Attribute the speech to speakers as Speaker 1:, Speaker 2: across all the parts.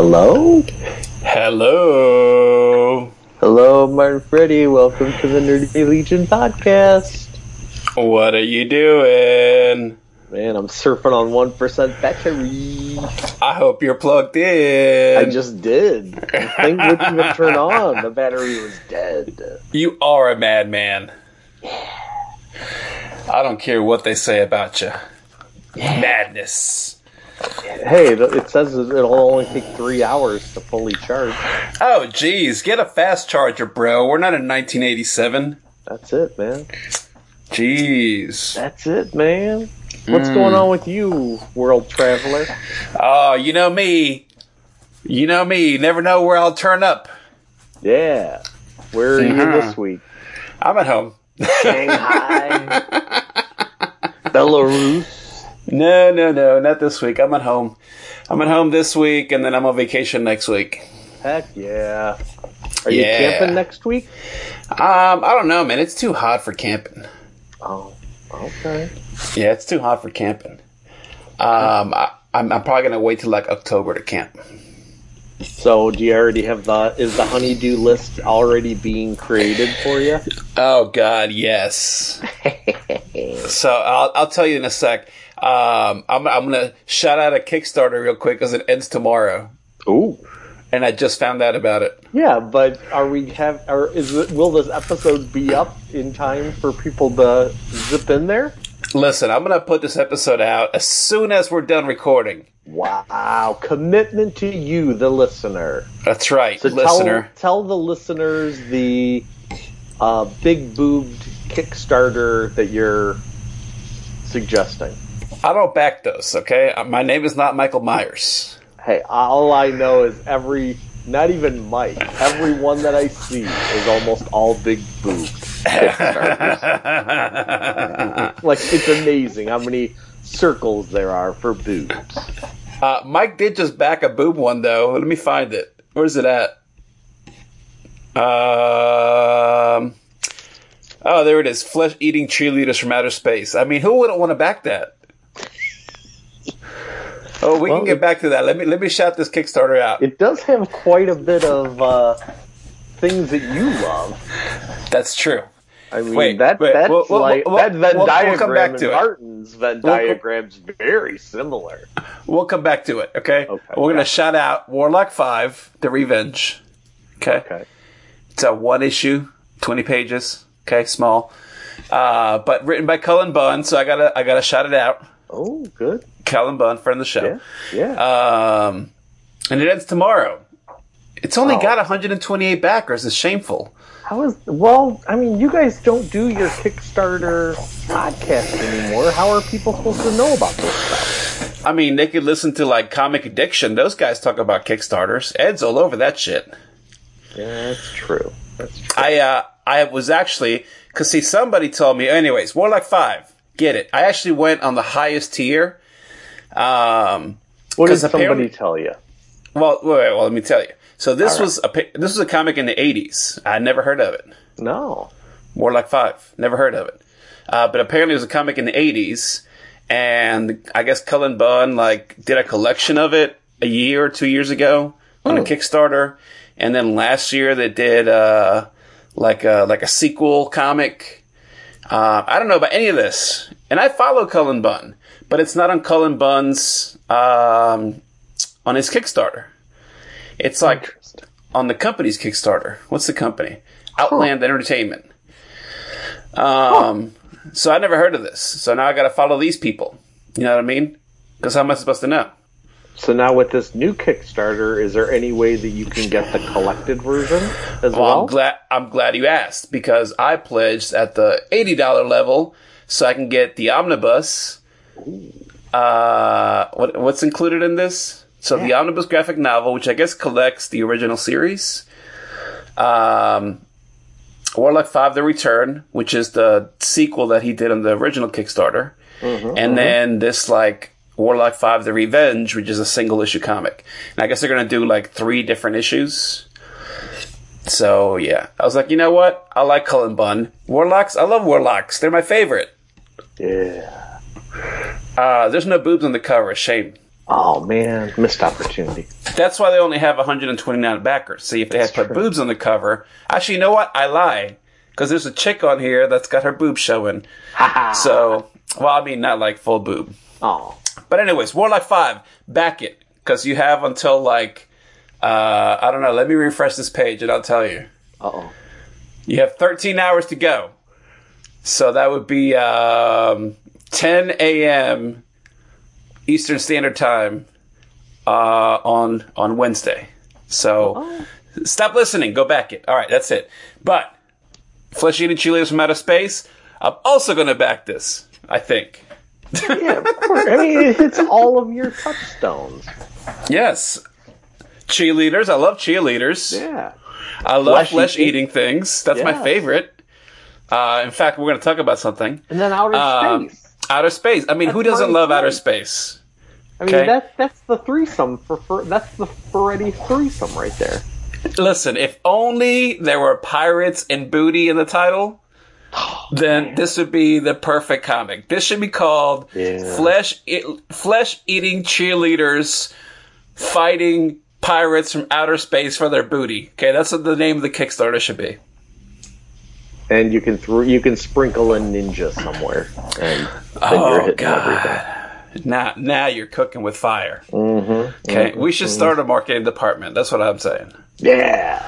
Speaker 1: Hello?
Speaker 2: Hello.
Speaker 1: Hello, Martin Freddy. Welcome to the Nerdy Legion podcast.
Speaker 2: What are you doing?
Speaker 1: Man, I'm surfing on 1% battery.
Speaker 2: I hope you're plugged in.
Speaker 1: I just did. The thing wouldn't even turn on. The battery was dead.
Speaker 2: You are a madman. I don't care what they say about you. Madness.
Speaker 1: Hey, it says it'll only take three hours to fully charge.
Speaker 2: Oh, geez. Get a fast charger, bro. We're not in 1987.
Speaker 1: That's it, man.
Speaker 2: Jeez.
Speaker 1: That's it, man. What's going on with you, world traveler?
Speaker 2: Oh, you know me. You know me. You never know where I'll turn up.
Speaker 1: Yeah. Where are you
Speaker 2: Uh-huh.
Speaker 1: this week?
Speaker 2: I'm at home.
Speaker 1: Shanghai. Belarus.
Speaker 2: No, no, no, not this week. I'm at home. I'm at home this week, and then I'm on vacation next week.
Speaker 1: Heck yeah. Are you camping next week?
Speaker 2: Um, I don't know, man. It's too hot for camping.
Speaker 1: Oh, okay.
Speaker 2: Yeah, it's too hot for camping. Um, I, I'm, I'm probably gonna wait till like October to camp.
Speaker 1: So, do you already have the? Is the honeydew list already being created for you?
Speaker 2: Oh God, yes. so I'll I'll tell you in a sec. Um, I'm I'm gonna shout out a Kickstarter real quick because it ends tomorrow,
Speaker 1: Ooh.
Speaker 2: and I just found out about it.
Speaker 1: Yeah, but are we have? Or is it? Will this episode be up in time for people to zip in there?
Speaker 2: Listen, I'm gonna put this episode out as soon as we're done recording.
Speaker 1: Wow, commitment to you, the listener.
Speaker 2: That's right,
Speaker 1: So
Speaker 2: listener.
Speaker 1: tell tell the listeners the uh, big boobed Kickstarter that you're suggesting.
Speaker 2: I don't back those. Okay, Uh, my name is not Michael Myers.
Speaker 1: Hey, all I know is every, not even Mike, every one that I see is almost all big boobed. Kickstarters. like it's amazing how many circles there are for boobs.
Speaker 2: Uh, Mike did just back a boob one though. Let me find it. Where's it at? Um. Oh, there it is. Flesh eating cheerleaders from outer space. I mean, who wouldn't want to back that? Oh, we
Speaker 1: Well,
Speaker 2: can get
Speaker 1: it-
Speaker 2: back to that. Let me let me shout this Kickstarter out.
Speaker 1: It does have quite a bit of uh, things that you love.
Speaker 2: That's true.
Speaker 1: I mean,
Speaker 2: Wait,
Speaker 1: that
Speaker 2: wait,
Speaker 1: that's
Speaker 2: we'll-
Speaker 1: like
Speaker 2: we'll-
Speaker 1: that Venn
Speaker 2: we'll- we'll
Speaker 1: diagram
Speaker 2: come back
Speaker 1: and
Speaker 2: to it.
Speaker 1: Martin's Venn
Speaker 2: We'll-
Speaker 1: diagram's very similar.
Speaker 2: We'll come back to it. Okay.
Speaker 1: Okay.
Speaker 2: We're gonna shout out Warlock Five: The Revenge. Okay.
Speaker 1: Okay.
Speaker 2: It's a one issue, twenty pages. Okay, small, uh, but written by Cullen Bunn. So I gotta I gotta shout it out.
Speaker 1: Oh, good.
Speaker 2: Cullen Bunn, friend of the show.
Speaker 1: Yeah. Yeah.
Speaker 2: Um, and it ends tomorrow. It's only
Speaker 1: Oh.
Speaker 2: got 128 backers. It's shameful.
Speaker 1: How is well? I mean, you guys don't do your Kickstarter podcast anymore. How are people supposed to know about this stuff?
Speaker 2: I mean, they could listen to like Comic Addiction. Those guys talk about Kickstarters. Ed's all over that shit.
Speaker 1: Yeah, that's true. That's true.
Speaker 2: I uh, I was actually because see somebody told me. Anyways, Warlock Five, get it. I actually went on the highest tier. Um,
Speaker 1: What did
Speaker 2: 'cause
Speaker 1: somebody tell you?
Speaker 2: well, wait, wait, well, let me tell you. So this
Speaker 1: right.
Speaker 2: was a this was a comic in the 80s. I never heard of it.
Speaker 1: No.
Speaker 2: more like Five. Never heard of it. Uh, but apparently it was a comic in the 80s, and I guess Cullen Bunn like did a collection of it a year or two years ago on a
Speaker 1: Oh.
Speaker 2: Kickstarter, and then last year they did uh, like a like a sequel comic. Uh, I don't know about any of this, and I follow Cullen Bunn, but it's not on Cullen Bunn's um, on his Kickstarter. It's like on the company's Kickstarter. What's the company? Outland Entertainment. Um, so I never heard of this. So now I got to follow these people. You know what I mean? Because how am I supposed to know?
Speaker 1: So now with this new Kickstarter, is there any way that you can get the collected version as
Speaker 2: Well,
Speaker 1: well?
Speaker 2: I'm glad. I'm glad you asked because I pledged at the eighty dollar level, so I can get the omnibus. Uh, what what's included in this? So the omnibus graphic novel, which I guess collects the original series. Um, Warlock Five: The Return, which is the sequel that he did on the original Kickstarter, and then this like Warlock Five: The Revenge, which is a single issue comic. And I guess they're gonna do like three different issues. So yeah, I was like, you know what? I like Cullen Bunn. Warlocks, I love Warlocks. They're my favorite.
Speaker 1: yeah.
Speaker 2: Uh, there's no boobs on the cover. Shame.
Speaker 1: Oh man, missed opportunity.
Speaker 2: That's why they only have 129 backers. See, if they had put
Speaker 1: true.
Speaker 2: boobs on the cover, actually, you know what? I lie because there's a chick on here that's got her boobs showing. So, well, I mean, not like full boob.
Speaker 1: oh,
Speaker 2: But anyways, Warlock Five, back it because you have until like uh, I don't know. Let me refresh this page and I'll tell you.
Speaker 1: uh oh.
Speaker 2: You have 13 hours to go. So that would be um, 10 a.m. Eastern Standard Time uh, on on Wednesday. So stop listening. Go back it. All right, that's it. But flesh eating cheerleaders from outer space. I'm also going to back this. I think.
Speaker 1: Yeah, of course. I mean, it hits all of your touchstones.
Speaker 2: Yes. Cheerleaders. I love cheerleaders.
Speaker 1: Yeah.
Speaker 2: I love
Speaker 1: Flesh eating.
Speaker 2: things. That's my favorite. Uh, in fact, we're going to talk about something.
Speaker 1: And then outer
Speaker 2: Um,
Speaker 1: space.
Speaker 2: Outer space. I mean, who doesn't love outer space?
Speaker 1: I mean,
Speaker 2: okay.
Speaker 1: that's that's the threesome for, for that's the Freddy threesome right there.
Speaker 2: Listen, if only there were pirates and booty in the title, then this would be the perfect comic. This should be called
Speaker 1: Yeah.
Speaker 2: flesh flesh eating cheerleaders fighting pirates from outer space for their booty. Okay, that's what the name of the Kickstarter should be.
Speaker 1: And you can throw you can sprinkle a ninja somewhere, and then
Speaker 2: Oh,
Speaker 1: you're hitting
Speaker 2: God.
Speaker 1: everything.
Speaker 2: Now, now you're cooking with fire.
Speaker 1: Mm-hmm.
Speaker 2: Okay, we should start a marketing department. That's what I'm saying.
Speaker 1: Yeah.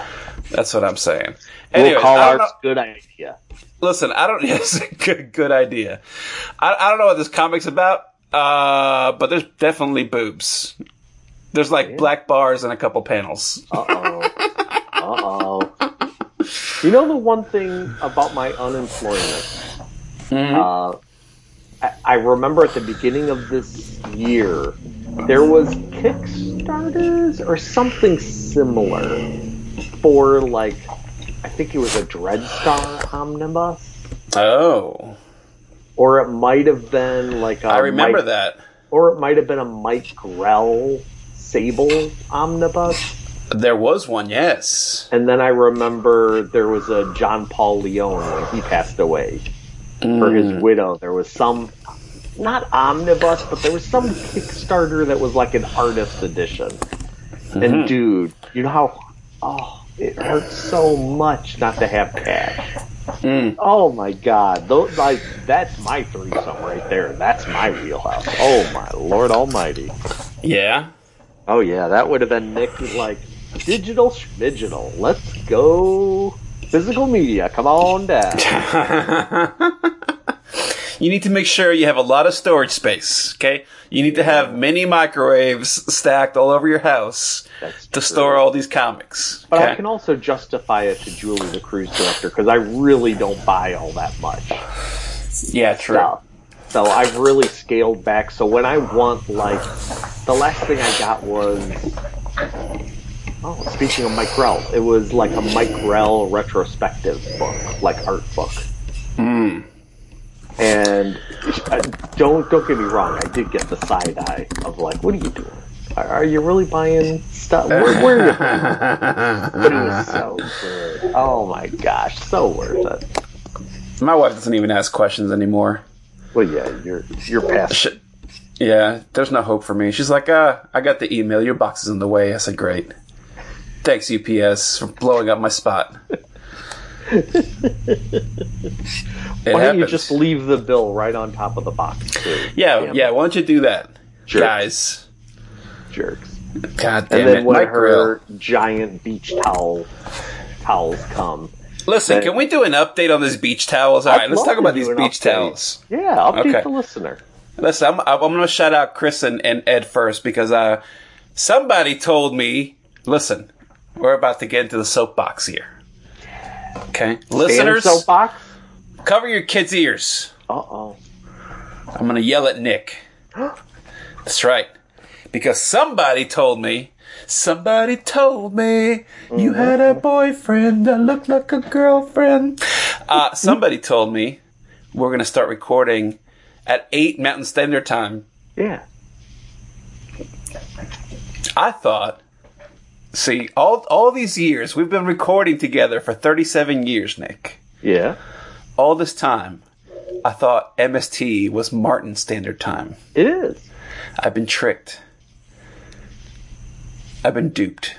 Speaker 2: That's what I'm saying.
Speaker 1: We'll call
Speaker 2: I don't
Speaker 1: ours
Speaker 2: know-
Speaker 1: good idea.
Speaker 2: Listen, I don't. Yes, good, good idea. I, I don't know what this comic's about, uh, but there's definitely boobs. There's like black bars and a couple panels.
Speaker 1: Uh oh. uh oh. You know the one thing about my unemployment? Uh, I, I remember at the beginning of this year, there was Kickstarters or something similar for like, I think it was a Dreadstar omnibus,
Speaker 2: Oh,
Speaker 1: or it might have been like a
Speaker 2: I remember
Speaker 1: Mike-
Speaker 2: that.
Speaker 1: or it might have been a Mike Grell Sable omnibus.
Speaker 2: There was one, yes.
Speaker 1: And then I remember there was a John Paul Leon when he passed away for
Speaker 2: Mm.
Speaker 1: his widow. There was some, not omnibus, but there was some Kickstarter that was like an artist edition.
Speaker 2: Mm-hmm.
Speaker 1: And dude, you know how, oh, it hurts so much not to have cash.
Speaker 2: Mm.
Speaker 1: Oh my god, those like that's my threesome right there. That's my wheelhouse. Oh my lord almighty.
Speaker 2: Yeah.
Speaker 1: Oh yeah, that would have been Nick like digital schmigital. Let's go physical media. Come on down.
Speaker 2: You need to make sure you have a lot of storage space. Okay, you need to have many microwaves stacked all over your house
Speaker 1: That's
Speaker 2: to
Speaker 1: true.
Speaker 2: store all these comics.
Speaker 1: But
Speaker 2: okay?
Speaker 1: I can also justify it to Julie, the cruise director, because I really don't buy all that much
Speaker 2: yeah, true.
Speaker 1: stuff. So I've really scaled back. So when I want like the last thing I got was oh, speaking of Mike Grell, it was like a Mike Grell retrospective book, like art book.
Speaker 2: Mm.
Speaker 1: And uh, don't don't get me wrong, I did get the side eye of like, what are you doing? Are, you really buying stuff? Where, where are you? But it was so good. Oh my gosh, so worth it.
Speaker 2: My wife doesn't even ask questions anymore.
Speaker 1: Well, yeah, you're you're past.
Speaker 2: Sh- Yeah, there's no hope for me. She's like, uh, I got the email. Your box is in the way. I said, great. Thanks, UPS, for blowing up my spot.
Speaker 1: Why don't you just leave the bill right on top of the box, too?
Speaker 2: yeah,
Speaker 1: Damn
Speaker 2: yeah. Why don't you do that,
Speaker 1: Jerks.
Speaker 2: guys?
Speaker 1: Jerks.
Speaker 2: God damn
Speaker 1: And then
Speaker 2: it,
Speaker 1: when
Speaker 2: Mike
Speaker 1: her
Speaker 2: Grill.
Speaker 1: giant beach towel towels come,
Speaker 2: Listen,
Speaker 1: then-
Speaker 2: can we do an update on these beach towels? All right, let's talk about these beach
Speaker 1: update.
Speaker 2: towels.
Speaker 1: yeah, update
Speaker 2: Okay.
Speaker 1: the listener.
Speaker 2: Listen, I'm, I'm going to shout out Chris and, and Ed first because uh, somebody told me, listen, we're about to get into the soapbox here. Okay? Listeners,
Speaker 1: soapbox.
Speaker 2: cover your kids' ears.
Speaker 1: Uh oh.
Speaker 2: I'm going to yell at Nick. That's right. Because somebody told me, somebody told me you had a boyfriend that looked like a girlfriend. Uh, somebody told me we're going to start recording at 8 Mountain Standard Time
Speaker 1: Yeah.
Speaker 2: I thought, see, all all these years we've been recording together for 37 years, Nick.
Speaker 1: Yeah.
Speaker 2: All this time, I thought MST was Martin Standard Time.
Speaker 1: It is.
Speaker 2: I've been tricked. I've been duped.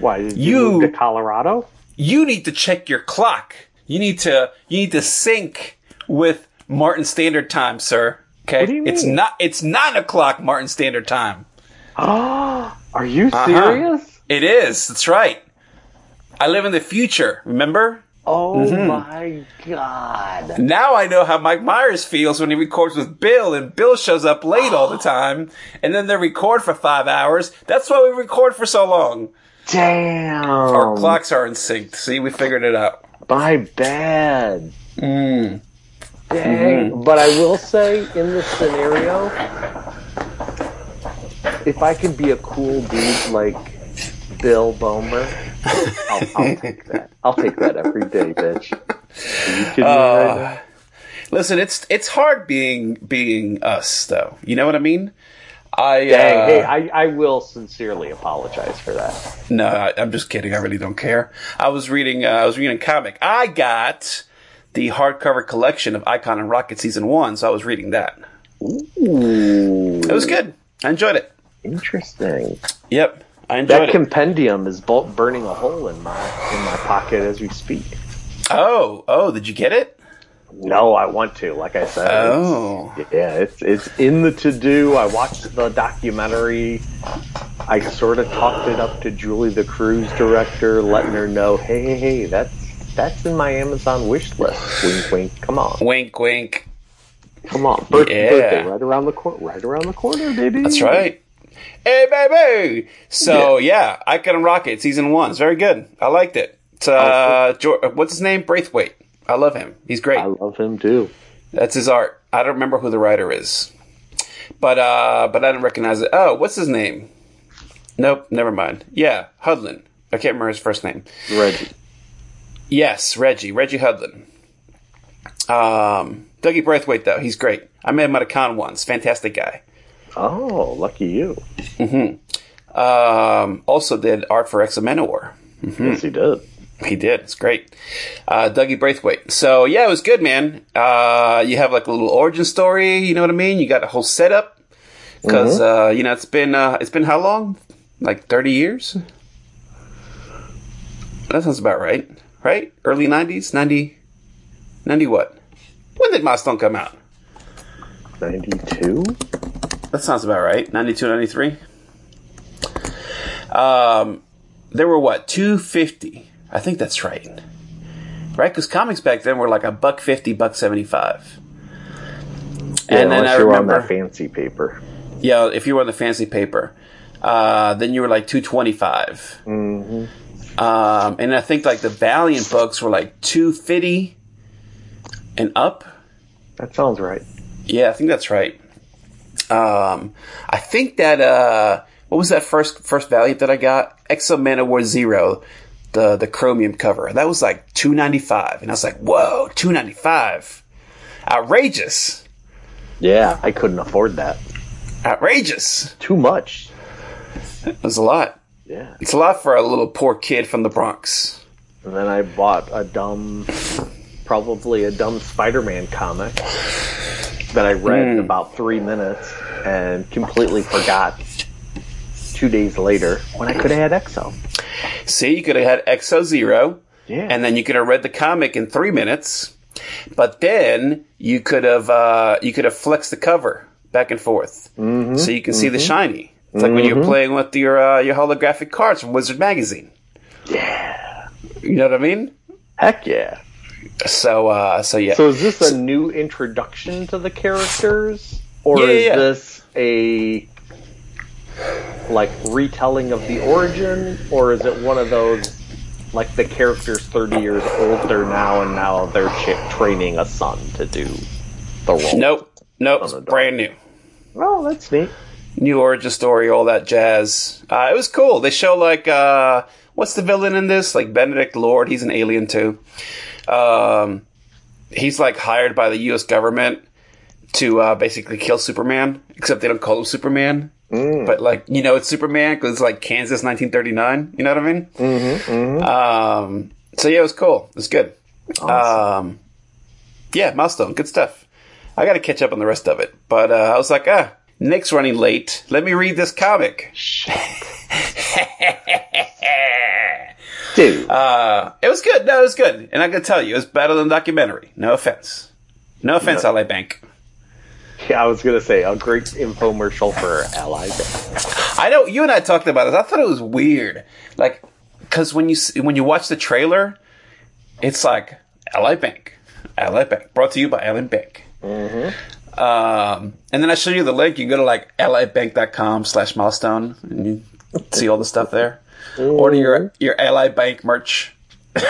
Speaker 1: Why did you,
Speaker 2: You-
Speaker 1: move to Colorado?
Speaker 2: You need to check your clock. You need to you need to sync with Martin Standard Time, sir. Okay,
Speaker 1: What do you
Speaker 2: it's not it's nine o'clock Martin Standard Time.
Speaker 1: Ah, are you
Speaker 2: Uh-huh.
Speaker 1: serious?
Speaker 2: It is. That's right. I live in the future. Remember?
Speaker 1: Oh
Speaker 2: Mm-hmm.
Speaker 1: my god!
Speaker 2: Now I know how Mike Myers feels when he records with Bill, and Bill shows up late all the time, and then they record for five hours. That's why we record for so long.
Speaker 1: Damn!
Speaker 2: Our clocks are in sync. See, we figured it out.
Speaker 1: My bad.
Speaker 2: Mm.
Speaker 1: Dang. But I will say, in this scenario, if I could be a cool dude like Bill Bomer, I'll, I'll take that. I'll take that every day, bitch. Are you kidding me right now?
Speaker 2: Uh, listen, it's it's hard being being us, though. You know what I mean? I
Speaker 1: Dang,
Speaker 2: uh,
Speaker 1: hey, I, I will sincerely apologize for that.
Speaker 2: No, I, I'm just kidding. I really don't care. I was reading. Uh, I was reading a comic. I got the hardcover collection of Icon and Rocket season one, so I was reading that.
Speaker 1: Ooh,
Speaker 2: It was good. I enjoyed it.
Speaker 1: interesting.
Speaker 2: Yep, I enjoyed
Speaker 1: That
Speaker 2: it.
Speaker 1: compendium is bu- burning a hole in my in my pocket as we speak.
Speaker 2: oh, oh, did you get it?
Speaker 1: No, I want to. Like I said, it's-
Speaker 2: Oh,
Speaker 1: Yeah, it's it's in the to do. I watched the documentary. I sort of talked it up to Julie, the cruise director, letting her know, hey, hey, hey, that's that's in my Amazon wish list. Wink, wink. Come on,
Speaker 2: wink, wink.
Speaker 1: come on. Birth-
Speaker 2: Yeah.
Speaker 1: Birthday right around the corner, right around the corner, baby.
Speaker 2: That's right. Hey, baby. So yeah, Icon Rocket. season one. It's very good. I liked it. It's, uh, Geor what's his name? Braithwaite. I love him. He's great.
Speaker 1: I love him too.
Speaker 2: That's his art. I don't remember who the writer is, but uh, but I didn't recognize it. Oh, what's his name? Nope, never mind. Yeah, Hudlin. I can't remember his first name.
Speaker 1: Reggie.
Speaker 2: Yes, Reggie. Reggie Hudlin. Um, Dougie Braithwaite though, he's great. I met him at a con once. Fantastic guy.
Speaker 1: Oh, lucky you.
Speaker 2: Um, also did art for X-O Manowar.
Speaker 1: Yes, he did.
Speaker 2: He did. It's great. Uh, Dougie Braithwaite. So yeah, it was good, man. Uh, you have like a little origin story. You know what I mean? You got a whole setup because uh, you know it's been uh, it's been how long? Like thirty years. That sounds about right. Right? Early nineties, 90, 90 what? When did Milestone come out?
Speaker 1: Ninety-two.
Speaker 2: That sounds about right. 92, 93. Um, there were what? 250. I think that's right. Right? Because comics back then were like a buck 50, buck 75. and then I
Speaker 1: you were on
Speaker 2: remember,
Speaker 1: that fancy paper.
Speaker 2: yeah, if you were on the fancy paper, uh, then you were like 225.
Speaker 1: Mm-hmm.
Speaker 2: Um, and I think like the Valiant books were like 250 and up.
Speaker 1: That sounds right.
Speaker 2: Yeah, I think that's right. Um, I think that uh, what was that first first Valiant that I got? X-O Manowar Zero, the the chromium cover. That was like two ninety five, and I was like, whoa, two ninety five, outrageous,
Speaker 1: Yeah, I couldn't afford that.
Speaker 2: outrageous.
Speaker 1: Too much.
Speaker 2: It was a lot.
Speaker 1: Yeah.
Speaker 2: It's a lot for a little poor kid from the Bronx.
Speaker 1: And then I bought a dumb, probably a dumb Spider-Man comic that I read in about three minutes and completely forgot two days later when I could have had X-O.
Speaker 2: See, you could have had X-O Zero,
Speaker 1: Yeah.
Speaker 2: and then you could have read the comic in three minutes. But then you could have uh, you could have flexed the cover back and forth,
Speaker 1: Mm-hmm.
Speaker 2: so you can see the shiny. It's like when you're playing with your uh, your holographic cards from Wizard Magazine.
Speaker 1: yeah.
Speaker 2: You know what I mean?
Speaker 1: Heck yeah.
Speaker 2: So uh, so yeah.
Speaker 1: So is this a new introduction to the characters? Or
Speaker 2: Yeah,
Speaker 1: is
Speaker 2: yeah.
Speaker 1: this a like retelling of the origin? Or is it one of those like the character's 30 years older now and now they're ch- training a son to do the role?
Speaker 2: nope, nope. It's brand new.
Speaker 1: Oh, that's neat.
Speaker 2: New origin story, all that jazz. Uh, it was cool. They show like uh, what's the villain in this? Like Benedict Lord. He's an alien too. Um, he's like hired by the U.S. government to uh, basically kill Superman, except they don't call him Superman. But like you know, it's Superman because it's like Kansas, 1939. You know what I mean? Mm-hmm, Um, so yeah, it was cool. It was good. Um, yeah, milestone, good stuff. I got to catch up on the rest of it, but uh, I was like, ah, Nick's running late. Let me read this comic.
Speaker 1: Dude.
Speaker 2: Uh, it was good. No, it was good. And I can tell you, it was better than documentary. No offense. No offense,
Speaker 1: No.
Speaker 2: Ally Bank.
Speaker 1: yeah, I was gonna say a great infomercial for Ally Bank.
Speaker 2: I know you and I talked about it. I thought it was weird, like because when you when you watch the trailer, it's like Ally Bank, Ally Bank, brought to you by Ally Bank. Um, and then I show you the link. You go to like labank.com slash milestone, and you see all the stuff there. Order your your ally Bank merch.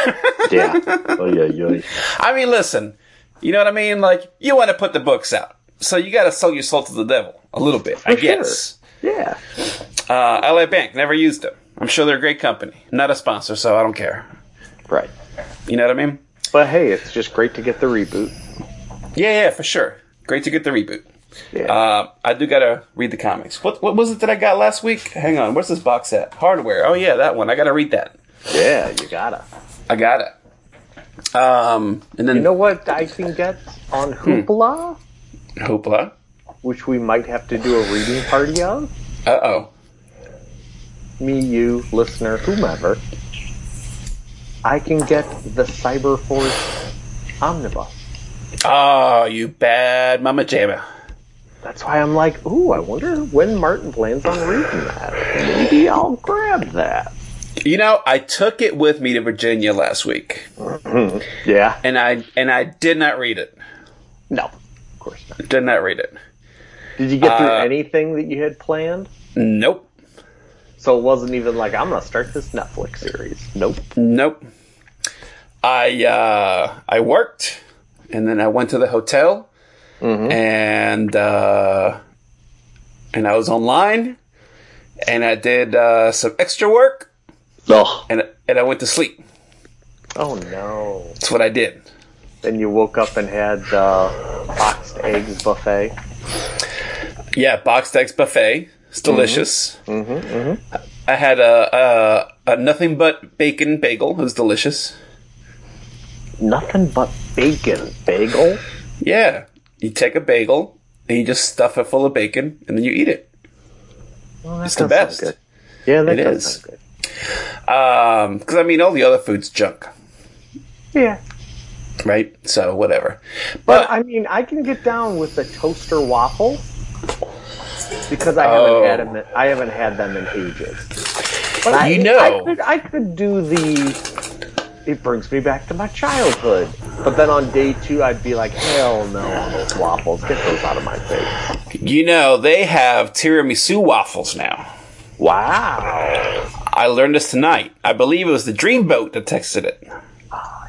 Speaker 1: Yeah. oh yeah, yeah.
Speaker 2: I mean, listen, you know what I mean? Like you want to put the books out, so you got to sell your soul to the devil a little bit, I
Speaker 1: For sure.
Speaker 2: guess.
Speaker 1: Yeah.
Speaker 2: Uh, Ally Bank, never used them. I'm sure they're a great company. Not a sponsor, so I don't care.
Speaker 1: Right.
Speaker 2: You know what I mean?
Speaker 1: But hey, it's just great to get the reboot.
Speaker 2: Yeah, yeah, for sure. Great to get the reboot.
Speaker 1: Yeah.
Speaker 2: Uh, I do gotta read the comics. What what was it that I got last week? Hang on, where's this box at? Hardware. Oh yeah, that one. I gotta read that.
Speaker 1: yeah, you gotta.
Speaker 2: I got it. Um, and then
Speaker 1: You know what I can get on Hoopla,
Speaker 2: Hoopla.
Speaker 1: which we might have to do a reading party of?
Speaker 2: Uh oh.
Speaker 1: Me, you, listener, whomever. I can get the Cyberforce Omnibus.
Speaker 2: Oh, you bad mama jamma.
Speaker 1: That's why I'm like, ooh, I wonder when Martin plans on reading that. Maybe I'll grab that.
Speaker 2: You know, I took it with me to Virginia last week,
Speaker 1: Yeah.
Speaker 2: and I and I did not read it.
Speaker 1: No, of course not.
Speaker 2: Did not read it.
Speaker 1: Did you get through
Speaker 2: Uh,
Speaker 1: anything that you had planned?
Speaker 2: Nope.
Speaker 1: So it wasn't even like I'm gonna start this Netflix series. Nope.
Speaker 2: Nope. I uh, I worked, and then I went to the hotel, and uh, and I was online, and I did uh, some extra work,
Speaker 1: Oh.
Speaker 2: and and I went to sleep.
Speaker 1: Oh no.
Speaker 2: That's what I did.
Speaker 1: Then you woke up and had the boxed eggs buffet.
Speaker 2: Yeah, boxed eggs buffet. It's delicious. Mhm. I had a, a a nothing but bacon bagel. It was delicious.
Speaker 1: Nothing but bacon bagel.
Speaker 2: Yeah, you take a bagel and you just stuff it full of bacon, and then you eat it.
Speaker 1: Well,
Speaker 2: It's the best.
Speaker 1: good. Yeah, that
Speaker 2: It
Speaker 1: good.
Speaker 2: Um, because I mean, all the other food's junk,
Speaker 1: Yeah.
Speaker 2: right? So whatever.
Speaker 1: But
Speaker 2: But
Speaker 1: I mean, I can get down with the toaster waffle because I
Speaker 2: Oh.
Speaker 1: haven't had them. I haven't had them in ages. But I,
Speaker 2: You know.
Speaker 1: I could, I could do the. It brings me back to my childhood. But then on day two, I'd be like, hell no on those waffles. Get those out of my face.
Speaker 2: you know they have tiramisu waffles now.
Speaker 1: Wow.
Speaker 2: I learned this tonight. I believe it was the Dreamboat that texted it.
Speaker 1: Ah,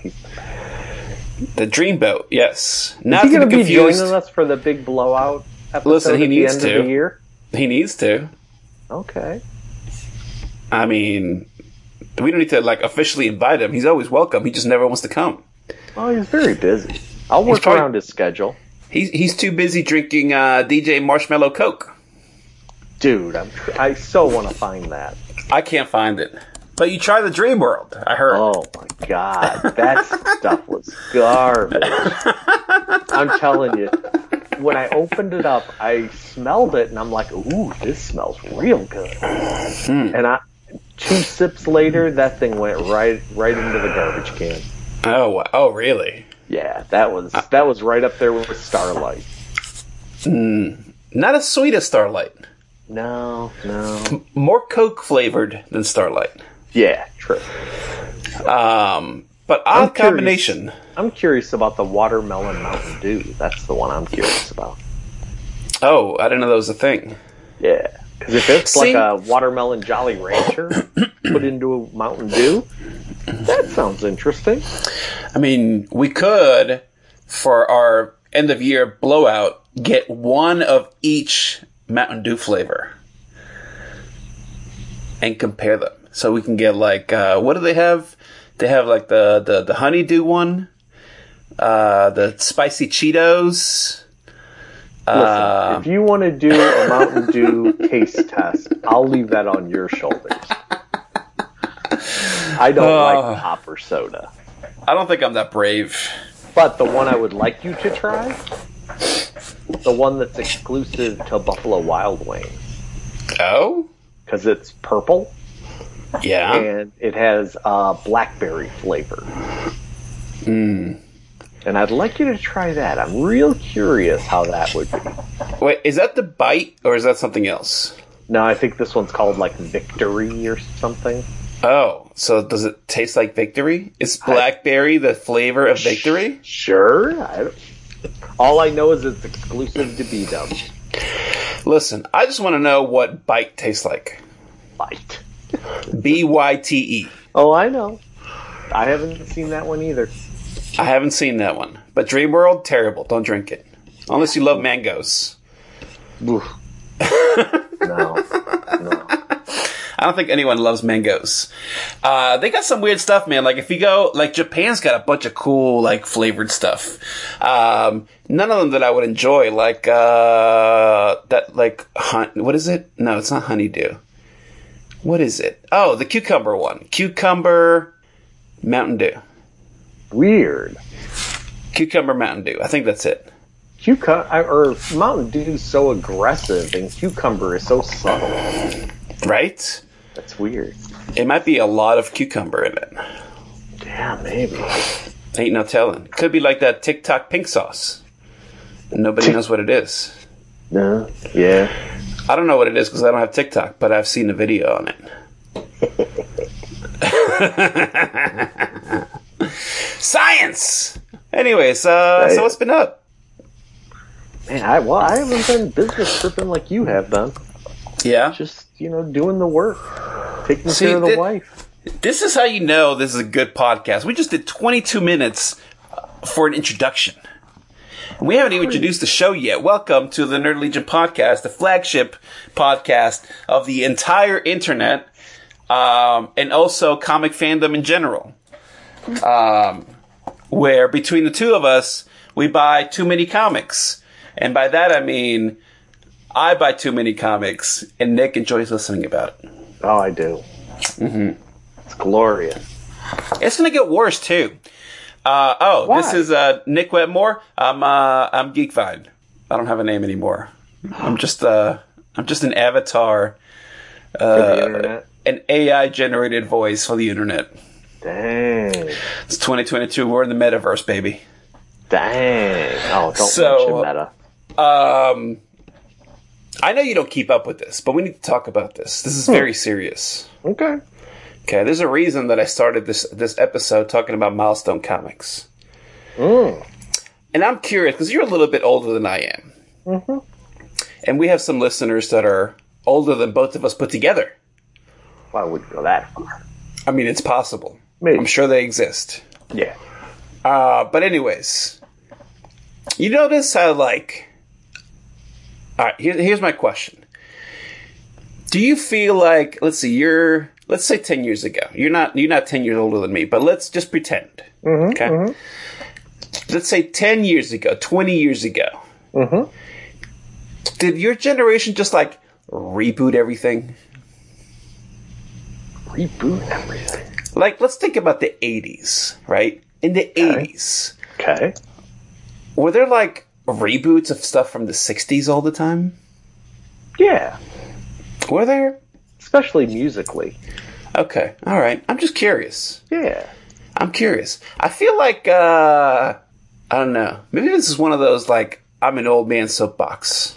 Speaker 2: The Dreamboat, yes. Not
Speaker 1: he
Speaker 2: to
Speaker 1: going to be
Speaker 2: confused.
Speaker 1: joining us for the big blowout episode
Speaker 2: Listen, he
Speaker 1: at
Speaker 2: needs
Speaker 1: the end
Speaker 2: to.
Speaker 1: of the year?
Speaker 2: He needs to.
Speaker 1: Okay.
Speaker 2: I mean, we don't need to like officially invite him. He's always welcome. He just never wants to come.
Speaker 1: Well, he's very busy. I'll work
Speaker 2: probably-
Speaker 1: around his schedule.
Speaker 2: He's he's too busy drinking uh, DJ Marshmello Coke.
Speaker 1: Dude, I'm tr- I so want to find that.
Speaker 2: I can't find it. But you try the Dream World. I heard.
Speaker 1: Oh my god, that stuff was garbage. I'm telling you, when I opened it up, I smelled it and I'm like, ooh, this smells real good. And I, two sips later, that thing went right right into the garbage can.
Speaker 2: Oh, oh, really?
Speaker 1: Yeah, that was that was right up there with Starlight.
Speaker 2: Not as sweet as Starlight.
Speaker 1: No, no.
Speaker 2: More Coke flavored than Starlight.
Speaker 1: Yeah, true.
Speaker 2: Um, but odd
Speaker 1: curious.
Speaker 2: combination.
Speaker 1: I'm curious about the watermelon Mountain Dew. That's the one I'm curious about.
Speaker 2: Oh, I didn't know that was a thing.
Speaker 1: Yeah, because if it's
Speaker 2: See?
Speaker 1: like a watermelon Jolly Rancher put into a Mountain Dew, that sounds interesting.
Speaker 2: I mean, we could, for our end of year blowout, get one of each Mountain Dew flavor and compare them. So we can get like, uh, what do they have? They have like the, the, the honeydew one, uh, the spicy Cheetos.
Speaker 1: Listen,
Speaker 2: Uh,
Speaker 1: if you want to do a Mountain Dew taste test, I'll leave that on your shoulders. I don't
Speaker 2: Oh.
Speaker 1: like pop or soda.
Speaker 2: I don't think I'm that brave.
Speaker 1: But the one I would like you to try, the one that's exclusive to Buffalo Wild Wings.
Speaker 2: Oh?
Speaker 1: because it's purple
Speaker 2: Yeah.
Speaker 1: and it has uh, blackberry flavor.
Speaker 2: Mm.
Speaker 1: And I'd like you to try that. I'm real curious how that would be.
Speaker 2: Wait, is that the bite or is that something else?
Speaker 1: No, I think this one's called like Victory or something.
Speaker 2: Oh, so does it taste like victory? Is blackberry the flavor of victory?
Speaker 1: Sure. I, all I know is it's exclusive to B Dub.
Speaker 2: Listen, I just want to know what bite tastes like.
Speaker 1: Bite.
Speaker 2: B Y T E.
Speaker 1: Oh, I know. I haven't seen that one either.
Speaker 2: I haven't seen that one. But Dream World, terrible. Don't drink it. Unless you love mangoes.
Speaker 1: No. No.
Speaker 2: I don't think anyone loves mangoes. Uh, they got some weird stuff, man. Like if you go, like Japan's got a bunch of cool, like flavored stuff. Um, none of them that I would enjoy. Like uh, that, like hun- what is it? No, it's not honeydew. What is it? Oh, the cucumber one. Cucumber Mountain Dew.
Speaker 1: Weird.
Speaker 2: Cucumber Mountain Dew. I think that's it.
Speaker 1: Cucumber or Mountain Dew is so aggressive, and cucumber is so subtle.
Speaker 2: Right?
Speaker 1: That's weird.
Speaker 2: It might be a lot of cucumber in it.
Speaker 1: Yeah, maybe.
Speaker 2: Ain't no telling. Could be like that TikTok pink sauce. Nobody knows what it is.
Speaker 1: No. Yeah.
Speaker 2: I don't know what it is because I don't have TikTok, but I've seen a video on it. Science. Anyways, uh, so what's been up?
Speaker 1: Man, I well, I haven't been business tripping like you have done.
Speaker 2: Yeah.
Speaker 1: Just you know, doing the work, taking
Speaker 2: See,
Speaker 1: care of the
Speaker 2: thi-
Speaker 1: wife.
Speaker 2: This is how you know this is a good podcast. We just did 22 minutes for an introduction. We haven't even introduced the show yet. Welcome to the Nerd Legion podcast, the flagship podcast of the entire internet, um, and also comic fandom in general. Um, where between the two of us, we buy too many comics. And by that I mean, I buy too many comics, and Nick enjoys listening about it.
Speaker 1: Oh, I do. Mm-hmm. It's glorious.
Speaker 2: It's gonna get worse too. Uh, oh,
Speaker 1: Why?
Speaker 2: this is uh, Nick Wetmore. I'm uh, I'm Geekvine. I don't have a name anymore. I'm just uh, I'm just an avatar,
Speaker 1: internet.
Speaker 2: an AI generated voice for the internet.
Speaker 1: Dang.
Speaker 2: It's 2022. We're in the metaverse, baby.
Speaker 1: Dang. Oh, don't
Speaker 2: So-
Speaker 1: mention meta.
Speaker 2: Um, I know you don't keep up with this, but we need to talk about this. This is very serious.
Speaker 1: Okay.
Speaker 2: Okay, there's a reason that I started this this episode talking about milestone comics.
Speaker 1: Mm.
Speaker 2: And I'm curious because you're a little bit older than I am.
Speaker 1: Mm-hmm.
Speaker 2: And we have some listeners that are older than both of us put together.
Speaker 1: Why would you go that far?
Speaker 2: I mean, it's possible.
Speaker 1: Maybe.
Speaker 2: I'm sure they exist.
Speaker 1: Yeah.
Speaker 2: Uh, but, anyways, you notice how, like. Alright, here, here's my question. Do you feel like, let's see, you're, let's say 10 years ago. You're not, you're not 10 years older than me, but let's just pretend. okay? Let's say 10 years ago, 20 years ago.
Speaker 1: Mhm.
Speaker 2: Did your generation just like reboot everything?
Speaker 1: Reboot everything.
Speaker 2: Like, let's think about the 80s, right? In the 80s,
Speaker 1: Okay.
Speaker 2: were there like reboots of stuff from the 60s all the time?
Speaker 1: Yeah.
Speaker 2: Were there?
Speaker 1: Especially musically.
Speaker 2: Okay, all right. I'm just curious.
Speaker 1: Yeah.
Speaker 2: I'm curious. I feel like uh I don't know. Maybe this is one of those like I'm an old man soapbox.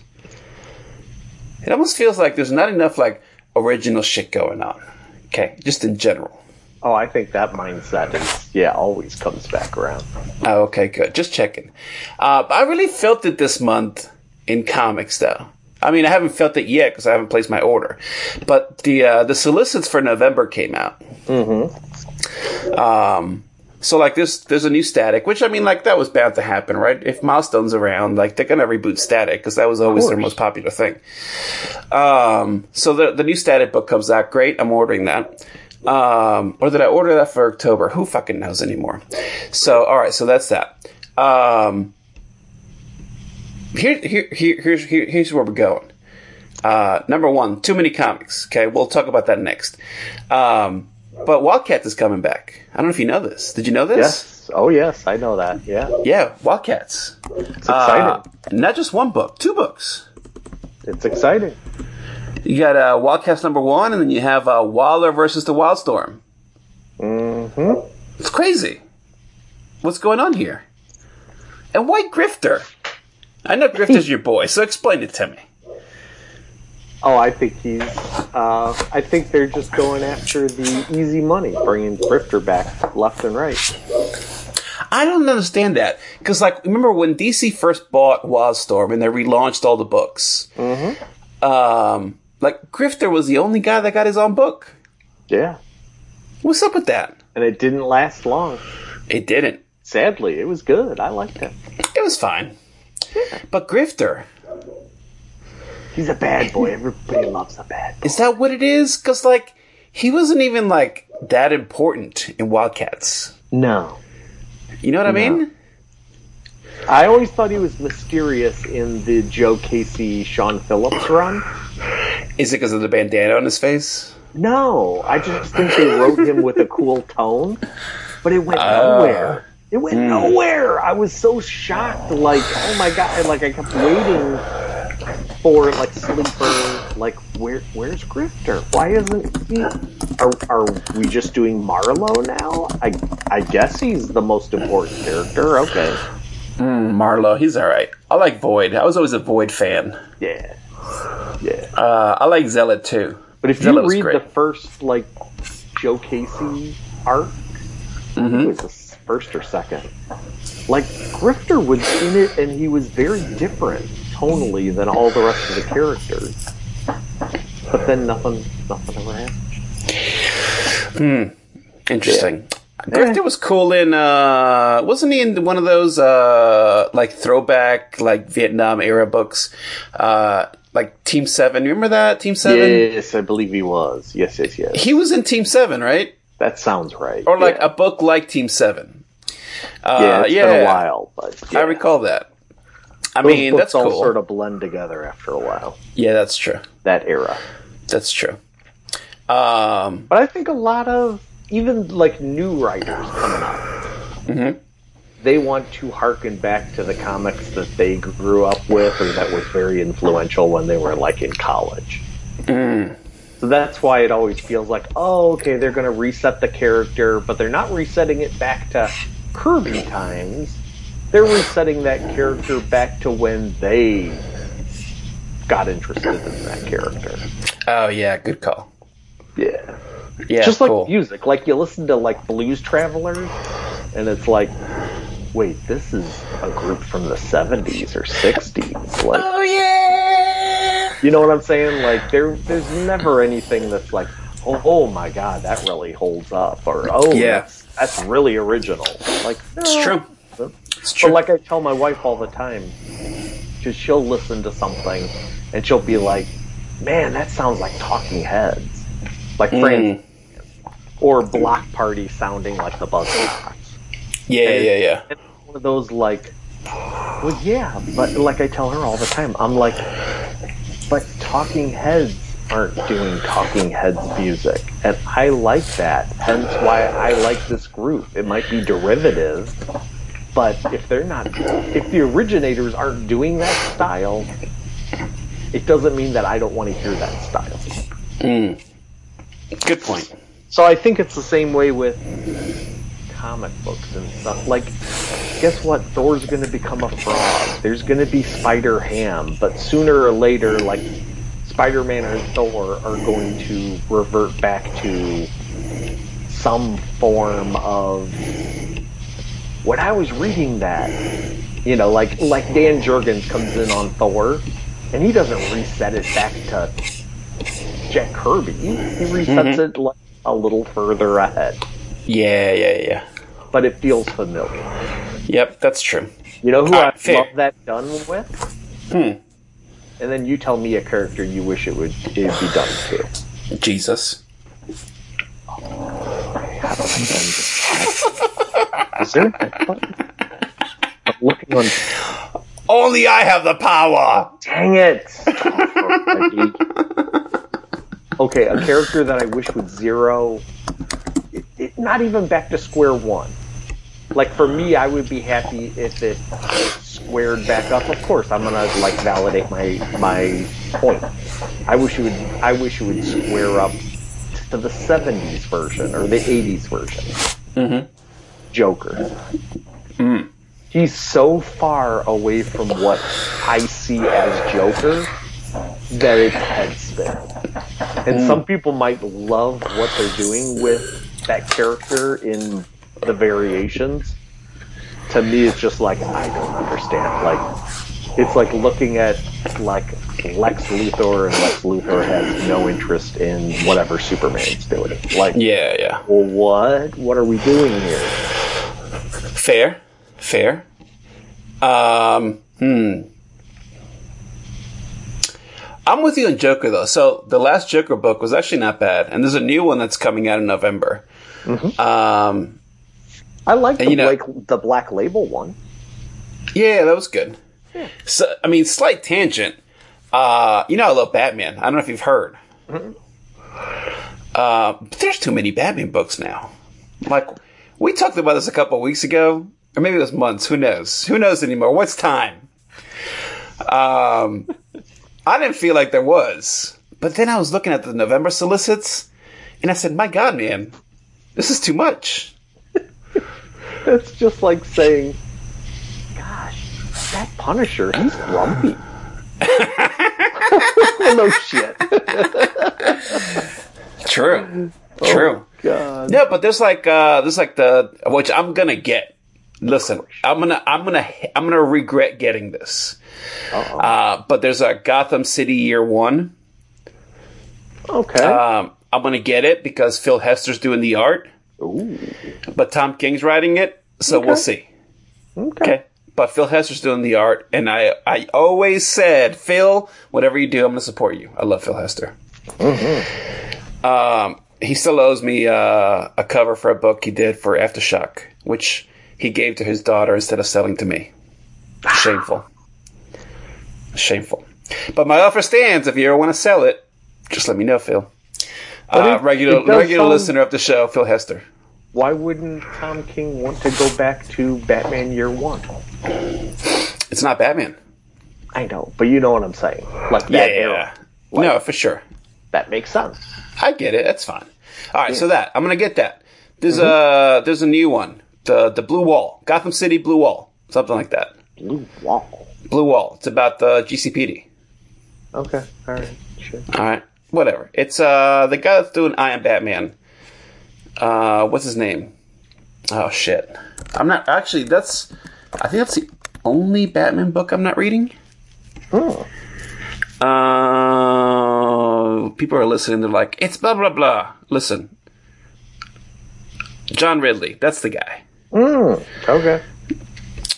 Speaker 2: It almost feels like there's not enough like original shit going on. Okay, just in general.
Speaker 1: Oh, I think that mindset is yeah always comes back around.
Speaker 2: Oh, okay, good. Just checking. Uh, I really felt it this month in comics, though. I mean, I haven't felt it yet because I haven't placed my order, but the uh, the solicits for November came out. Mm-hmm. Um, so like this, there's a new Static, which I mean, like that was bound to happen, right? If Milestone's around, like they're gonna reboot Static because that was always their most popular thing. Um, so the the new Static book comes out. Great, I'm ordering that. Um, or did I order that for October? Who fucking knows anymore? So, all right, so that's that. Um, here, here, here, here's here, here's where we're going. Uh, number one, too many comics. Okay, we'll talk about that next. Um, but Wildcats is coming back. I don't know if you know this. Did you know this?
Speaker 1: Yes. Oh yes, I know that. Yeah.
Speaker 2: Yeah, Wildcats.
Speaker 1: It's exciting.
Speaker 2: Uh, not just one book, two books.
Speaker 1: it's exciting.
Speaker 2: You got uh, Wildcats number one, and then you have uh, Wilder versus the Wildstorm.
Speaker 1: Mm-hmm.
Speaker 2: It's crazy. What's going on here? And why Grifter? I know Grifter's your boy, so explain it to me.
Speaker 1: Oh, I think he's. Uh, I think they're just going after the easy money, bringing Grifter back left and right.
Speaker 2: I don't understand that because, like, remember when DC first bought Wildstorm and they relaunched all the books?
Speaker 1: Mm-hmm.
Speaker 2: Um, like Grifter was the only guy that got his own book.
Speaker 1: Yeah,
Speaker 2: What's up with that?
Speaker 1: and it didn't last long.
Speaker 2: It didn't.
Speaker 1: Sadly, it was good. I liked it.
Speaker 2: It was fine. But Grifter,
Speaker 1: He's a bad boy. Everybody loves a bad boy.
Speaker 2: is that what it is? Because like he wasn't even like that important in Wildcats.
Speaker 1: No.
Speaker 2: You know what I
Speaker 1: No.
Speaker 2: mean?
Speaker 1: I always thought he was mysterious in the Joe Casey Sean Phillips run.
Speaker 2: Is it because of the bandana on his face?
Speaker 1: No, I just think they wrote him with a cool tone, but it went
Speaker 2: Ah.
Speaker 1: nowhere. It went nowhere. I was so shocked. Like, oh my god! Like, I kept waiting for like sleeper. Like, where where's Grifter? Why isn't he? Are are we just doing Marlowe now? I I guess he's the most important character. Okay,
Speaker 2: Mm, Marlowe, he's all right. I like Void. I was always a Void fan.
Speaker 1: yeah, yeah.
Speaker 2: Uh, I like Zealot too.
Speaker 1: But if
Speaker 2: Zealot
Speaker 1: you read the first like Joe Casey arc,
Speaker 2: Mm-hmm.
Speaker 1: it was the first or second. Like Grifter was in it, and he was very different tonally than all the rest of the characters. But then nothing, nothing ever happened. Hmm.
Speaker 2: Interesting. Grifter was cool in. uh Wasn't he in one of those uh like throwback like Vietnam era books? Uh Like Team Seven. Remember that Team Seven?
Speaker 1: Yes, I believe he was. Yes, yes, yes.
Speaker 2: He was in Team Seven, right?
Speaker 1: That sounds right.
Speaker 2: Or like
Speaker 1: yeah.
Speaker 2: a book like Team Seven. Uh,
Speaker 1: yeah, it's
Speaker 2: yeah,
Speaker 1: been a while, but
Speaker 2: I recall that. I
Speaker 1: Those
Speaker 2: mean, that's
Speaker 1: all
Speaker 2: cool.
Speaker 1: sort of blend together after a while.
Speaker 2: Yeah, that's true.
Speaker 1: That era.
Speaker 2: That's true. Um,
Speaker 1: But I think a lot of even like new writers coming up,
Speaker 2: Mhm.
Speaker 1: they want to harken back to the comics that they grew up with or that was very influential when they were like in college.
Speaker 2: mm,
Speaker 1: So that's why it always feels like, oh, okay, they're going to reset the character, but they're not resetting it back to Kirby times. They're resetting that character back to when they got interested in that character.
Speaker 2: oh yeah, good call.
Speaker 1: Yeah.
Speaker 2: Yeah,
Speaker 1: just like
Speaker 2: cool.
Speaker 1: music. Like you listen to like Blues Travelers, and it's like, wait, this is a group from the '70s or '60s. Like,
Speaker 2: oh yeah.
Speaker 1: you know what I'm saying? Like there, there's never anything that's like, oh, oh my god, that really holds up, or oh,
Speaker 2: Yeah.
Speaker 1: that's, that's really original. Like
Speaker 2: It's true. It's true.
Speaker 1: But like I tell my wife all the time, because she'll listen to something and she'll be like, "Man, that sounds like Talking Heads," like
Speaker 2: Mm.
Speaker 1: Friends, or Bloc Party sounding like the Buzzcocks.
Speaker 2: yeah, yeah, yeah.
Speaker 1: And one of those like, well, yeah, but like I tell her all the time, I'm like, but Talking Heads aren't doing Talking Heads music, and I like that. Hence why I like this group. It might be derivative, but if they're not, if the originators aren't doing that style, it doesn't mean that I don't want to hear that style.
Speaker 2: Mm. Good point.
Speaker 1: So I think it's the same way with comic books and stuff. Like, guess what? Thor's going to become a frog. There's going to be Spider Ham, but sooner or later, like, Spider Man or Thor are going to revert back to some form of. When I was reading that, you know, like like Dan Jurgens comes in on Thor, and he doesn't reset it back to Jack Kirby. He resets mm-hmm. it like a little further ahead,
Speaker 2: Yeah, yeah, yeah.
Speaker 1: but it feels familiar.
Speaker 2: Yep, that's true.
Speaker 1: You know who
Speaker 2: Ah,
Speaker 1: I
Speaker 2: fair.
Speaker 1: love that done with?
Speaker 2: Hmm.
Speaker 1: And then you tell me a character you wish it would it'd be done to.
Speaker 2: Jesus.
Speaker 1: Is there? I'm looking on.
Speaker 2: Only I have the power.
Speaker 1: Dang it! okay, a character that I wish would zero. It, it, not even back to square one. Like for me, I would be happy if it squared back up. Of course, I'm gonna like validate my my point. I wish you would. I wish you would square up to the '70s version or the '80s version.
Speaker 2: Mm-hmm.
Speaker 1: Joker. He's so far away from what I see as Joker that it's head spin. And some people might love what they're doing with that character in the variations. To me, it's just like I don't understand. Like it's like looking at like Lex Luthor, and Lex Luthor has no interest in whatever Superman's doing. Like,
Speaker 2: Yeah, yeah.
Speaker 1: well, what? What are we doing here?
Speaker 2: Fair, fair. Um, hmm. I'm with you on Joker though. So the last Joker book was actually not bad, and there's a new one that's coming out in November. Um,
Speaker 1: I like the,
Speaker 2: you know-
Speaker 1: Blake, the Black Label one.
Speaker 2: yeah, that was good. So I mean, slight tangent. Uh, you know, I love Batman. I don't know if you've heard. Uh, but there's too many Batman books now. Like we talked about this a couple weeks ago, or maybe it was months. Who knows? Who knows anymore? What's time? Um, I didn't feel like there was, but then I was looking at the November solicits, and I said, "My God, man, this is too much."
Speaker 1: It's just like saying, "Gosh, that Punisher, he's grumpy." no shit.
Speaker 2: True. True.
Speaker 1: God.
Speaker 2: No, but there's like uh there's like the which I'm gonna get. Listen, I'm gonna I'm gonna I'm gonna regret getting this. Uh, but there's a Gotham City Year One.
Speaker 1: Okay.
Speaker 2: Um, I'm gonna get it because Phil Hester's doing the art,
Speaker 1: Ooh.
Speaker 2: but Tom King's writing it, so we'll see.
Speaker 1: Okay.
Speaker 2: Okay. But Phil Hester's doing the art, and I I always said, Phil, whatever you do, I'm gonna support you. I love Phil Hester. Mm-hmm. Um, he still owes me uh, a cover for a book he did for Aftershock, which he gave to his daughter instead of selling to me. Shameful. Shameful. But my offer stands. If you ever want to sell it, just let me know, Phil. Uh,
Speaker 1: it-
Speaker 2: regular
Speaker 1: it
Speaker 2: regular
Speaker 1: sound-
Speaker 2: listener of the show, Phil Hester.
Speaker 1: Why wouldn't Tom King want to go back to Batman Year One?
Speaker 2: It's not Batman.
Speaker 1: I know, but you know what I'm saying. Like that
Speaker 2: Yeah,
Speaker 1: era.
Speaker 2: no, for sure.
Speaker 1: That makes sense.
Speaker 2: I get it. That's fine. All right, so that I'm gonna get that. There's a there's a new one, the the Blue Wall, Gotham City Blue Wall, something like that.
Speaker 1: Blue wall.
Speaker 2: Blue Wall. It's about the GCPD.
Speaker 1: Okay. All right. Sure.
Speaker 2: All right, whatever. It's uh the guy that's doing I Am Batman. Uh, what's his name? Oh shit! I'm not actually. That's I think that's the only Batman book I'm not reading.
Speaker 1: Oh.
Speaker 2: Uh, people are listening. They're like, it's blah blah blah. Listen, John Ridley. That's the guy
Speaker 1: Mm. Okay.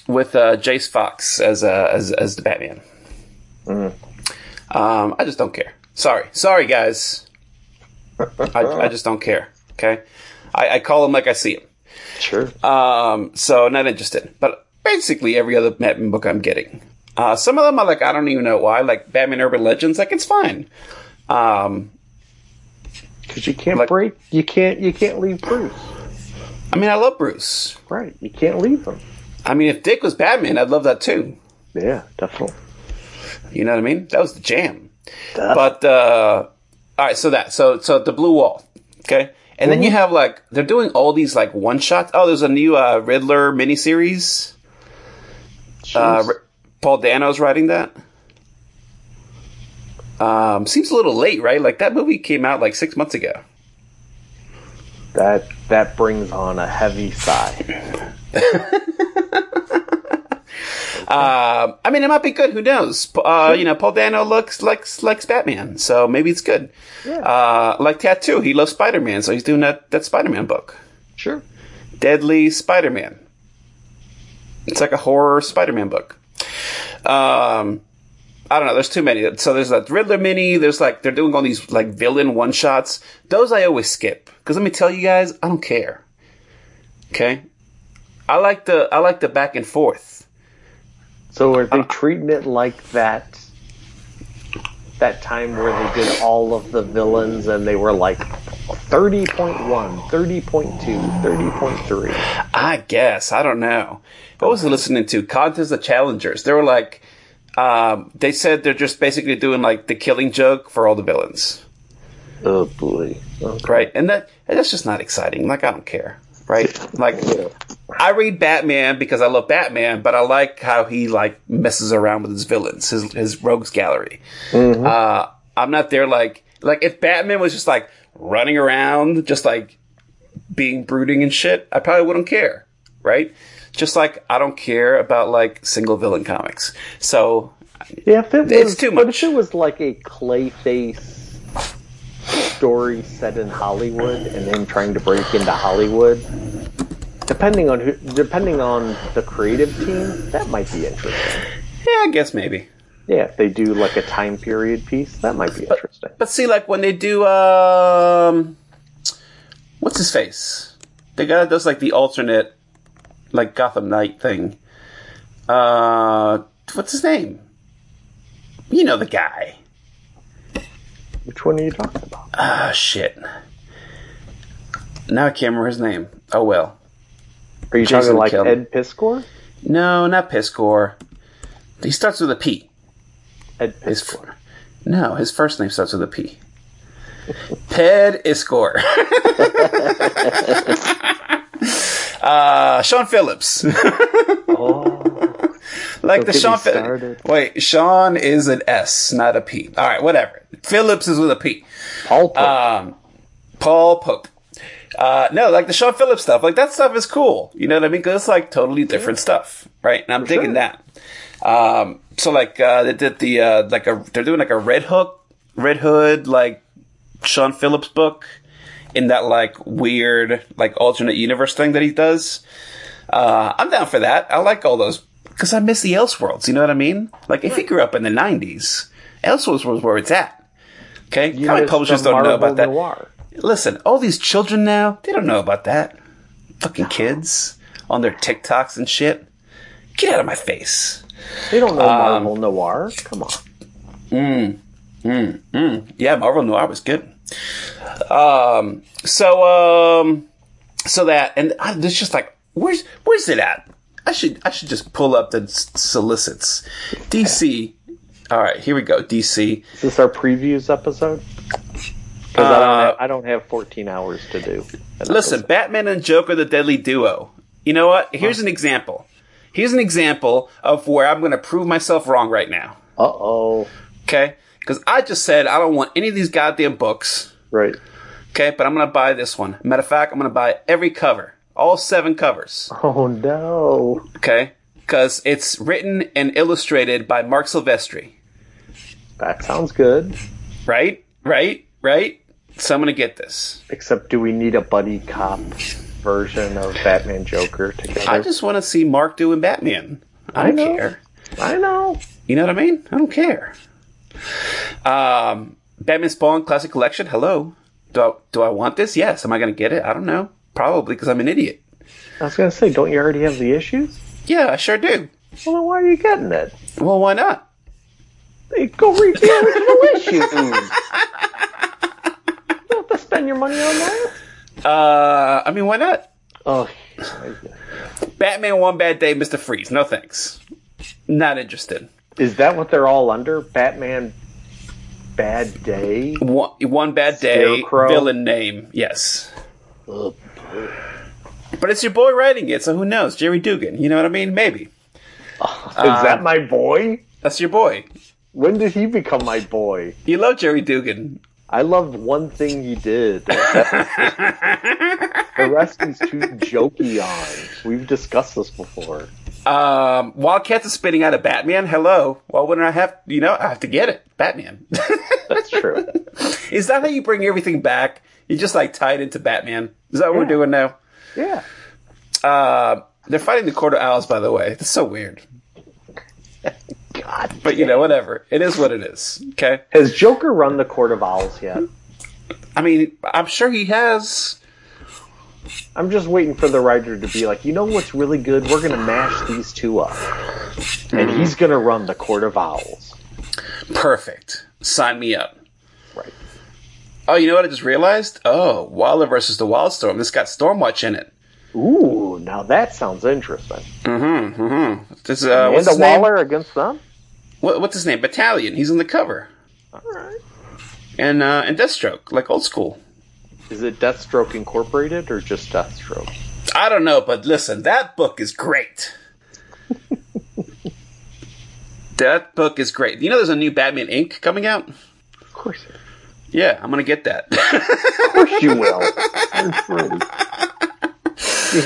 Speaker 2: with uh, Jace Fox as uh, as as the Batman.
Speaker 1: Mm.
Speaker 2: Um, I just don't care. Sorry, sorry guys. I, I just don't care. Okay, I, I call him like I see him.
Speaker 1: Sure.
Speaker 2: Um, so not interested. But basically every other Batman book I'm getting. Uh, some of them are like I don't even know why. Like Batman Urban Legends, like it's fine. Um,
Speaker 1: Because you can't
Speaker 2: Like-
Speaker 1: break. You can't. You can't leave Bruce.
Speaker 2: I mean, I love Bruce.
Speaker 1: Right. You can't leave him.
Speaker 2: I mean, if Dick was Batman, I'd love that too.
Speaker 1: Yeah. Definitely.
Speaker 2: You know what I mean? That was the jam.
Speaker 1: Definitely.
Speaker 2: But uh, all right, so that so so the Blue Wall, okay, and then you have like they're doing all these like one shots. Oh, there's a new uh, Riddler miniseries. Uh, R- Paul Dano's writing that. Um, seems a little late, right? Like that movie came out like six months ago.
Speaker 1: That that brings on a heavy sigh.
Speaker 2: Um, I mean, it might be good. Who knows? Uh, you know, Paul Dano looks likes likes Batman, so maybe it's good.
Speaker 1: Yeah.
Speaker 2: Uh, like Taboo, he loves Spider Man, so he's doing that that Spider Man book.
Speaker 1: Sure.
Speaker 2: Deadly Spider Man. It's like a horror Spider Man book. Um, I don't know. There's too many. So there's that Riddler mini. There's like they're doing all these like villain one shots. Those I always skip because let me tell you guys, I don't care. Okay, I like the I like the back and forth.
Speaker 1: So are they uh, treating it like that? That time where they did all of the villains and they were like 30.1, 30.2, 30.3.
Speaker 2: I guess I don't know. What was I listening to? Contest of Challengers. They were like, Um, they said they're just basically doing like the killing joke for all the villains,
Speaker 1: Oh boy. Okay.
Speaker 2: right? And that and that's just not exciting. Like I don't care, right? Like I read Batman because I love Batman, but I like how he like messes around with his villains, his his rogues gallery. Uh, I'm not there like like if Batman was just like running around, just like being brooding and shit, I probably wouldn't care, right? Just like I don't care about like single villain comics. So
Speaker 1: Yeah, if it was,
Speaker 2: It's too
Speaker 1: But if it was like a Clayface story set in Hollywood and then trying to break into Hollywood, depending on who, depending on the creative team, that might be interesting.
Speaker 2: yeah, I guess maybe.
Speaker 1: Yeah, if they do like a time period piece, that might be interesting.
Speaker 2: But see, like when they do, um, what's his face? The guy that does like the alternate, like Gotham Knight thing. Uh, what's his name? You know the guy.
Speaker 1: Which one are you talking about?
Speaker 2: Ah, shit. Now I can't remember his name. Oh well.
Speaker 1: Are you
Speaker 2: Jason
Speaker 1: talking like
Speaker 2: Kelly.
Speaker 1: Ed Piskor?
Speaker 2: No, not Piskor. He starts with a P.
Speaker 1: Ed
Speaker 2: His
Speaker 1: Piskor.
Speaker 2: no, his first name starts with a P. Ped Iscor. uh, Sean Phillips.
Speaker 1: Oh,
Speaker 2: like the Sean. Phil-
Speaker 1: started.
Speaker 2: Wait, Sean is an S, not a P. All right, whatever. Phillips is with a P.
Speaker 1: Paul Pope.
Speaker 2: Um, Paul Pope. Uh, no, like the Sean Phillips stuff, like that stuff is cool. You know what I mean? Because it's like totally different stuff, right? And I'm digging
Speaker 1: sure.
Speaker 2: that. Um, so like uh, they did the uh, like a they're doing like a Red Hook, Red Hood like Sean Phillips book in that like weird like alternate universe thing that he does. Uh, I'm down for that. I like all those because I miss the Elseworlds. You know what I mean? Like if you grew up in the '90s, Elseworlds was where it's at. Okay,
Speaker 1: You
Speaker 2: comic publishers don't know
Speaker 1: Marvel
Speaker 2: about that.
Speaker 1: Noir.
Speaker 2: Listen, all these children now, they don't know about that. Fucking kids on their TikToks and shit. Get out of my face.
Speaker 1: They don't know
Speaker 2: Um,
Speaker 1: Marvel Noir. Come on. Mm, mm, mm.
Speaker 2: Yeah, Marvel Noir was good. Um, so, um, so that, and I, it's just like, where's, where's it at? I should, I should just pull up the solicits. DC. All right, here we go. DC.
Speaker 1: Is this our previews episode? Because I, don't have, I don't have 14 hours to do.
Speaker 2: Listen,
Speaker 1: episode.
Speaker 2: Batman and Joker, the deadly duo. You know what? Here's an example. Here's an example of where I'm going to prove myself wrong right now.
Speaker 1: Uh-oh.
Speaker 2: Okay? Because I just said I don't want any of these goddamn books.
Speaker 1: Right.
Speaker 2: Okay? But I'm going to buy this one. Matter of fact, I'm going to buy every cover. All seven covers.
Speaker 1: Oh, no.
Speaker 2: Okay? Because it's written and illustrated by Marc Silvestri.
Speaker 1: That sounds good.
Speaker 2: Right? Right? Right? So I'm going to get this.
Speaker 1: Except do we need a buddy cop version of Batman Joker together?
Speaker 2: I just want to see Mark doing Batman. I don't care.
Speaker 1: I know.
Speaker 2: You know what I mean? I don't care. Um, Batman Spawn Classic Collection. Hello. Do I, do I want this? Yes. Am I going to get it? I don't know. Probably because I'm an idiot.
Speaker 1: I was going to say, don't you already have the issues?
Speaker 2: Yeah, I sure do.
Speaker 1: Well, then why are you getting it?
Speaker 2: Well, why not?
Speaker 1: Hey, go read the original issues. You don't have to spend your money on that.
Speaker 2: Uh, I mean, why not?
Speaker 1: Oh,
Speaker 2: Batman One Bad Day, Mister Freeze. No thanks. Not interested.
Speaker 1: Is that what they're all under? Batman Bad Day?
Speaker 2: One, one Bad Day
Speaker 1: Scarecrow?
Speaker 2: villain name. Yes.
Speaker 1: Oh, Ugh.
Speaker 2: But it's your boy writing it, so who knows? Gerry Duggan. You know what I mean? Maybe.
Speaker 1: Is that um, my boy?
Speaker 2: That's your boy.
Speaker 1: When did he become my boy?
Speaker 2: You love Gerry Duggan.
Speaker 1: I loved one thing he did. the rest he's too jokey on. We've discussed this before.
Speaker 2: Um, Wildcats is spitting out a Batman. Hello. Why wouldn't I have? You know, I have to get it. Batman.
Speaker 1: That's true.
Speaker 2: is that how you bring everything back? You just like tie it into Batman. Is that what we're doing now?
Speaker 1: yeah.
Speaker 2: Uh, they're fighting the Court of Owls, by the way. That's so weird.
Speaker 1: God.
Speaker 2: But you know, whatever. It is what it is. Okay.
Speaker 1: Has Joker run the Court of Owls yet?
Speaker 2: I mean, I'm sure he has.
Speaker 1: I'm just waiting for the writer to be like, you know what's really good? We're going to mash these two up. And he's going to run the Court of Owls.
Speaker 2: Perfect. Sign me up.
Speaker 1: Right.
Speaker 2: Oh, you know what I just realized? Oh, Waller versus the Wildstorm. This got Stormwatch in it.
Speaker 1: Ooh, now that sounds interesting.
Speaker 2: Mm-hmm. mm-hmm. This, uh, what's
Speaker 1: Amanda
Speaker 2: his name?
Speaker 1: Waller against them?
Speaker 2: what, what's his name? Battalion. He's on the cover.
Speaker 1: All right.
Speaker 2: And uh, and Deathstroke, like old school.
Speaker 1: Is it Deathstroke Incorporated or just Deathstroke?
Speaker 2: I don't know, but listen, that book is great. that book is great. You know, there's a new Batman Inc. coming out.
Speaker 1: Of course.
Speaker 2: Yeah, I'm gonna get that.
Speaker 1: Of course you will.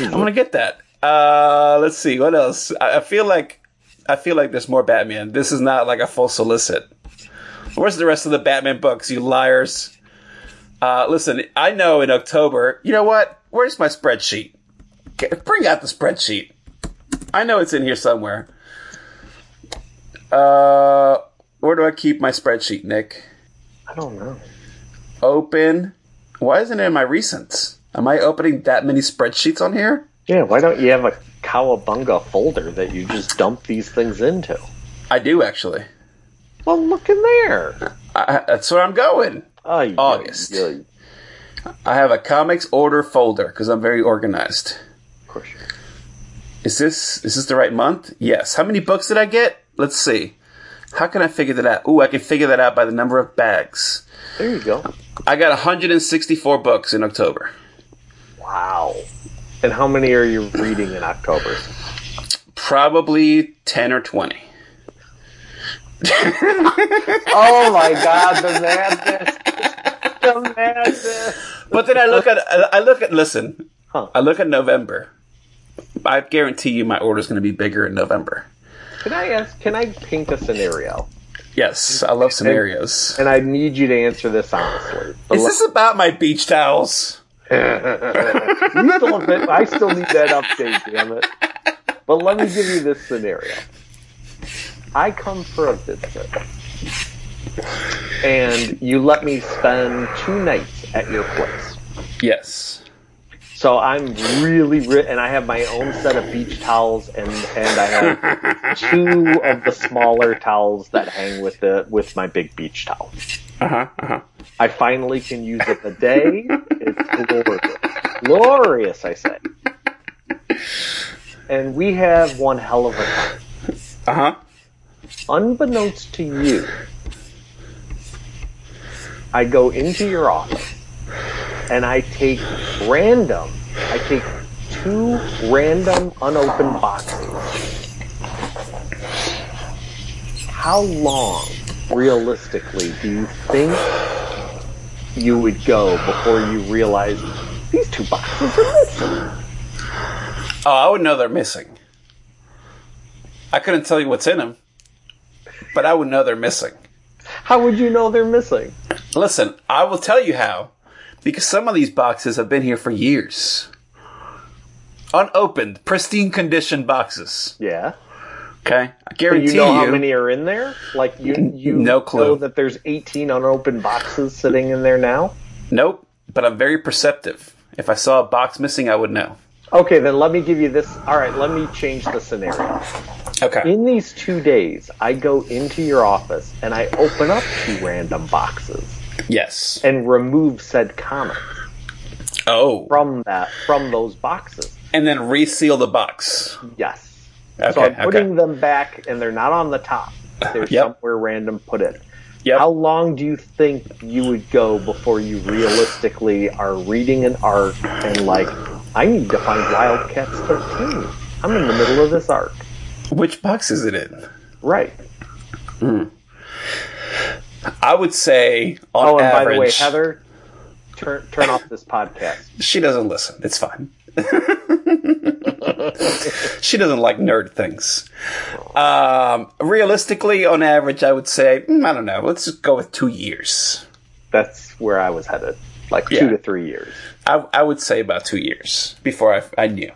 Speaker 2: I'm gonna get that. Uh, let's see what else. I, I feel like I feel like there's more Batman. This is not like a full solicit. Where's the rest of the Batman books, you liars? Uh, listen, I know in October. You know what? Where's my spreadsheet? Get, bring out the spreadsheet. I know it's in here somewhere. Uh, where do I keep my spreadsheet, Nick?
Speaker 1: I don't know.
Speaker 2: Open. Why isn't it in my recents? Am I opening that many spreadsheets on here?
Speaker 1: Yeah, why don't you have a Cowabunga folder that you just dump these things into?
Speaker 2: I do actually.
Speaker 1: Well, look in there.
Speaker 2: I, that's where I'm going. August. I have a comics order folder because I'm very organized.
Speaker 1: Of course.
Speaker 2: Is this is this the right month? Yes. How many books did I get? Let's see. How can I figure that out? Ooh, I can figure that out by the number of bags.
Speaker 1: There you go.
Speaker 2: I got 164 books in October.
Speaker 1: Wow. And how many are you reading in October?
Speaker 2: Probably 10 or 20.
Speaker 1: Oh my God, the madness! The madness!
Speaker 2: But then I look at I look at listen.
Speaker 1: Huh.
Speaker 2: I look at November. I guarantee you my order's going to be bigger in November.
Speaker 1: Can I ask? Can I paint a scenario?
Speaker 2: Yes, I love scenarios.
Speaker 1: And I need you to answer this honestly.
Speaker 2: Is this about my beach towels?
Speaker 1: still have it- I still need that update, damn it. But let me give you this scenario. I come for a visit, and you let me spend two nights at your place.
Speaker 2: Yes.
Speaker 1: So I'm really, ri- and I have my own set of beach towels, and and I have two of the smaller towels that hang with the with my big beach towel.
Speaker 2: Uh huh. Uh huh.
Speaker 1: I finally can use it a day. It's glorious, glorious, I say. And we have one hell of a time.
Speaker 2: Uh huh.
Speaker 1: Unbeknownst to you, I go into your office and I take random, I take two random unopened boxes. How long, realistically, do you think you would go before you realize these two boxes are missing?
Speaker 2: Oh, I would know they're missing. I couldn't tell you what's in them, but I would know they're missing.
Speaker 1: How would you know they're missing?
Speaker 2: Listen, I will tell you how. Because some of these boxes have been here for years. Unopened, pristine condition boxes.
Speaker 1: Yeah.
Speaker 2: Okay? I guarantee
Speaker 1: you know how many are in there? Like you, you
Speaker 2: No clue.
Speaker 1: know that there's 18 unopened boxes sitting in there now.
Speaker 2: Nope, but I'm very perceptive. If I saw a box missing, I would know.
Speaker 1: Okay, then let me give you this. All right, let me change the scenario.
Speaker 2: Okay.
Speaker 1: In these two days, I go into your office and I open up two random boxes
Speaker 2: Yes.
Speaker 1: and remove said comics
Speaker 2: Oh.
Speaker 1: from that from those boxes.
Speaker 2: And then reseal the box.
Speaker 1: Yes.
Speaker 2: Okay.
Speaker 1: so I'm
Speaker 2: okay.
Speaker 1: putting them back, and they're not on the top. They're
Speaker 2: Yep.
Speaker 1: somewhere random put in.
Speaker 2: Yep.
Speaker 1: How long do you think you would go before you realistically are reading an arc and like, I need to find Wildcats 13. I'm in the middle of this arc.
Speaker 2: Which box is it in?
Speaker 1: Right.
Speaker 2: I would say on
Speaker 1: Oh, and
Speaker 2: average.
Speaker 1: by the way, Heather, turn turn off this podcast.
Speaker 2: She doesn't listen. It's fine. she doesn't like nerd things. Um, realistically, on average, I would say, mm, I don't know, let's just go with two years.
Speaker 1: That's where I was headed. Like
Speaker 2: Yeah.
Speaker 1: two to three years.
Speaker 2: I, I would say about two years before I, I knew.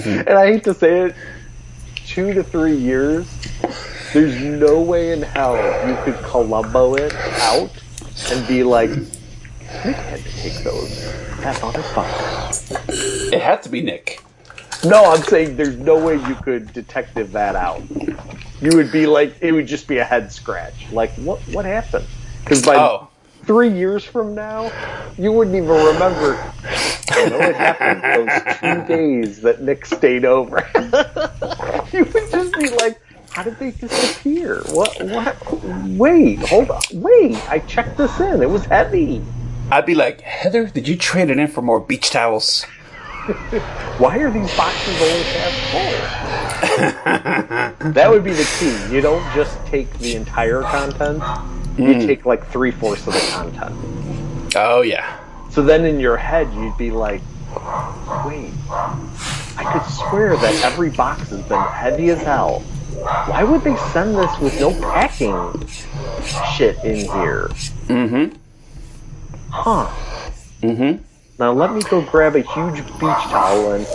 Speaker 2: Mm-hmm.
Speaker 1: And I hate to say it, two to three years. There's no way in hell you could Columbo it out and be like, Nick had to take those. That motherfucker.
Speaker 2: It had to be Nick.
Speaker 1: No, I'm saying there's no way you could detective that out. You would be like, it would just be a head scratch. Like, what what happened? Because by
Speaker 2: Oh,
Speaker 1: three years from now, you wouldn't even remember. What happened those two days that Nick stayed over. you would just be like, How did they disappear? What? What? Wait, hold on. Wait, I checked this in. It was heavy.
Speaker 2: I'd be like, Heather, did you trade it in for more beach towels?
Speaker 1: Why are these boxes only half full? that would be the key. You don't just take the entire content. You take like three fourths of the content.
Speaker 2: Oh yeah.
Speaker 1: So then in your head, you'd be like, wait, I could swear that every box has been heavy as hell. Why would they send this with no packing shit in here?
Speaker 2: Mm-hmm.
Speaker 1: Huh.
Speaker 2: Mm-hmm.
Speaker 1: Now let me go grab a huge beach towel and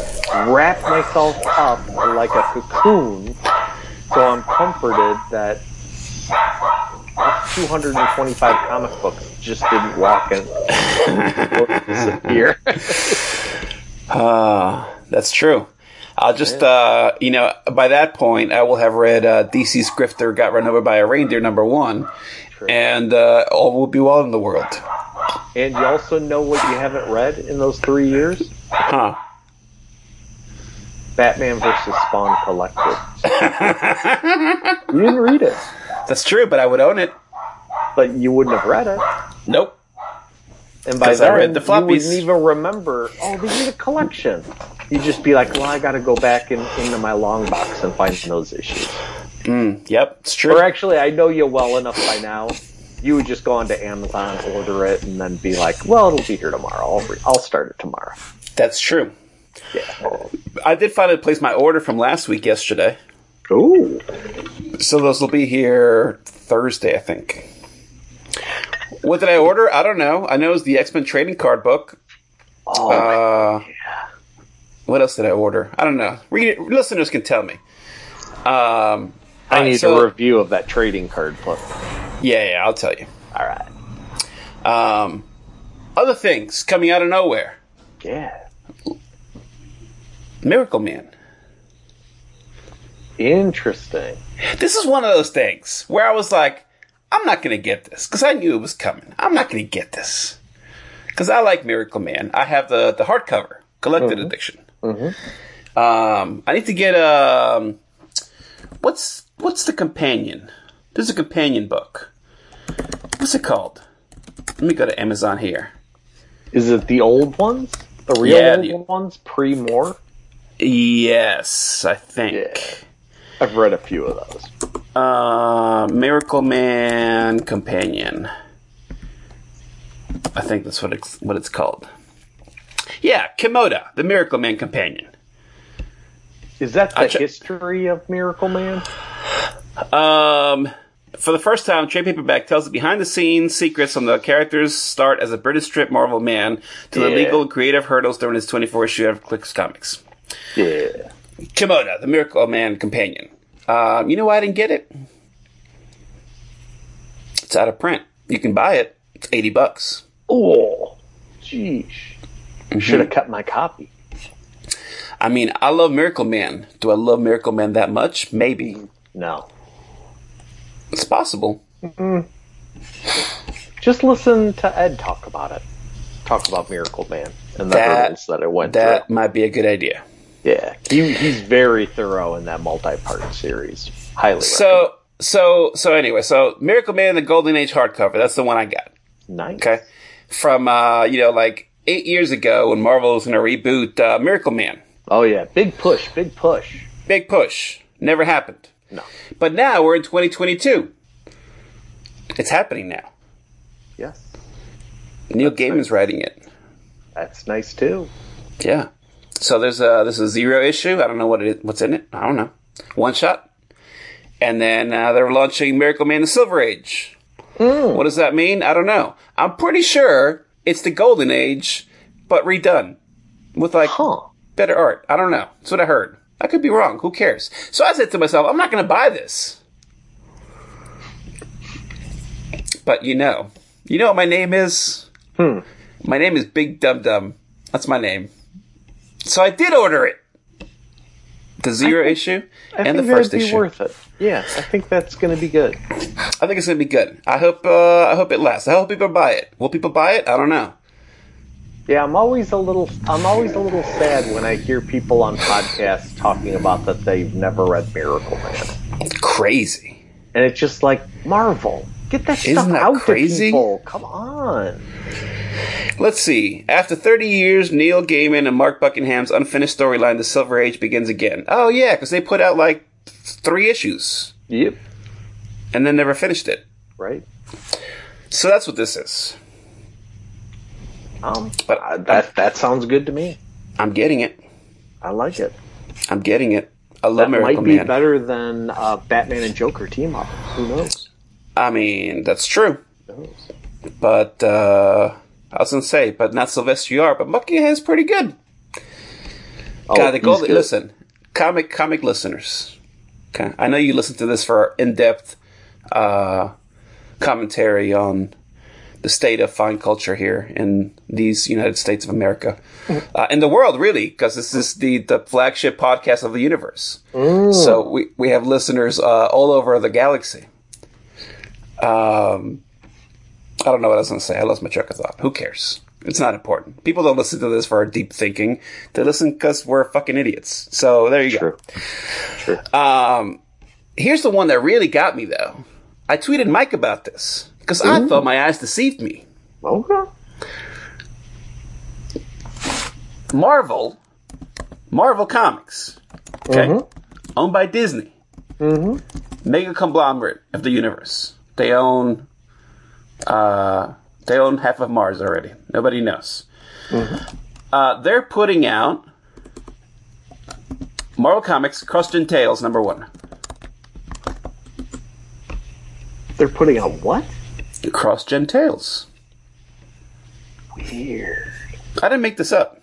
Speaker 1: wrap myself up like a cocoon so I'm comforted that 225 comic books just didn't walk in disappear.
Speaker 2: Uh, that's true. I'll just, uh, you know, by that point, I will have read uh, DC's Grifter Got Run Over by a Reindeer number one,
Speaker 1: True.
Speaker 2: and uh, all will be well in the world.
Speaker 1: and you also know what you haven't read in those three years?
Speaker 2: Huh.
Speaker 1: Batman versus Spawn Collected. you didn't read it,
Speaker 2: That's true, but I would own it.
Speaker 1: but you wouldn't have read it.
Speaker 2: Nope.
Speaker 1: And by
Speaker 2: 'Cause I
Speaker 1: then,
Speaker 2: read the
Speaker 1: you
Speaker 2: floppies.
Speaker 1: wouldn't even remember, oh, they need a collection. You'd just be like, well, I gotta go back in, into my long box and find those issues.
Speaker 2: Mm, yep, it's true.
Speaker 1: Or actually, I know you well enough by now. You would just go onto Amazon, order it, and then be like, well, it'll be here tomorrow. I'll, re- I'll start it tomorrow.
Speaker 2: That's true.
Speaker 1: Yeah.
Speaker 2: I did finally place my order from last week yesterday,
Speaker 1: Ooh.
Speaker 2: so those will be here Thursday, I think. What did I order? I don't know. I know it's the X Men trading card book.
Speaker 1: Oh,
Speaker 2: Uh, What else did I order? I don't know. Read it, listeners can tell me. Um,
Speaker 1: I need
Speaker 2: so-
Speaker 1: a review of that trading card book.
Speaker 2: Yeah, yeah, I'll tell you.
Speaker 1: All right.
Speaker 2: Um, other things coming out of nowhere.
Speaker 1: Yeah.
Speaker 2: Miracle Man.
Speaker 1: Interesting.
Speaker 2: This is one of those things where I was like, I'm not going to get this because I knew it was coming. I'm not going to get this because I like Miracle Man. I have the the hardcover collected edition. Um, I need to get um, what's what's the companion? There's a companion book. What's it called? Let me go to Amazon here.
Speaker 1: Is it the old ones? The real
Speaker 2: Yeah,
Speaker 1: old
Speaker 2: the-
Speaker 1: ones? Pre Moore?
Speaker 2: Yes, I think.
Speaker 1: Yeah. I've read a few of those.
Speaker 2: Uh, Miracle Man Companion. I think that's what it's what it's called. Yeah, Kimota, the Miracle Man Companion.
Speaker 1: Is that the
Speaker 2: I che-
Speaker 1: history of Miracle Man?
Speaker 2: Um, for the first time, trade paperback tells the behind the scenes secrets from the characters start as a British strip Marvel man to the legal creative hurdles during his 24 issue of Clicks Comics.
Speaker 1: Yeah.
Speaker 2: Kimota, the Miracle Man Companion. Um, you know why I didn't get it? It's out of print. You can buy it. It's 80 bucks.
Speaker 1: Oh, jeez. Should have cut my copy.
Speaker 2: I mean, I love Miracle Man. Do I love Miracle Man that much? Maybe.
Speaker 1: No.
Speaker 2: It's possible.
Speaker 1: Just listen to Ed talk about it. Talk about Miracle Man and the
Speaker 2: That-
Speaker 1: hurdles that it went
Speaker 2: That
Speaker 1: through.
Speaker 2: might be a good idea.
Speaker 1: Yeah. He, he's very thorough in that multi-part series. Highly
Speaker 2: So, so, so anyway, so Miracle Man, the Golden Age hardcover. That's the one I got.
Speaker 1: Nice.
Speaker 2: Okay. From, uh, you know, like eight years ago when Marvel was going to reboot, uh, Miracle Man.
Speaker 1: Oh yeah, big push, big push.
Speaker 2: Big push. Never happened.
Speaker 1: No.
Speaker 2: But now we're in 2022. It's happening now.
Speaker 1: Yes.
Speaker 2: Neil Gaiman's writing it.
Speaker 1: That's nice too.
Speaker 2: Yeah. So there's a this is a zero issue. I don't know what it is, what's in it. I don't know. One shot. And then uh, they're launching Miracle Man: The Silver Age. What does that mean? I don't know. I'm pretty sure it's the Golden Age, but redone with like
Speaker 1: Huh.
Speaker 2: better art. I don't know. That's what I heard. I could be wrong. Who cares? So I said to myself, I'm not going to buy this. But you know, you know what my name is?
Speaker 1: Hmm.
Speaker 2: My name is Big Dum Dum. That's my name. So I did order it. The zero issue
Speaker 1: I
Speaker 2: and the
Speaker 1: think
Speaker 2: first
Speaker 1: be
Speaker 2: issue.
Speaker 1: worth it. Yeah, I think that's going to be good.
Speaker 2: I think it's gonna be good. I hope. Uh, I hope it lasts. I hope people buy it. Will people buy it? I don't know.
Speaker 1: Yeah, I'm always a little I'm always a little sad when I hear people on podcasts talking about that they've never read Miracle Man.
Speaker 2: crazy.
Speaker 1: And it's just like Marvel. Get that
Speaker 2: Isn't
Speaker 1: stuff
Speaker 2: that
Speaker 1: out
Speaker 2: crazy?
Speaker 1: to people. Come on.
Speaker 2: Let's see. After 30 years, Neil Gaiman and Mark Buckingham's unfinished storyline, The Silver Age, begins again. Oh, yeah, because they put out like three issues
Speaker 1: Yep.
Speaker 2: and then never finished it.
Speaker 1: Right.
Speaker 2: So that's what this is.
Speaker 1: Um,
Speaker 2: But
Speaker 1: uh, that that sounds good to me.
Speaker 2: I'm getting it.
Speaker 1: I like it.
Speaker 2: I'm getting it. I love
Speaker 1: That
Speaker 2: Miracle
Speaker 1: might be
Speaker 2: Man.
Speaker 1: better than uh, Batman and Joker team up. Who knows?
Speaker 2: I mean, that's true. But, uh, I was to say, but not Sylvester Yard, but Buckingham's pretty good.
Speaker 1: Oh,
Speaker 2: God, the golden,
Speaker 1: good.
Speaker 2: listen, comic, comic listeners. Okay. I know you listen to this for in-depth, uh, commentary on the state of fine culture here in these United States of America, uh, in the world, really, because this is the, the flagship podcast of the universe. So we, we have listeners uh, all over the galaxy. Um, I don't know what I was going to say. I lost my track of thought. Who cares? It's not important. People don't listen to this for our deep thinking. They listen because we're fucking idiots. So there you
Speaker 1: True. True.
Speaker 2: go. Um, here's the one that really got me, though. I tweeted Mike about this because I thought my eyes deceived me.
Speaker 1: Okay.
Speaker 2: Marvel, Marvel Comics, okay,
Speaker 1: Mhm.
Speaker 2: owned by Disney,
Speaker 1: Mm-hmm.
Speaker 2: mega conglomerate of the universe. They own, uh, they own half of Mars already. Nobody knows. Uh, they're putting out Marvel Comics Cross-Gen Tales number one.
Speaker 1: They're putting out what?
Speaker 2: Cross-Gen Tales.
Speaker 1: Weird.
Speaker 2: I didn't make this up.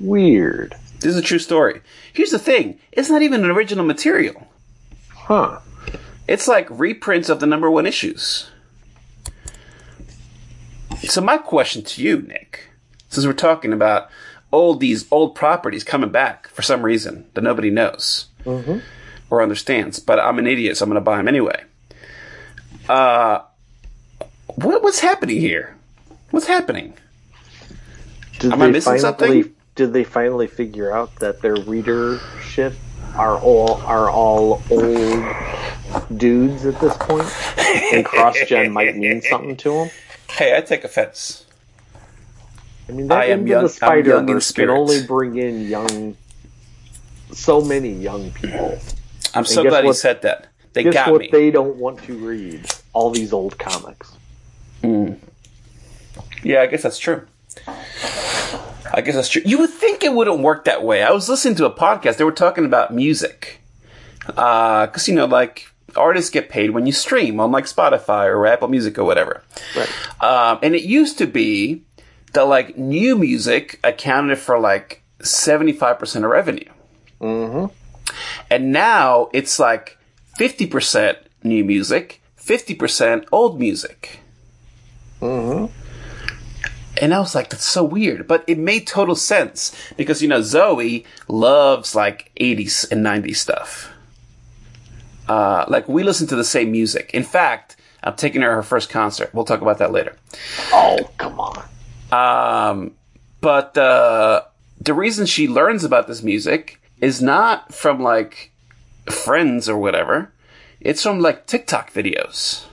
Speaker 1: Weird.
Speaker 2: This is a true story. Here's the thing: it's not even an original material.
Speaker 1: Huh.
Speaker 2: It's like reprints of the number one issues. So my question to you, Nick, since we're talking about all these old properties coming back for some reason that nobody knows or understands, but I'm an idiot, so I'm going to buy them anyway. Uh, what, what's happening here? What's happening?
Speaker 1: Did
Speaker 2: Am I missing
Speaker 1: finally,
Speaker 2: something?
Speaker 1: Did they finally figure out that their readership are all are all old dudes at this point, and cross gen might mean something to them?
Speaker 2: Hey, I take offense.
Speaker 1: I mean, that
Speaker 2: I am
Speaker 1: into
Speaker 2: young-
Speaker 1: the Spider Verse can only bring in young, so many young people.
Speaker 2: I'm so
Speaker 1: guess
Speaker 2: glad you
Speaker 1: what-
Speaker 2: said that. They
Speaker 1: Guess
Speaker 2: got
Speaker 1: what
Speaker 2: me.
Speaker 1: they don't want to read? All these old comics. Hmm.
Speaker 2: Yeah, I guess that's true. I guess that's true. You would think it wouldn't work that way. I was listening to a podcast. They were talking about music. Because, you know, like, artists get paid when you stream on, like, Spotify or Apple Music or whatever.
Speaker 1: Right.
Speaker 2: Um, and it used to be that, like, new music accounted for, like, 75% of revenue.
Speaker 1: Mm-hmm.
Speaker 2: And now it's, like, 50% new music, 50% old music.
Speaker 1: Mm-hmm.
Speaker 2: And I was like, that's so weird. But it made total sense because, you know, Zoe loves like 80s and 90s stuff. Uh, like we listen to the same music. In fact, I'm taking her to her first concert. We'll talk about that later.
Speaker 1: Oh, come on.
Speaker 2: Um, but, uh, the reason she learns about this music is not from like friends or whatever. It's from like TikTok videos.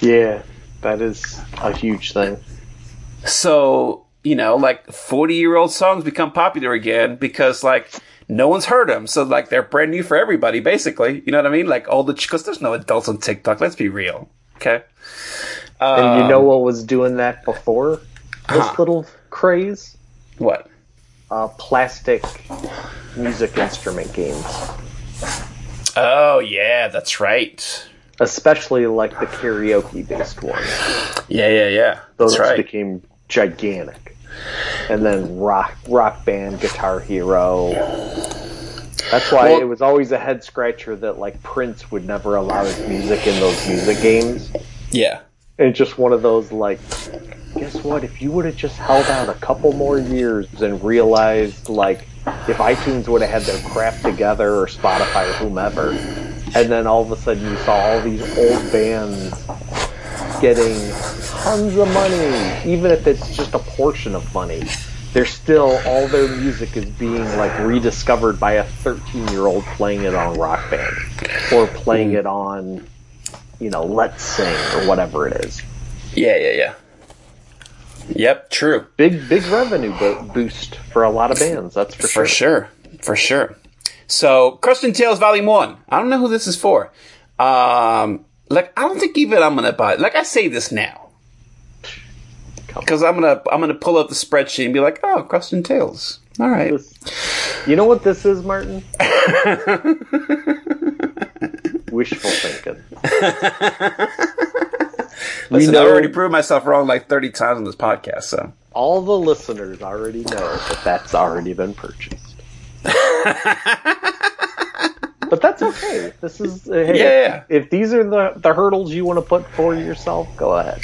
Speaker 1: Yeah, that is a huge thing.
Speaker 2: So, you know, like 40 year old songs become popular again because, like, no one's heard them. So, like, they're brand new for everybody, basically. You know what I mean? Like, all the, because there's no adults on TikTok. Let's be real. Okay.
Speaker 1: And you
Speaker 2: Um,
Speaker 1: know what was doing that before this
Speaker 2: Uh-huh.
Speaker 1: little craze?
Speaker 2: What?
Speaker 1: Uh, plastic music instrument games.
Speaker 2: Oh, yeah, that's right.
Speaker 1: Especially like the karaoke based ones.
Speaker 2: Yeah, yeah, yeah.
Speaker 1: Those
Speaker 2: That's right.
Speaker 1: became gigantic. And then rock rock band, guitar hero. That's why
Speaker 2: Well-
Speaker 1: it was always a head scratcher that like Prince would never allow his music in those music games.
Speaker 2: Yeah.
Speaker 1: And it's just one of those like, guess what? If you would have just held out a couple more years and realized like if iTunes would have had their crap together or Spotify or whomever, and then all of a sudden you saw all these old bands getting tons of money, even if it's just a portion of money, they're still all their music is being like rediscovered by a 13 year old playing it on Rock Band or playing it on, you know, Let's Sing or whatever it is.
Speaker 2: Yeah, yeah, yeah. Yep, true.
Speaker 1: Big big revenue bo- boost for a lot of bands. That's for sure.
Speaker 2: For sure. For sure. So, Cross-Gen Tales Volume 1. I don't know who this is for. Um, like, I don't think even I'm gonna buy it. Like, I say this now. Because I'm gonna, I'm gonna pull up the spreadsheet and be like, oh, Cross-Gen Tales. All right.
Speaker 1: This- you know what this is, Martin? Wishful thinking.
Speaker 2: Listen,
Speaker 1: know-
Speaker 2: I already proved myself wrong like 30 times on this podcast, so.
Speaker 1: All the listeners already know that that's already been purchased. but that's okay. This is uh, hey,
Speaker 2: Yeah.
Speaker 1: If, if these are the the hurdles you want to put for yourself, go ahead.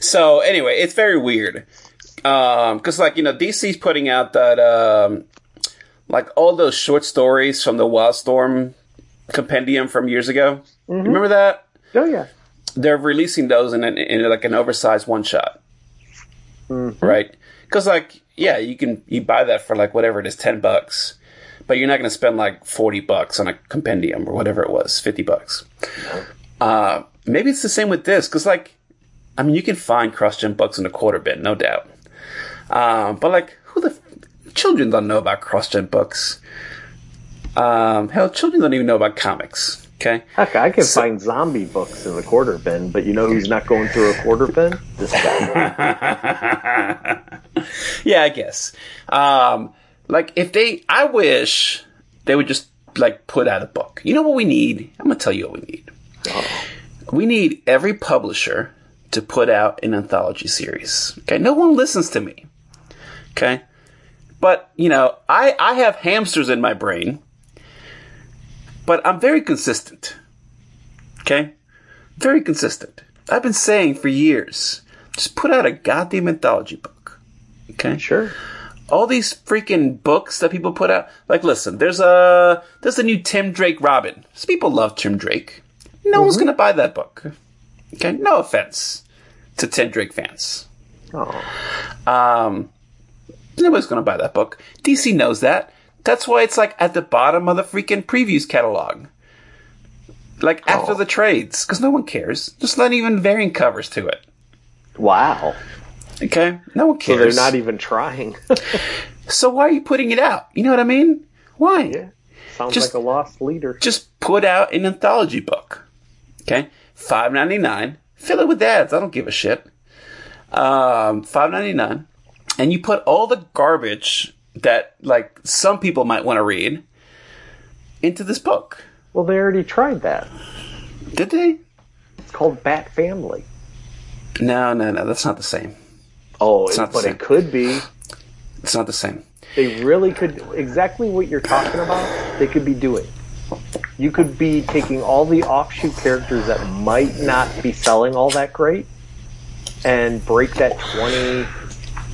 Speaker 2: So anyway, it's very weird. Um, cause like, you know, DC's putting out that, um, like all those short stories from the Wildstorm compendium from years ago. Remember that?
Speaker 1: Oh yeah.
Speaker 2: They're releasing those in, an, in like an oversized one shot. Right? Cause like, yeah, you can, you buy that for like whatever it is, 10 bucks. But you're not going to spend like 40 bucks on a compendium or whatever it was, 50 bucks. Uh, maybe it's the same with this. Cause like, I mean, you can find cross-gen books in the quarter bin, no doubt. Um, but like, who the f- children don't know about cross-gen books? Um, hell, children don't even know about comics. Okay,
Speaker 1: Heck, I can find zombie books in the quarter bin, but you know who's not going through a quarter bin? This guy.
Speaker 2: yeah, I guess. Um, like, if they, I wish they would just like put out a book. You know what we need? I'm gonna tell you what we need. Oh. We need every publisher to put out an anthology series. Okay, no one listens to me. Okay, but you know, I I have hamsters in my brain, but I'm very consistent. Okay, very consistent. I've been saying for years, just put out a goddamn anthology book. Okay,
Speaker 1: Sure.
Speaker 2: All these freaking books that people put out. Like, listen, there's a there's a new Tim Drake Robin. Some people love Tim Drake. No one's gonna buy that book. Okay, no offense to Tim Drake fans.
Speaker 1: Oh.
Speaker 2: Um, nobody's gonna buy that book. DC knows that. That's why it's like at the bottom of the freaking previews catalog. Like after
Speaker 1: Oh.
Speaker 2: the trades, because no one cares. Just not even variant covers to it.
Speaker 1: Wow.
Speaker 2: Okay, no one cares.
Speaker 1: So they're not even trying.
Speaker 2: So why are you putting it out? You know what I mean? Why?
Speaker 1: yeah. Sounds
Speaker 2: Just-
Speaker 1: like a lost leader.
Speaker 2: just put out an anthology book. Okay, five ninety nine. Fill it with ads. I don't give a shit. Um, five ninety nine, and you put all the garbage that like some people might want to read into this book.
Speaker 1: Well, they already tried that.
Speaker 2: Did they?
Speaker 1: It's called Bat Family.
Speaker 2: No, no, no. That's not the same.
Speaker 1: Oh,
Speaker 2: not the
Speaker 1: but it could be.
Speaker 2: It's not the same.
Speaker 1: They really could. Exactly what you're talking about, they could be doing. You could be taking all the offshoot characters that might not be selling all that great and break that 20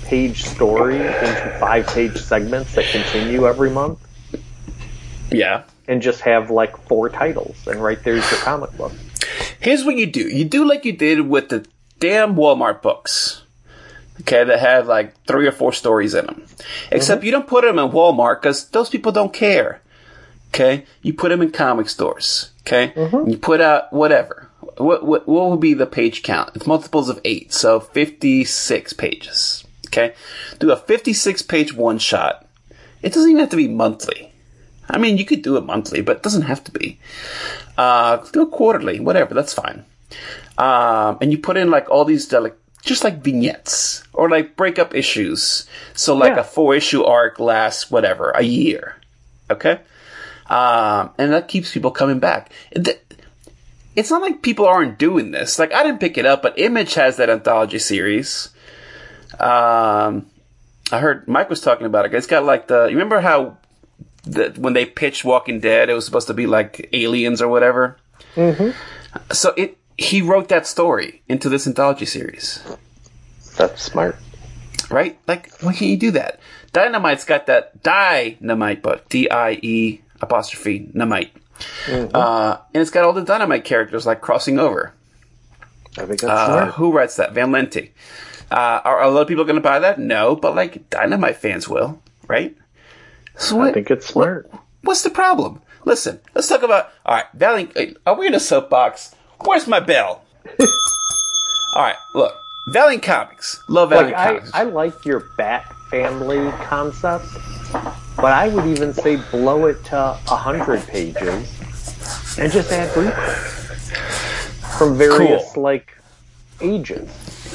Speaker 1: page story into five page segments that continue every month
Speaker 2: Yeah.
Speaker 1: and just have like four titles. And right there's your comic book.
Speaker 2: Here's what you do. You do like you did with the damn Walmart books. Okay, that had like three or four stories in them. Except you don't put them in Walmart because those people don't care. Okay, you put them in comic stores. Okay, you put out whatever. What, what what would be the page count? It's multiples of eight, so fifty six pages. Okay, do a fifty six page one shot. It doesn't even have to be monthly. I mean, you could do it monthly, but it doesn't have to be. Uh, do it quarterly, whatever. That's fine. Um, and you put in like all these like just like vignettes or like breakup issues. So like
Speaker 1: Yeah.
Speaker 2: a four issue arc lasts whatever a year. Okay, um, and that keeps people coming back. It- It's not like people aren't doing this. Like I didn't pick it up, but Image has that anthology series. Um, I heard Mike was talking about it. It's got like the. You remember how the, when they pitched Walking Dead, it was supposed to be like aliens or whatever. Mm-hmm. So it he wrote that story into this anthology series,
Speaker 1: That's smart.
Speaker 2: right? Like, why can't you do that? Dynamite's got that dynamite book, D I E apostrophe namite, uh, and it's got all the dynamite characters like crossing over.
Speaker 1: I think that's
Speaker 2: Uh,
Speaker 1: smart.
Speaker 2: who writes that? Van Lente. Uh, are a lot of people going to buy that? No, but like Dynamite fans will, right? So
Speaker 1: I think it's smart.
Speaker 2: what's the problem? Listen, let's talk about. All right, Valiant. Are we in a soapbox? Where's my bell? all right, look, Valiant Comics. Love
Speaker 1: Like
Speaker 2: Valiant
Speaker 1: I,
Speaker 2: Comics.
Speaker 1: I like your Bat family concept, but I would even say blow it to a hundred pages and just add reprints from various
Speaker 2: Cool.
Speaker 1: like ages.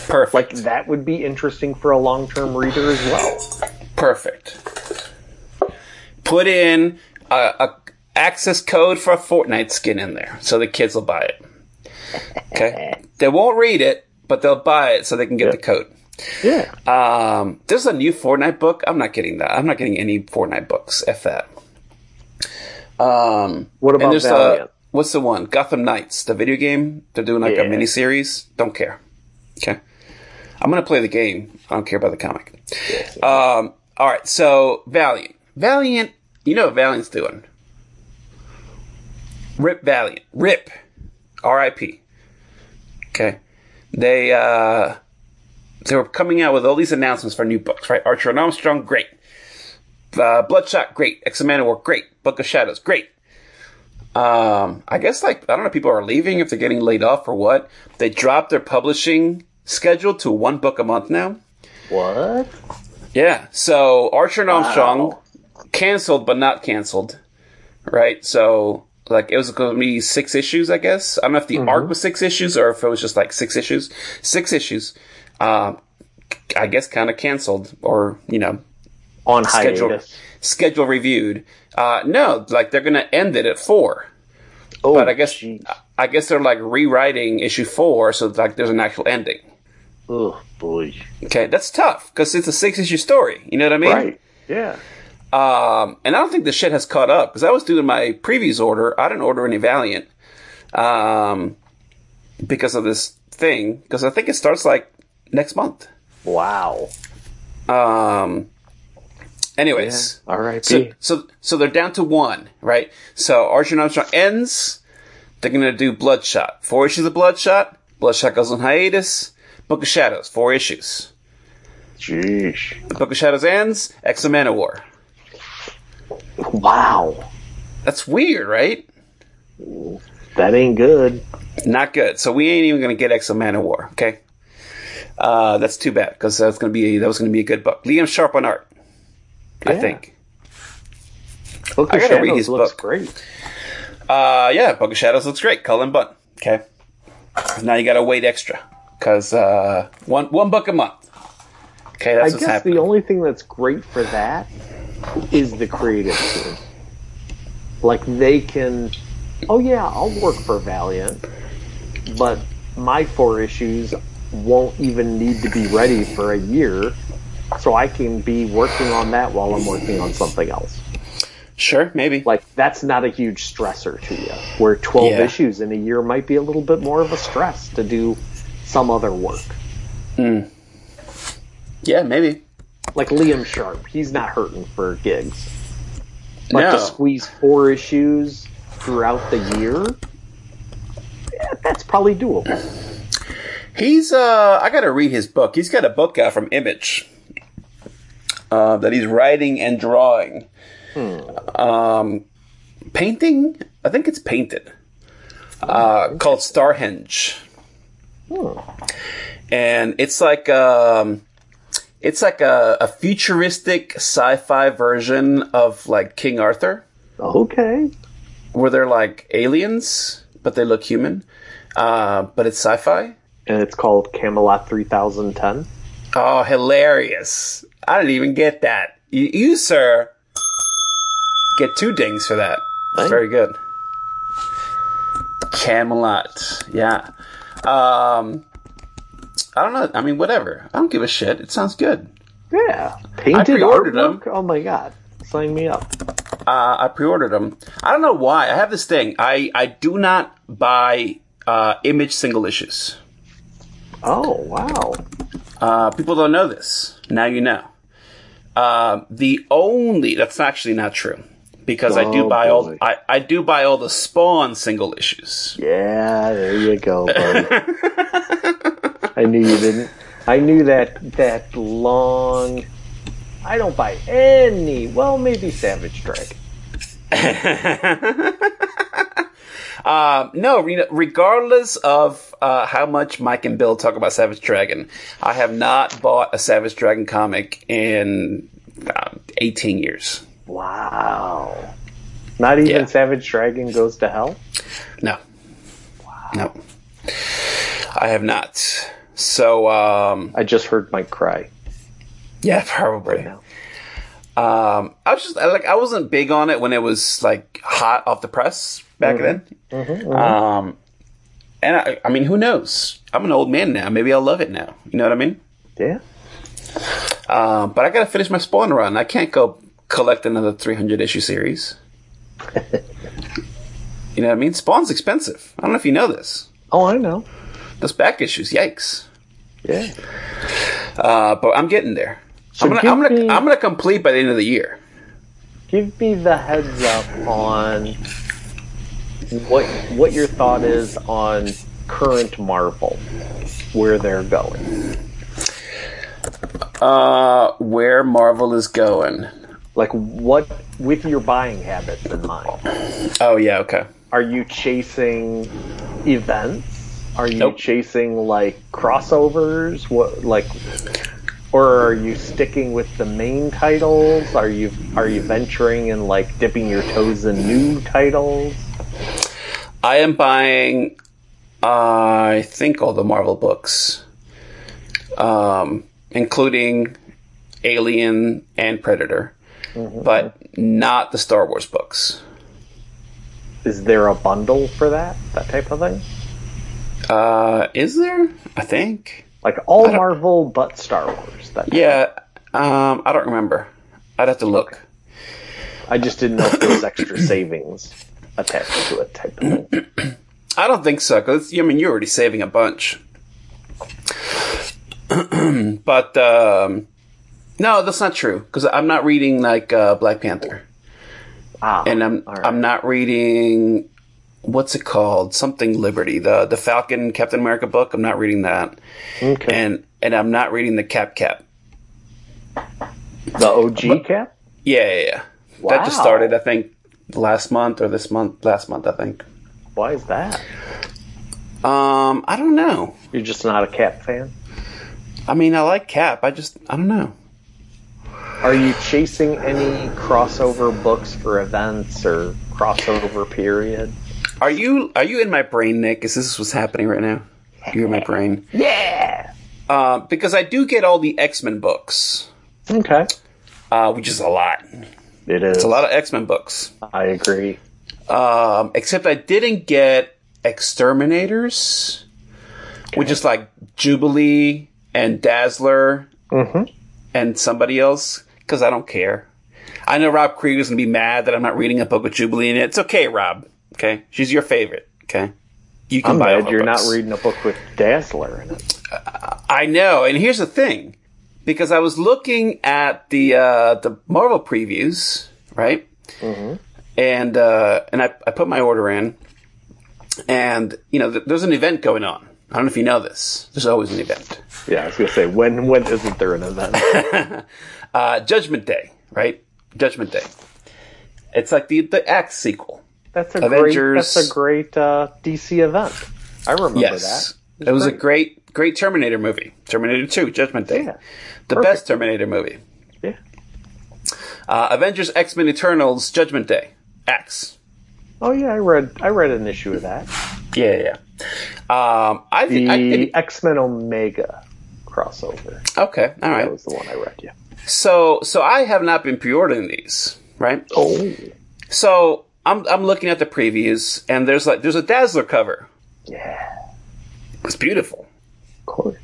Speaker 2: Perfect.
Speaker 1: Like that would be interesting for a long-term reader as well.
Speaker 2: Perfect. Put in a, a access code for a Fortnite skin in there, so the kids will buy it. Okay, they won't read it, but they'll buy it so they can get the code.
Speaker 1: Yeah.
Speaker 2: Um, there's a new Fortnite book. I'm not getting that. I'm not getting any Fortnite books. F that. Um,
Speaker 1: What about
Speaker 2: there's
Speaker 1: Valiant?
Speaker 2: the what's the one? Gotham Knights, the video game. They're doing like a
Speaker 1: Yeah.
Speaker 2: mini series. Don't care. Okay, I'm gonna play the game. I don't care about the comic. Um, all right. So Valiant, Valiant. You know what Valiant's doing? Rip Valiant. Rip. R.I.P. Okay. They uh they were coming out with all these announcements for new books, right? Archer and Armstrong, great. Uh, Bloodshot, great. X-O Manowar, great. Book of Shadows, great. Um, I guess like I don't know, people are leaving if they're getting laid off or what. They dropped their publishing schedule to one book a month now.
Speaker 1: What?
Speaker 2: Yeah. So Archer and Armstrong canceled, but not canceled, right? So like it was going to be six issues, I guess. I don't know if the arc was six issues or if it was just like six issues. Six issues. Um, I guess kind of canceled or you know
Speaker 1: On
Speaker 2: schedule
Speaker 1: hiatus.
Speaker 2: schedule reviewed. Uh, no, like they're going to end it at four.
Speaker 1: Oh,
Speaker 2: But I guess
Speaker 1: jeez.
Speaker 2: I guess they're like rewriting issue four, so like there's an actual ending.
Speaker 1: Oh boy.
Speaker 2: Okay, that's tough because it's a six issue story. You know what I mean?
Speaker 1: Right. Yeah.
Speaker 2: Um, and I don't think the shit has caught up because I was doing my previous order. I didn't order any Valiant, um, because of this thing. Because I think it starts like next month.
Speaker 1: Wow.
Speaker 2: Um, anyways,
Speaker 1: all right.
Speaker 2: so so so they're down to one, right? So Archer Armstrong ends. They're gonna do Bloodshot. Four issues of Bloodshot. Bloodshot goes on hiatus. Book of Shadows. Four issues.
Speaker 1: Jeez.
Speaker 2: The Book of Shadows ends. X-O Manowar.
Speaker 1: Wow.
Speaker 2: That's weird, right?
Speaker 1: That ain't good.
Speaker 2: Not good. So we ain't even gonna get X-O Manowar. Okay. Uh, that's too bad because that's gonna be that was gonna be a good book. Liam Sharp on art. I think.
Speaker 1: Book
Speaker 2: I
Speaker 1: of
Speaker 2: read
Speaker 1: Shadows
Speaker 2: his
Speaker 1: looks
Speaker 2: book.
Speaker 1: great.
Speaker 2: Uh, yeah, Book of Shadows looks great. Cullen Bunn. Okay. Now you gotta wait extra because uh, one one book a month. Okay,
Speaker 1: I
Speaker 2: that's what's
Speaker 1: guess
Speaker 2: happening.
Speaker 1: the only thing that's great for that is the creative team. Like they can, oh yeah, I'll work for Valiant, but my four issues won't even need to be ready for a year, so I can be working on that while I'm working on something else.
Speaker 2: sure, maybe.
Speaker 1: Like that's not a huge stressor to you. Where 12
Speaker 2: Yeah.
Speaker 1: issues in a year might be a little bit more of a stress to do some other work. Hmm.
Speaker 2: yeah, maybe.
Speaker 1: Like Liam Sharp, he's not hurting for gigs. But
Speaker 2: No.
Speaker 1: to squeeze four issues throughout the year, yeah, that's probably doable.
Speaker 2: He's uh I gotta read his book. He's got a book out from Image. Uh, that he's writing and drawing. Um painting? I think it's painted. Uh called Starhenge. And it's like um it's like a, a futuristic sci-fi version of like King Arthur,
Speaker 1: Okay.
Speaker 2: where they're like aliens, but they look human. Uh, but it's sci-fi.
Speaker 1: And it's called Camelot 3010.
Speaker 2: Oh, hilarious. I didn't even get that. You, you sir, get two dings for that.
Speaker 1: Thank-
Speaker 2: Very good. Camelot. Yeah. Um, I don't know. I mean, whatever. I don't give a shit. It sounds good.
Speaker 1: Yeah. Painted artwork? Oh my god. Sign me up.
Speaker 2: Uh, I pre-ordered them. I don't know why. I have this thing. I, I do not buy uh, image single issues.
Speaker 1: Oh, wow.
Speaker 2: Uh, people don't know this. Now you know. Uh, the only that's actually not true because I do
Speaker 1: Oh,
Speaker 2: buy all. I, I do buy all the Spawn single issues.
Speaker 1: Yeah, there you go, buddy. I knew you didn't. I knew that that long. I don't buy any. Well, maybe Savage Dragon.
Speaker 2: Um, no, regardless of uh, how much Mike and Bill talk about Savage Dragon, I have not bought a Savage Dragon comic in uh, 18 years.
Speaker 1: Wow. Not even
Speaker 2: Yeah.
Speaker 1: Savage Dragon goes to hell.
Speaker 2: No. No. I have not. So, um,
Speaker 1: I just heard Mike cry.
Speaker 2: yeah, probably.
Speaker 1: now.
Speaker 2: Um, I was just I, like I wasn't big on it when it was like hot off the press back then. Um, and I, I mean, who knows? I'm an old man now. Maybe I'll love it now. You know what I mean?
Speaker 1: Yeah.
Speaker 2: Um, but I gotta finish my Spawn run. I can't go collect another 300 issue series. you know what I mean? Spawn's expensive. I don't know if you know this.
Speaker 1: Oh, I know.
Speaker 2: Those back issues, yikes.
Speaker 1: Yeah.
Speaker 2: Uh, but I'm getting there.
Speaker 1: So
Speaker 2: I'm gonna, I'm gonna,
Speaker 1: me-
Speaker 2: I'm gonna complete by the end of the year.
Speaker 1: Give me the heads up on what what your thought is on current Marvel, where they're going.
Speaker 2: Uh, where Marvel is going.
Speaker 1: Like what with your buying habits in mind.
Speaker 2: Oh yeah, okay.
Speaker 1: Are you chasing events? Are you
Speaker 2: Nope.
Speaker 1: chasing like crossovers? What like or are you sticking with the main titles? Are you are you venturing and like dipping your toes in new titles?
Speaker 2: I am buying, I think, all the Marvel books, um, including Alien and Predator, but not the Star Wars books.
Speaker 1: Is there a bundle for that? That type of thing?
Speaker 2: Uh, is there? I think.
Speaker 1: Like all Marvel but Star Wars. That.
Speaker 2: Yeah. Um, I don't remember. I'd have to look.
Speaker 1: I just didn't know if there was extra savings attached to it type of thing.
Speaker 2: I don't think so. Cause I mean, you're already saving a bunch. but um, no, that's not true. Because I'm not reading like uh, Black Panther.
Speaker 1: Ah,
Speaker 2: and I'm
Speaker 1: right.
Speaker 2: I'm not reading what's it called something Liberty the the Falcon Captain America book. I'm not reading that,
Speaker 1: okay.
Speaker 2: and and I'm not reading the Cap Cap.
Speaker 1: the OG cap?
Speaker 2: Yeah, yeah, yeah. Wow. That just started. I think last month or this month. Last month, I think.
Speaker 1: Why is that?
Speaker 2: Um, I don't know.
Speaker 1: You're just not a Cap fan?
Speaker 2: I mean, I like Cap. I just I don't know.
Speaker 1: Are you chasing any crossover books for events or crossover period?
Speaker 2: Are you are you in my brain, Nick? Is this what's happening right now? You're in my brain.
Speaker 1: Yeah.
Speaker 2: Uh, because I do get all the X Men books,
Speaker 1: Okay.
Speaker 2: uh, which is a lot.
Speaker 1: It is.
Speaker 2: It's a lot of X Men books.
Speaker 1: I agree.
Speaker 2: Um, except I didn't get X-Terminators, which is like Jubilee and Dazzler
Speaker 1: Mhm.
Speaker 2: and somebody else, because I don't care. I know Rob Krieger's gonna be mad that I'm not reading a book with Jubilee in it. It's okay, Rob. Okay, she's your favorite. Okay, you can
Speaker 1: I'm
Speaker 2: buy
Speaker 1: glad you're
Speaker 2: books.
Speaker 1: not reading a book with Dazzler in it.
Speaker 2: I know, and here's the thing, because I was looking at the uh, the Marvel previews, right? And uh, and I, I put my order in, and you know, th- there's an event going on. I don't know if you know this. There's always an event.
Speaker 1: Yeah, I was gonna say when when isn't there an event?
Speaker 2: Uh, Judgment Day, right? Judgment Day. It's like the the Axe sequel.
Speaker 1: That's a
Speaker 2: Avengers.
Speaker 1: great that's a great uh, DC event. I remember
Speaker 2: Yes,
Speaker 1: that.
Speaker 2: it was a
Speaker 1: great.
Speaker 2: great great Terminator movie. Terminator Two, Judgment Day.
Speaker 1: Yeah.
Speaker 2: The
Speaker 1: Perfect.
Speaker 2: best Terminator movie.
Speaker 1: Yeah.
Speaker 2: Uh, Avengers, X Men, Eternals, Judgment Day, X.
Speaker 1: Oh yeah, I read I read an issue of that.
Speaker 2: Yeah, yeah. yeah. Um, I think
Speaker 1: The
Speaker 2: think
Speaker 1: X Men Omega crossover.
Speaker 2: okay. All
Speaker 1: That was the one I read. Yeah.
Speaker 2: So, so I have not been pre-ordering these, right?
Speaker 1: Oh.
Speaker 2: So I'm I'm looking at the previews, and there's like there's a Dazzler cover.
Speaker 1: Yeah.
Speaker 2: It's beautiful.
Speaker 1: Of course.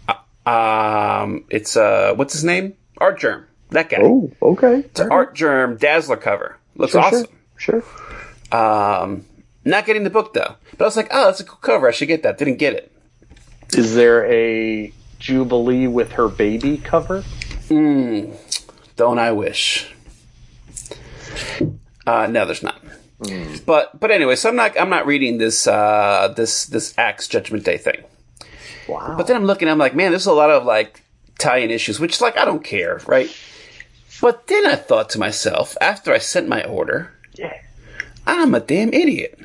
Speaker 2: Um, it's uh, what's his name? Artgerm. That guy.
Speaker 1: Oh, okay.
Speaker 2: It's an Artgerm Dazzler cover. Looks
Speaker 1: Sure,
Speaker 2: awesome.
Speaker 1: Sure. sure.
Speaker 2: Um, not getting the book though, but I was like, oh, that's a cool cover. I should get that. Didn't get it.
Speaker 1: Is there a Jubilee with her baby cover?
Speaker 2: Mm, don't I wish? Uh, no, there's not. But but anyway, so I'm not I'm not reading this uh, this this Axe Judgment Day thing.
Speaker 1: Wow.
Speaker 2: But then I'm looking, I'm like, man, there's a lot of like tie-in issues, which like I don't care, right? But then I thought to myself after I sent my order,
Speaker 1: Yeah.
Speaker 2: I'm a damn idiot.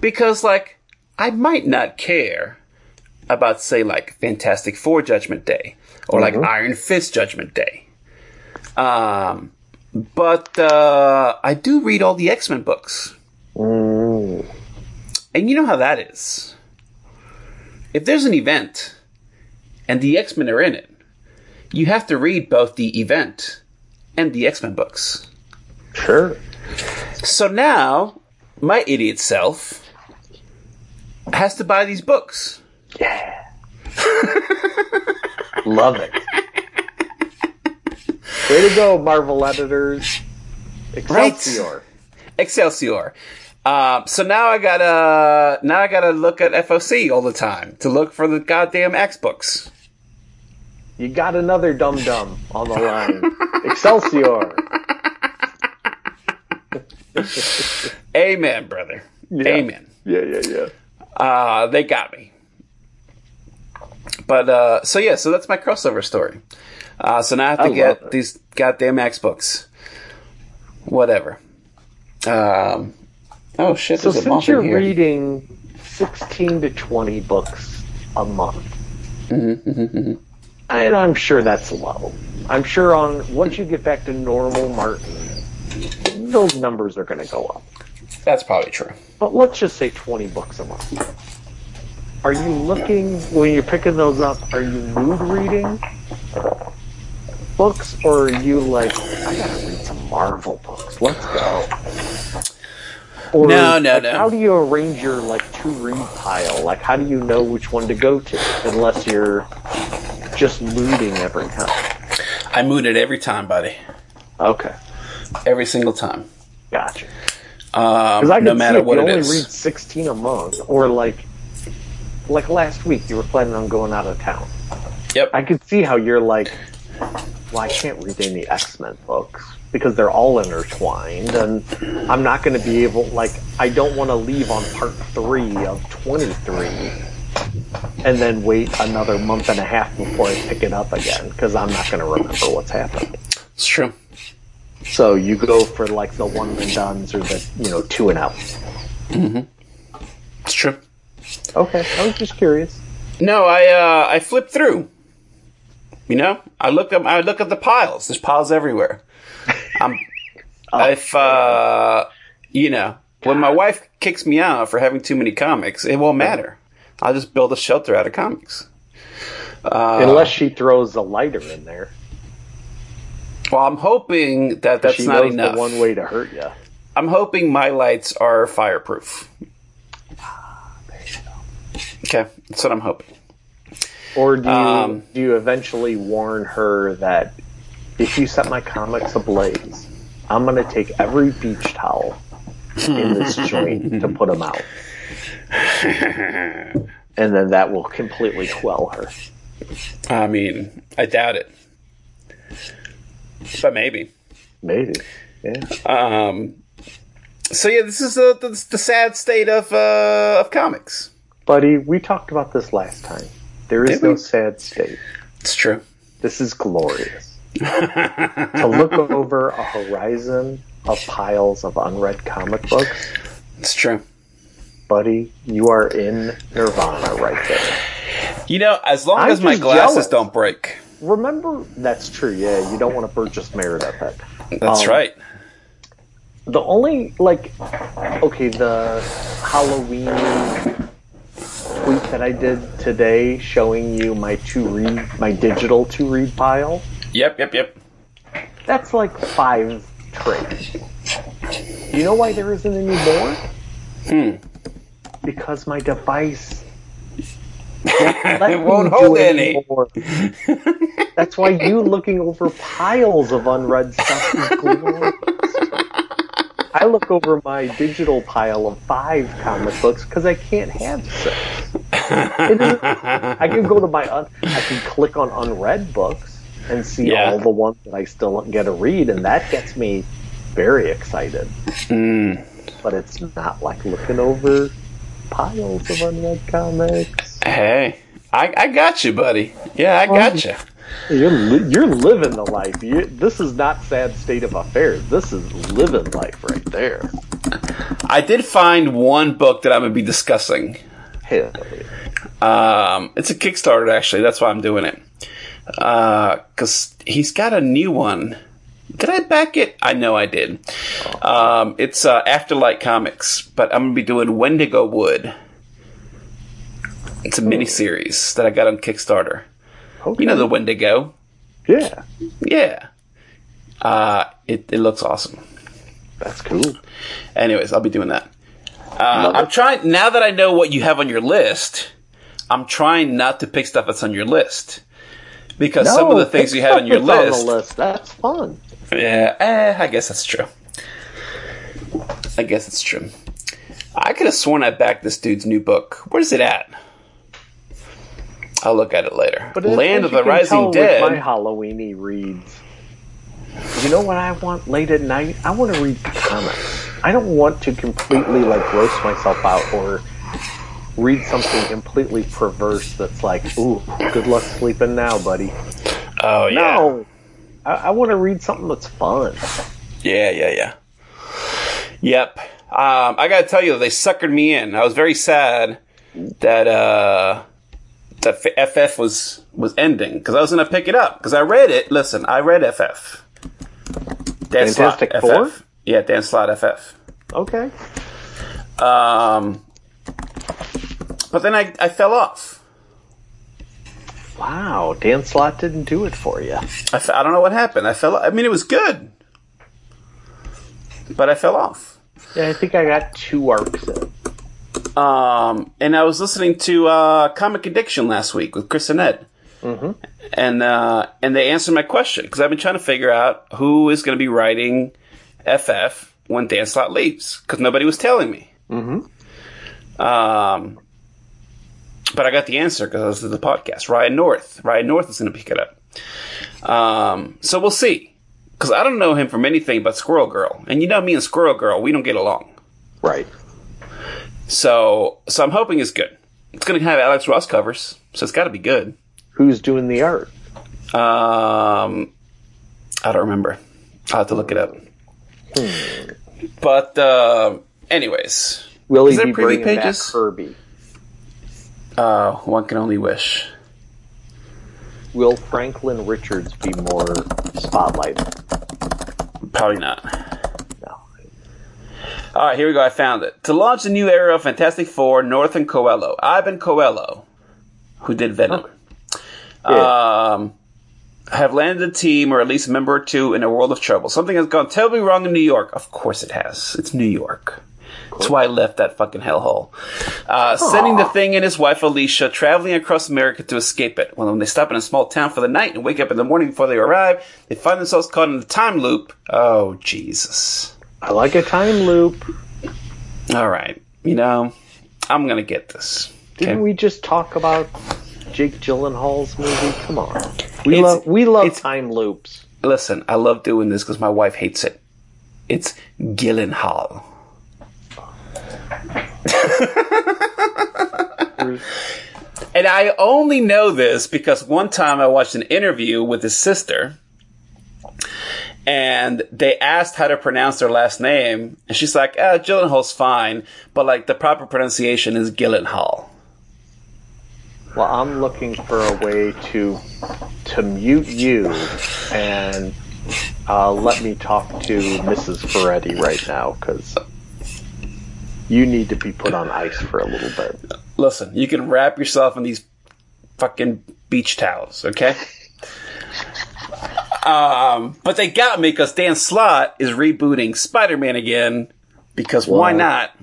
Speaker 2: Because, like, I might not care about, say, like, Fantastic Four Judgment Day or, like, Iron Fist Judgment Day. Um, but uh, I do read all the X Men books.
Speaker 1: Mm.
Speaker 2: And you know how that is. If there's an event and the X Men are in it, you have to read both the event and the X Men books.
Speaker 1: Sure.
Speaker 2: So now, my idiot self has to buy these books.
Speaker 1: Yeah. Love it. Way to go, Marvel editors. Excelsior.
Speaker 2: Excelsior. Um, so now I gotta now I gotta look at FOC all the time to look for the goddamn X books.
Speaker 1: You got another dum dum on the line. Excelsior.
Speaker 2: Amen, brother. Amen.
Speaker 1: Yeah, yeah, yeah.
Speaker 2: Uh, they got me. But uh, so yeah, so that's my crossover story. Uh, so now I have to
Speaker 1: I
Speaker 2: get these goddamn X books. Whatever. Um, oh shit!
Speaker 1: So since you're reading 16 to 20 books a month,
Speaker 2: Mm-hmm,
Speaker 1: and I'm sure that's low. I'm sure on once you get back to normal Martin, those numbers are going to go up.
Speaker 2: That's probably true.
Speaker 1: But let's just say 20 books a month. Are you looking, when you're picking those up, are you mood reading books, or are you like, I gotta read some Marvel books, let's go? Or,
Speaker 2: No, no,
Speaker 1: like,
Speaker 2: no.
Speaker 1: How do you arrange your, like, to-read pile? Like, how do you know which one to go to, unless you're just looting every time?
Speaker 2: I mood it every time, buddy.
Speaker 1: Okay,
Speaker 2: Every single time.
Speaker 1: gotcha.
Speaker 2: Um,
Speaker 1: Because I can
Speaker 2: no matter what
Speaker 1: you
Speaker 2: it
Speaker 1: only
Speaker 2: is.
Speaker 1: read 16 a month, or like, like last week you were planning on going out of town.
Speaker 2: Yep.
Speaker 1: I could see how you're like, well, I can't read any X Men books because they're all intertwined, and I'm not going to be able. Like, I don't want to leave on part three of 23, and then wait another month and a half before I pick it up again because I'm not going to remember what's happened.
Speaker 2: it's true.
Speaker 1: So you go for like the one and dones or the you know two and out. Mm-hmm.
Speaker 2: It's true.
Speaker 1: Okay, I was just curious.
Speaker 2: No, I uh, I flip through. You know, I look up. I look at the piles. There's piles everywhere. I'm, if uh, you know, when my wife kicks me out for having too many comics, it won't matter. I'll just build a shelter out of comics. Uh,
Speaker 1: Unless she throws a lighter in there,
Speaker 2: Well, I'm hoping that that's
Speaker 1: she
Speaker 2: not
Speaker 1: knows
Speaker 2: enough.
Speaker 1: the one way to hurt you.
Speaker 2: I'm hoping my lights are fireproof. Okay, that's what I'm hoping.
Speaker 1: Or do you
Speaker 2: Um,
Speaker 1: do you eventually warn her that if you set my comics ablaze, I'm going to take every beach towel in this joint to put them out, and then that will completely quell her.
Speaker 2: I mean, I doubt it, but maybe.
Speaker 1: Maybe. Yeah.
Speaker 2: Um, so yeah, this is the the, the sad state of uh, of comics.
Speaker 1: Buddy, we talked about this last time. There is
Speaker 2: Did
Speaker 1: no
Speaker 2: we?
Speaker 1: sad state.
Speaker 2: It's true.
Speaker 1: This is glorious. to look over a horizon of piles of unread comic books,
Speaker 2: It's true.
Speaker 1: buddy, you are in nirvana right there.
Speaker 2: You know, as long
Speaker 1: I'm
Speaker 2: as my glasses
Speaker 1: jealous.
Speaker 2: don't break.
Speaker 1: Remember, that's true. Yeah, you don't want to Burgess Meredith it.
Speaker 2: That's
Speaker 1: Um,
Speaker 2: right.
Speaker 1: The only like, okay, the Halloween tweet that I did today, showing you my to read, my digital to read pile.
Speaker 2: Yep, yep, yep.
Speaker 1: That's like five trades. You know why there isn't any more?
Speaker 2: Hmm.
Speaker 1: Because my device
Speaker 2: It won't hold any.
Speaker 1: anymore. That's why you looking over piles of unread stuff is glorious. I look over my digital pile of five comic books because I can't have six. I can go to my un- I can click on unread books and see
Speaker 2: Yeah.
Speaker 1: all the ones that I still don't get to read, and that gets me very excited.
Speaker 2: Mm.
Speaker 1: But it's not like looking over piles of unread comics.
Speaker 2: Hey, I, I got you, buddy. Yeah, I got you.
Speaker 1: You're li- you're living the life. You, this is not sad state of affairs. This is living life right there.
Speaker 2: I did find one book that I'm going to be discussing.
Speaker 1: Hell yeah.
Speaker 2: Um, it's a Kickstarter, actually. That's why I'm doing it. Because he's got a new one. Did I back it? I know I did. Um, it's uh, Afterlight Comics, but I'm going to be doing Wendigo Wood. It's a mini series that I got on Kickstarter.
Speaker 1: Okay.
Speaker 2: You know the Wendigo.
Speaker 1: yeah,
Speaker 2: Yeah. Uh, it, it looks awesome.
Speaker 1: that's cool.
Speaker 2: Anyways, I'll be doing that. Uh, I'm trying now that I know what you have on your list. I'm trying not to pick stuff that's on your list because some of the things you had on your list.
Speaker 1: On the list. That's fun.
Speaker 2: Yeah, eh, I guess that's true. I guess it's true. I could have sworn I backed this dude's new book. Where's it at? I'll look at it later.
Speaker 1: But
Speaker 2: Land of the Rising Dead.
Speaker 1: My Halloweeny reads. You know what I want late at night? I want to read comics. I don't want to completely like roast myself out or read something completely perverse that's like, ooh, good luck sleeping now, buddy.
Speaker 2: oh yeah,
Speaker 1: No. I, I want to read something that's fun.
Speaker 2: yeah, yeah, yeah. Yep. Um, I gotta tell you, they suckered me in. I was very sad that uh, that F- FF was was ending because I was gonna pick it up because I read it. Listen, I read FF. Dan
Speaker 1: Fantastic Four?
Speaker 2: FF. Yeah, Dan Slott FF.
Speaker 1: Okay.
Speaker 2: Um, but then I, I fell off.
Speaker 1: Wow, Dan Slott didn't do it for you.
Speaker 2: I, I don't know what happened. I fell. I mean, it was good, but I fell off.
Speaker 1: Yeah, I think I got two arcs in.
Speaker 2: Um, and I was listening to uh, Comic Addiction last week with Chris and Ed, mm-hmm. and uh, and they answered my question because I've been trying to figure out who is going to be writing FF when Dan Slott leaves because nobody was telling me. Mm-hmm. Um, but I got the answer because I listened to the podcast. Ryan North, Ryan North is going to pick it up. Um, so we'll see because I don't know him from anything but Squirrel Girl, and you know me and Squirrel Girl, we don't get along.
Speaker 1: Right.
Speaker 2: So, so I'm hoping it's good. It's going to have Alex Ross covers, so it's got to be good.
Speaker 1: Who's doing the art?
Speaker 2: Um, I don't remember. I'll have to look it up. But, uh, anyways,
Speaker 1: Will he be bringing
Speaker 2: pages?
Speaker 1: back Kirby?
Speaker 2: uh, one can only wish.
Speaker 1: Will Franklin Richards be more spotlighted?
Speaker 2: Probably not. All right, here we go. I found it. To launch the new era of Fantastic Four, North and Coello. Iban Coello, who did Venom.
Speaker 1: Yeah.
Speaker 2: um, have landed a team or at least a member or two in a world of trouble. Something has gone terribly wrong in New York. Of course it has. It's New York. That's why I left that fucking hellhole. Uh, sending the thing and his wife Alicia traveling across America to escape it. Well, when they stop in a small town for the night and wake up in the morning before they arrive, they find themselves caught in a time loop. Oh, Jesus.
Speaker 1: I like a time loop.
Speaker 2: All right. You know, I'm going to get this.
Speaker 1: Didn't
Speaker 2: Okay.
Speaker 1: we just talk about Jake Gyllenhaal's movie? Come on. We
Speaker 2: It's-
Speaker 1: love we love time loops.
Speaker 2: Listen, I love doing this because my wife hates it. It's Gyllenhaal. And I only know this because one time I watched an interview with his sister, and they asked how to pronounce their last name, and she's like, "Ah, Gyllenhaal's fine, but like the proper pronunciation is Gyllenhaal."
Speaker 1: Well, I'm looking for a way to to mute you and uh, let me talk to Mrs. Ferretti right now because you need to be put on ice for a little bit.
Speaker 2: Listen, you can wrap yourself in these fucking beach towels, okay? Um, but they got me because Dan Slott is rebooting Spider-Man again because why not?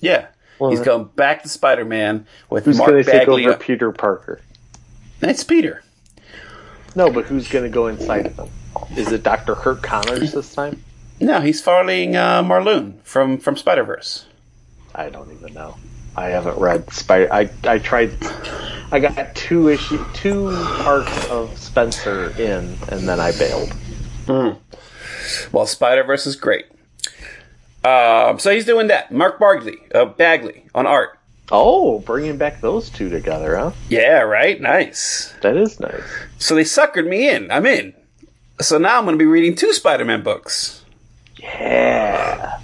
Speaker 2: Yeah, he's going back to Spider-Man with
Speaker 1: Who's
Speaker 2: Mark
Speaker 1: going to take
Speaker 2: Bagley.
Speaker 1: over Peter Parker?
Speaker 2: It's Peter.
Speaker 1: No, but who's going to go inside of him? Is it Dr. Curt Connors this time?
Speaker 2: No, he's following uh, Morlun from from Spider Verse.
Speaker 1: I don't even know. I haven't read Spider. I I tried. I got two issue, two parts of Spencer in, and then I bailed.
Speaker 2: Well, Spider Verse is great. Um, so he's doing that. Mark Bagley, uh, Bagley on art.
Speaker 1: Oh, bringing back those two together, huh?
Speaker 2: Yeah, right? Nice.
Speaker 1: That is nice.
Speaker 2: So they suckered me in. I'm in. So now I'm going to be reading two Spider Man books.
Speaker 1: Yeah.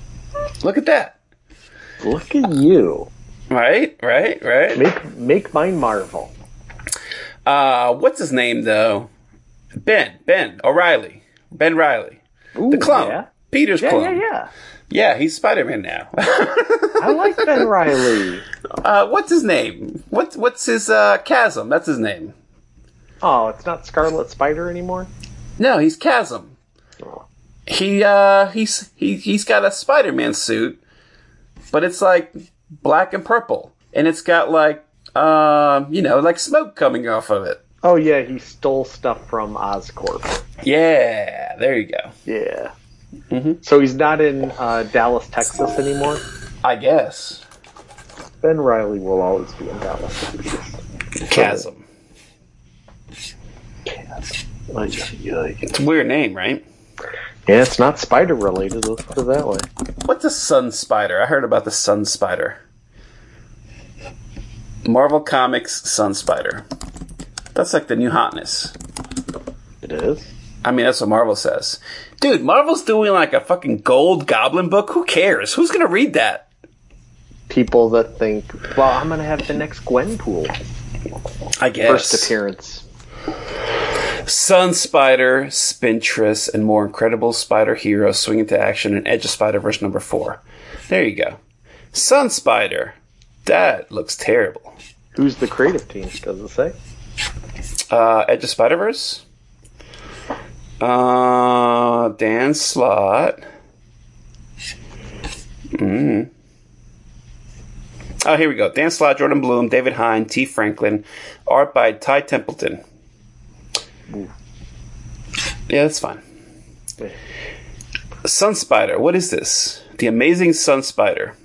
Speaker 2: Look at that.
Speaker 1: Look at you.
Speaker 2: Right, right, right.
Speaker 1: Make make mine Marvel.
Speaker 2: Uh, what's his name, though? Ben. Ben O'Reilly. Ben Riley.
Speaker 1: Ooh,
Speaker 2: The clone.
Speaker 1: Yeah,
Speaker 2: Peter's
Speaker 1: yeah,
Speaker 2: clone.
Speaker 1: yeah. yeah.
Speaker 2: Yeah, he's Spider Man now.
Speaker 1: I like Ben Riley.
Speaker 2: uh, what's his name? What's what's his uh, chasm? That's his name.
Speaker 1: Oh, it's not Scarlet Spider anymore.
Speaker 2: No, he's Chasm. He uh he's he he's got a Spider Man suit, but it's like black and purple, and it's got like um you know like smoke coming off of it.
Speaker 1: Oh yeah, he stole stuff from Oscorp.
Speaker 2: Yeah, there you go.
Speaker 1: Yeah.
Speaker 2: Mhm.
Speaker 1: So he's not in uh, Dallas, Texas anymore.
Speaker 2: I guess
Speaker 1: Ben Riley will always be in Dallas, Texas.
Speaker 2: Chasm.
Speaker 1: Ay.
Speaker 2: It's a weird name, right?
Speaker 1: Yeah, it's not spider related. Let's put it that way.
Speaker 2: What's a Sun Spider? I heard about the Sun Spider. Marvel Comics Sun Spider. That's like the new hotness.
Speaker 1: It is.
Speaker 2: I mean, that's what Marvel says. Dude, Marvel's doing like a fucking gold goblin book. Who cares? Who's gonna read that?
Speaker 1: People that think, well, I'm gonna have the next Gwenpool
Speaker 2: I guess.
Speaker 1: first appearance.
Speaker 2: Sun Spider, Spintress, and more incredible spider heroes swing into action in Edge of Spider Verse number four. There you go. Sun Spider. That looks terrible.
Speaker 1: Who's the creative team? Does it say?
Speaker 2: Uh, Edge of Spider Verse. Uh, Dan Slott. Mm. Oh, here we go. Dan Slott, Jordan Blum, David Hine, T. Franklin, art by Ty Templeton. Yeah, that's fine.
Speaker 1: Yeah.
Speaker 2: Sun Spider. What is this? The Amazing Sun Spider.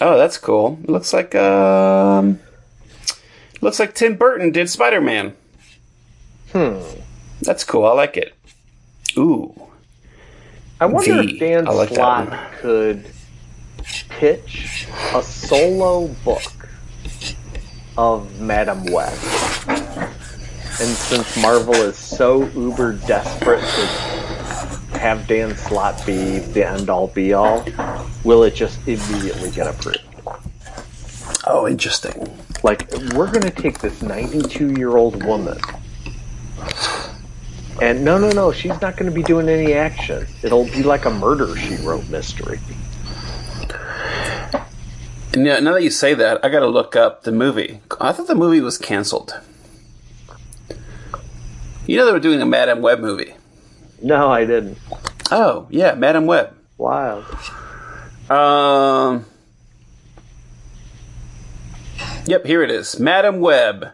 Speaker 2: Oh, that's cool. It looks like um, looks like Tim Burton did Spider Man.
Speaker 1: Hmm.
Speaker 2: That's cool. I like it. Ooh.
Speaker 1: I wonder if Dan
Speaker 2: like
Speaker 1: Slott could pitch a solo book of Madame Web. And since Marvel is so uber desperate to have Dan Slott be the end all be all, will it just immediately get approved?
Speaker 2: Oh, interesting.
Speaker 1: Like, we're going to take this 92 year old woman. And no, no, no, she's not going to be doing any action. It'll be like a murder she wrote mystery.
Speaker 2: Now, now that you say that, I got to look up the movie. I thought the movie was canceled. You know they were doing a Madame Web movie.
Speaker 1: No, I didn't.
Speaker 2: Oh, yeah, Madame Web.
Speaker 1: Wild.
Speaker 2: Um. Yep, here it is. Madame Web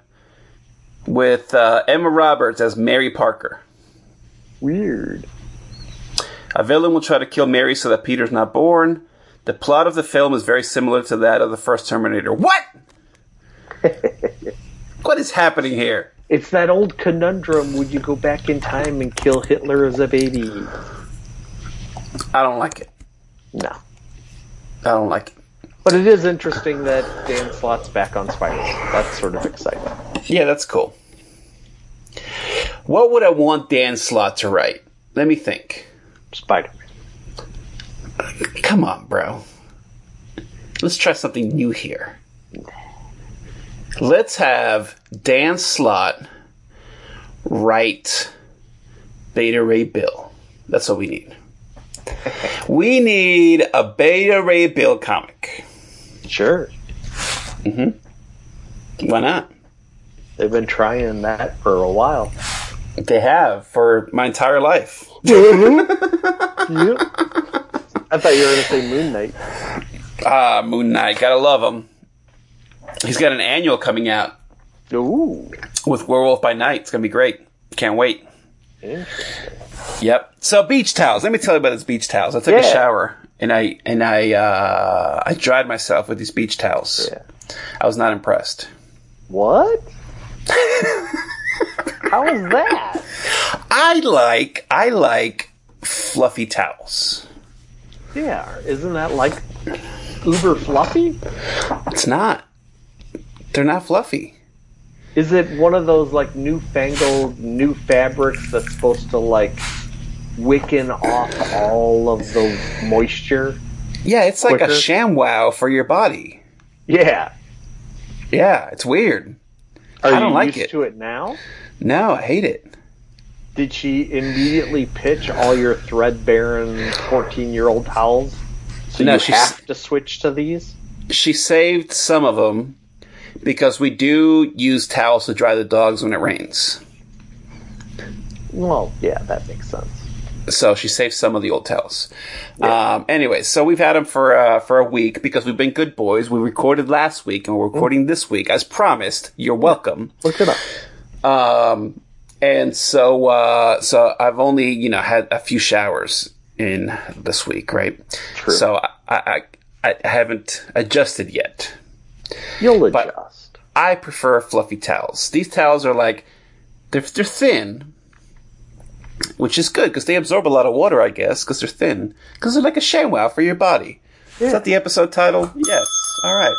Speaker 2: with uh, Emma Roberts as Mary Parker.
Speaker 1: Weird.
Speaker 2: A villain will try to kill Mary so that Peter's not born. The plot of the film is very similar to that of the first Terminator. What? what is happening here?
Speaker 1: It's that old conundrum would you go back in time and kill Hitler as a baby?
Speaker 2: I don't like it.
Speaker 1: No.
Speaker 2: I don't like it.
Speaker 1: But it is interesting that Dan Slott's back on Spider-Man. That's sort of exciting.
Speaker 2: Yeah, that's cool. What would I want Dan Slott to write? Let me think.
Speaker 1: Spider-Man.
Speaker 2: Come on, bro. Let's try something new here. Let's have Dan Slott write Beta Ray Bill. That's what we need. We need a Beta Ray Bill comic.
Speaker 1: Sure. Mm-hmm.
Speaker 2: Why not?
Speaker 1: They've been trying that for a while.
Speaker 2: They have for my entire life.
Speaker 1: Yep. I thought you were going to say Moon Knight.
Speaker 2: Ah, Moon Knight. Gotta love him. He's got an annual coming out
Speaker 1: Ooh.
Speaker 2: with Werewolf by Night. It's gonna be great. Can't wait. Yep. So beach towels. Let me tell you about these beach towels. I took a shower and I and I uh, I dried myself with these beach towels.
Speaker 1: Yeah.
Speaker 2: I was not impressed.
Speaker 1: What? How is that?
Speaker 2: I like I like fluffy towels.
Speaker 1: Yeah, isn't that like uber fluffy?
Speaker 2: It's not. They're not fluffy.
Speaker 1: Is it one of those like newfangled new fabrics that's supposed to like wicken off all of the moisture?
Speaker 2: Yeah, it's like a ShamWow for your body.
Speaker 1: Yeah.
Speaker 2: Yeah, it's weird.
Speaker 1: Are
Speaker 2: I don't
Speaker 1: you
Speaker 2: like
Speaker 1: used
Speaker 2: it.
Speaker 1: to it now?
Speaker 2: No, I hate it.
Speaker 1: Did she immediately pitch all your thread-bearing fourteen-year-old towels? So
Speaker 2: No,
Speaker 1: you have to switch to these.
Speaker 2: She saved some of them because we do use towels to dry the dogs when it rains.
Speaker 1: Well, yeah, that makes sense.
Speaker 2: So she saved some of the old towels. Um, anyway, so we've had them for uh, for a week because we've been good boys. We recorded last week and we're recording this week as promised. You're welcome.
Speaker 1: Look it up.
Speaker 2: Um, and so, uh, so I've only, you know, had a few showers in this week, right?
Speaker 1: True.
Speaker 2: So I, I, I haven't adjusted yet.
Speaker 1: You'll
Speaker 2: But-
Speaker 1: adjust.
Speaker 2: I prefer fluffy towels. These towels are like, they're, they're thin, which is good because they absorb a lot of water, I guess, because they're thin. Because they're like a ShamWow for your body. Is that the episode title? Yes. All right.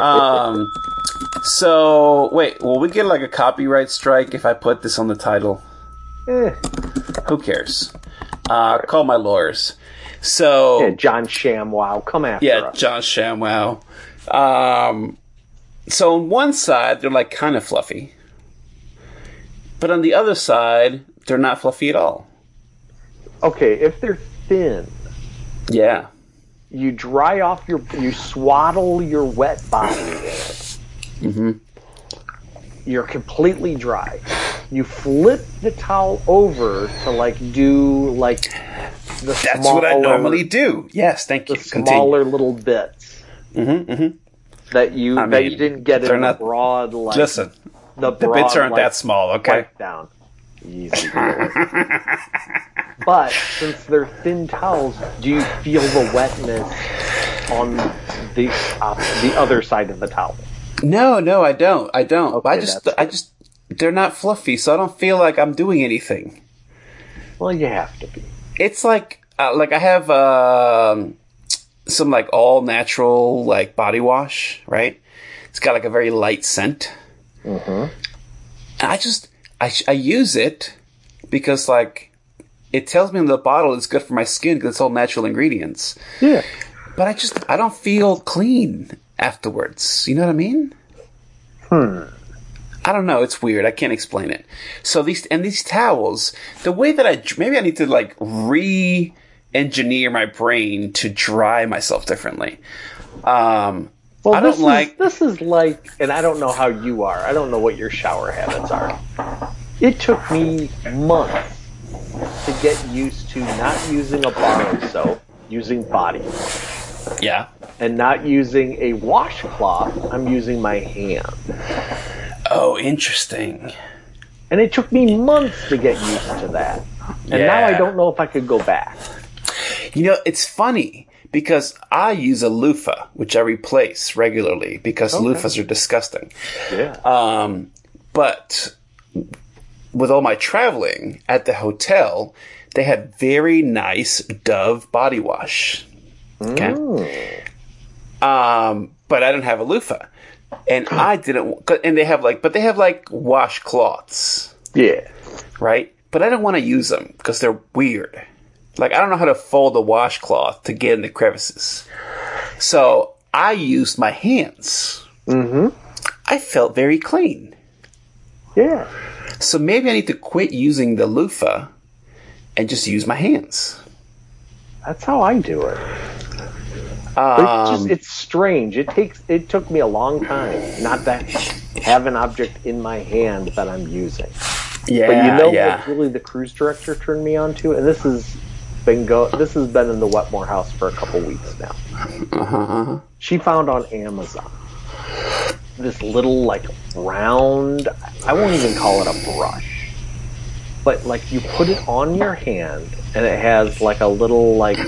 Speaker 2: Um, so, wait, will we get like a copyright strike if I put this on the title?
Speaker 1: Eh.
Speaker 2: Who cares? Uh, call my lawyers. So,
Speaker 1: Yeah, John Shamwow, come after
Speaker 2: yeah,
Speaker 1: us.
Speaker 2: John Shamwow. Um, so on one side, they're like kind of fluffy, but on the other side, they're not fluffy at all.
Speaker 1: Okay, if they're thin,
Speaker 2: Yeah.
Speaker 1: you dry off your, you swaddle your wet body.
Speaker 2: Mm-hmm.
Speaker 1: You're completely dry. You flip the towel over to like do like the
Speaker 2: That's what I normally do. Yes, thank
Speaker 1: the
Speaker 2: you. Continue.
Speaker 1: smaller little bits
Speaker 2: Mm-hmm, mm-hmm.
Speaker 1: That you
Speaker 2: I
Speaker 1: that you didn't get in
Speaker 2: not-
Speaker 1: the broad like
Speaker 2: Listen,
Speaker 1: the,
Speaker 2: the bits aren't
Speaker 1: like,
Speaker 2: that small, okay?
Speaker 1: down. Easy. but since they're thin towels, do you feel the wetness on the uh, the other side of the towel?
Speaker 2: No, no, I don't. I don't. I just, I just, they're not fluffy, so I don't feel like I'm doing anything.
Speaker 1: Well, you have to be.
Speaker 2: it's like uh, like I have um, some like all natural like body wash, right? It's got like a very light scent. Mm-hmm. And I just I I use it because like it tells me on the bottle it's good for my skin because it's all natural ingredients.
Speaker 1: Yeah.
Speaker 2: But I just I don't feel clean afterwards. You know what I mean?
Speaker 1: Hmm.
Speaker 2: I don't know. It's weird. I can't explain it. So these and these towels, the way that I maybe I need to like re-engineer my brain to dry myself differently. Um,
Speaker 1: Well,
Speaker 2: I
Speaker 1: this
Speaker 2: don't like.
Speaker 1: Is, this is like, and I don't know how you are. I don't know what your shower habits are. It took me months to get used to not using a bar of soap, using body,
Speaker 2: Yeah.
Speaker 1: and not using a washcloth. I'm using my hand,
Speaker 2: Oh, interesting.
Speaker 1: and it took me months to get used to that. And now I don't know if I could go back.
Speaker 2: You know, it's funny because I use a loofah, which I replace regularly because loofahs are disgusting.
Speaker 1: Yeah.
Speaker 2: Um, but with all my traveling at the hotel, they had very nice Dove body wash. Okay. Um, but I didn't have a loofah, and I didn't. And they have like, but they have like washcloths,
Speaker 1: yeah.
Speaker 2: right? But I don't want to use them because they're weird. Like I don't know how to fold a washcloth to get in the crevices, so I used my hands.
Speaker 1: Mm-hmm.
Speaker 2: I felt very clean.
Speaker 1: Yeah.
Speaker 2: So maybe I need to quit using the loofah and just use my hands.
Speaker 1: That's how I do it. But it's just
Speaker 2: Um,
Speaker 1: it's strange. It takes it took me a long time not to have an object in my hand that I'm using.
Speaker 2: yeah,
Speaker 1: But you know
Speaker 2: yeah.
Speaker 1: what really the cruise director turned me on to? And this has been go this has been in the Wetmore house for a couple weeks now.
Speaker 2: Uh-huh.
Speaker 1: She found on Amazon this little like round I won't even call it a brush. But like you put it on your hand and it has like a little like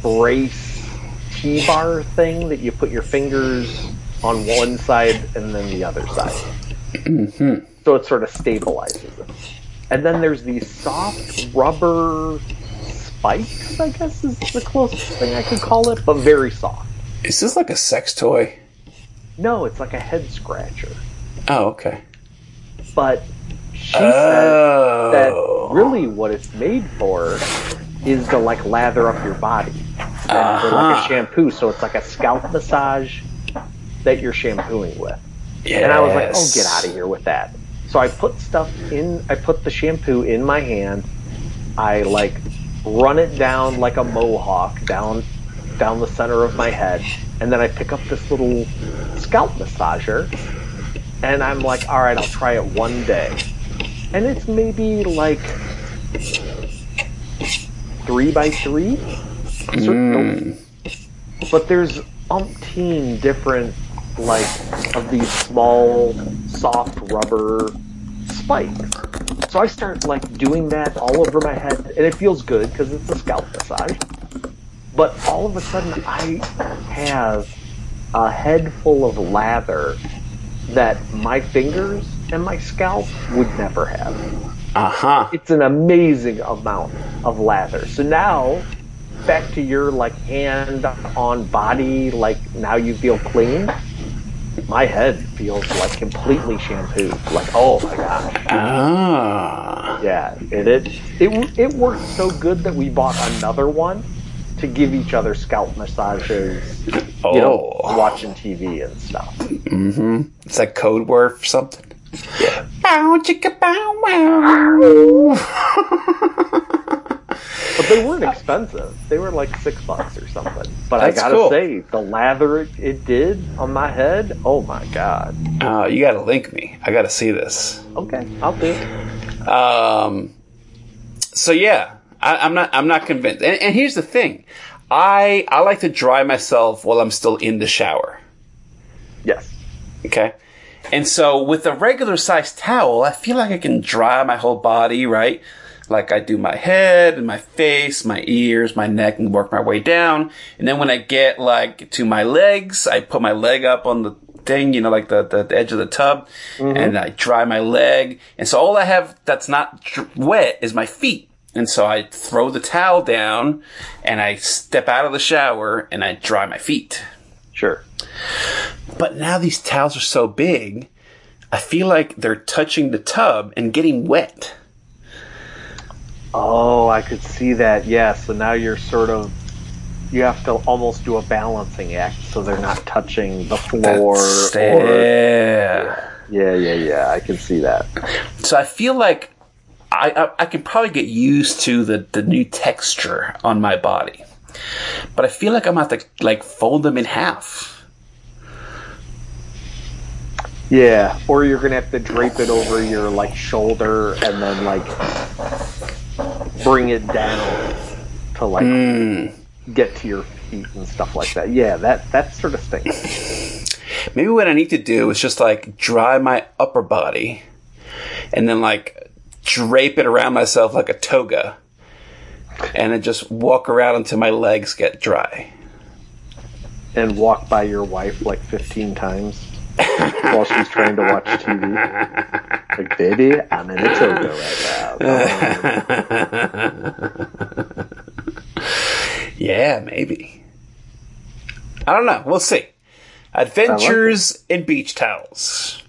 Speaker 1: brace T-bar thing that you put your fingers on one side and then the other side. So it sort of stabilizes it. And then there's these soft rubber spikes, I guess is the closest thing I could call it, but very soft.
Speaker 2: Is this like a sex toy?
Speaker 1: No, it's like a head scratcher.
Speaker 2: Oh, okay.
Speaker 1: But she
Speaker 2: Oh.
Speaker 1: said that really what it's made for is to like lather up your body. For like
Speaker 2: Uh-huh.
Speaker 1: a shampoo, so it's like a scalp massage that you're shampooing with.
Speaker 2: Yes.
Speaker 1: And I was like, oh, get out of here with that. So I put stuff in, I put the shampoo in my hand. I like run it down like a mohawk down, down the center of my head. And then I pick up this little scalp massager. And I'm like, all right, I'll try it one day. And it's maybe like three by three.
Speaker 2: Mm.
Speaker 1: but there's umpteen different like of these small soft rubber spikes so i start like doing that all over my head and it feels good because it's a scalp massage but all of a sudden i have a head full of lather that my fingers and my scalp would never have
Speaker 2: Uh huh.
Speaker 1: it's an amazing amount of lather. So now, back to your like hand on body, like now you feel clean. My head feels like completely shampooed. Like oh my gosh,
Speaker 2: Ah.
Speaker 1: yeah. It it it it worked so good that we bought another one to give each other scalp massages. You know,
Speaker 2: Oh.
Speaker 1: watching TV and stuff.
Speaker 2: Mm-hmm. It's like code word for something.
Speaker 1: Yeah.
Speaker 2: Bow chicka bow wow.
Speaker 1: But they weren't expensive. They were like six bucks or something. But
Speaker 2: That's
Speaker 1: I gotta
Speaker 2: cool.
Speaker 1: say, the lather it, it did on my head, oh my god.
Speaker 2: Oh, you gotta link me. I gotta see this.
Speaker 1: Okay, I'll do it.
Speaker 2: Um. So yeah, I, I'm not. I'm not convinced. And, and here's the thing, I I like to dry myself while I'm still in the shower.
Speaker 1: Yes.
Speaker 2: Okay. And so with a regular sized towel, I feel like I can dry my whole body, right? Like I do my head and my face, my ears, my neck and work my way down. And then when I get like to my legs, I put my leg up on the thing, you know, like the, the, the edge of the tub mm-hmm. and I dry my leg. And so all I have that's not dr- wet is my feet. And so I throw the towel down and I step out of the shower and I dry my feet.
Speaker 1: Sure.
Speaker 2: But now these towels are so big, I feel like they're touching the tub and getting wet.
Speaker 1: Oh, I could see that. Yeah. So now you're sort of you have to almost do a balancing act so they're not touching the floor.
Speaker 2: That's- yeah.
Speaker 1: yeah, yeah, yeah. I can see that.
Speaker 2: So I feel like I, I I can probably get used to the the new texture on my body, but I feel like I'm gonna have to like fold them in half.
Speaker 1: Yeah, or you're gonna have to drape it over your like shoulder and then like bring it down to like
Speaker 2: Hmm.
Speaker 1: get to your feet and stuff like that. Yeah, that that sort of stinks.
Speaker 2: Maybe what I need to do is just like dry my upper body, and then like drape it around myself like a toga, and then just walk around until my legs get dry.
Speaker 1: And walk by your wife like 15 times while she's trying to watch TV. Like, baby, I'm in a toga right now.
Speaker 2: Yeah, maybe. I don't know. We'll see. Adventures in beach towels.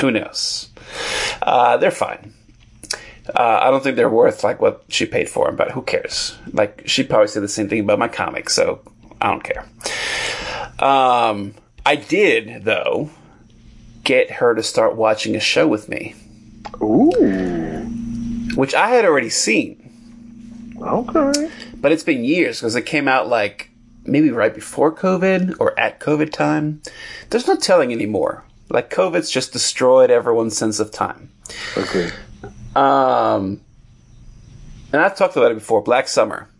Speaker 2: Who knows? Uh, they're fine. Uh, I don't think they're worth like what she paid for them, but who cares? Like she probably said the same thing about my comic, so I don't care. Um, I did though get her to start watching a show with me,
Speaker 1: Ooh,
Speaker 2: which I had already seen.
Speaker 1: okay.
Speaker 2: but it's been years because it came out like maybe right before COVID or at COVID time. There's no telling anymore. Like COVID's just destroyed everyone's sense of time.
Speaker 1: Okay.
Speaker 2: Um, and I've talked about it before. Black Summer,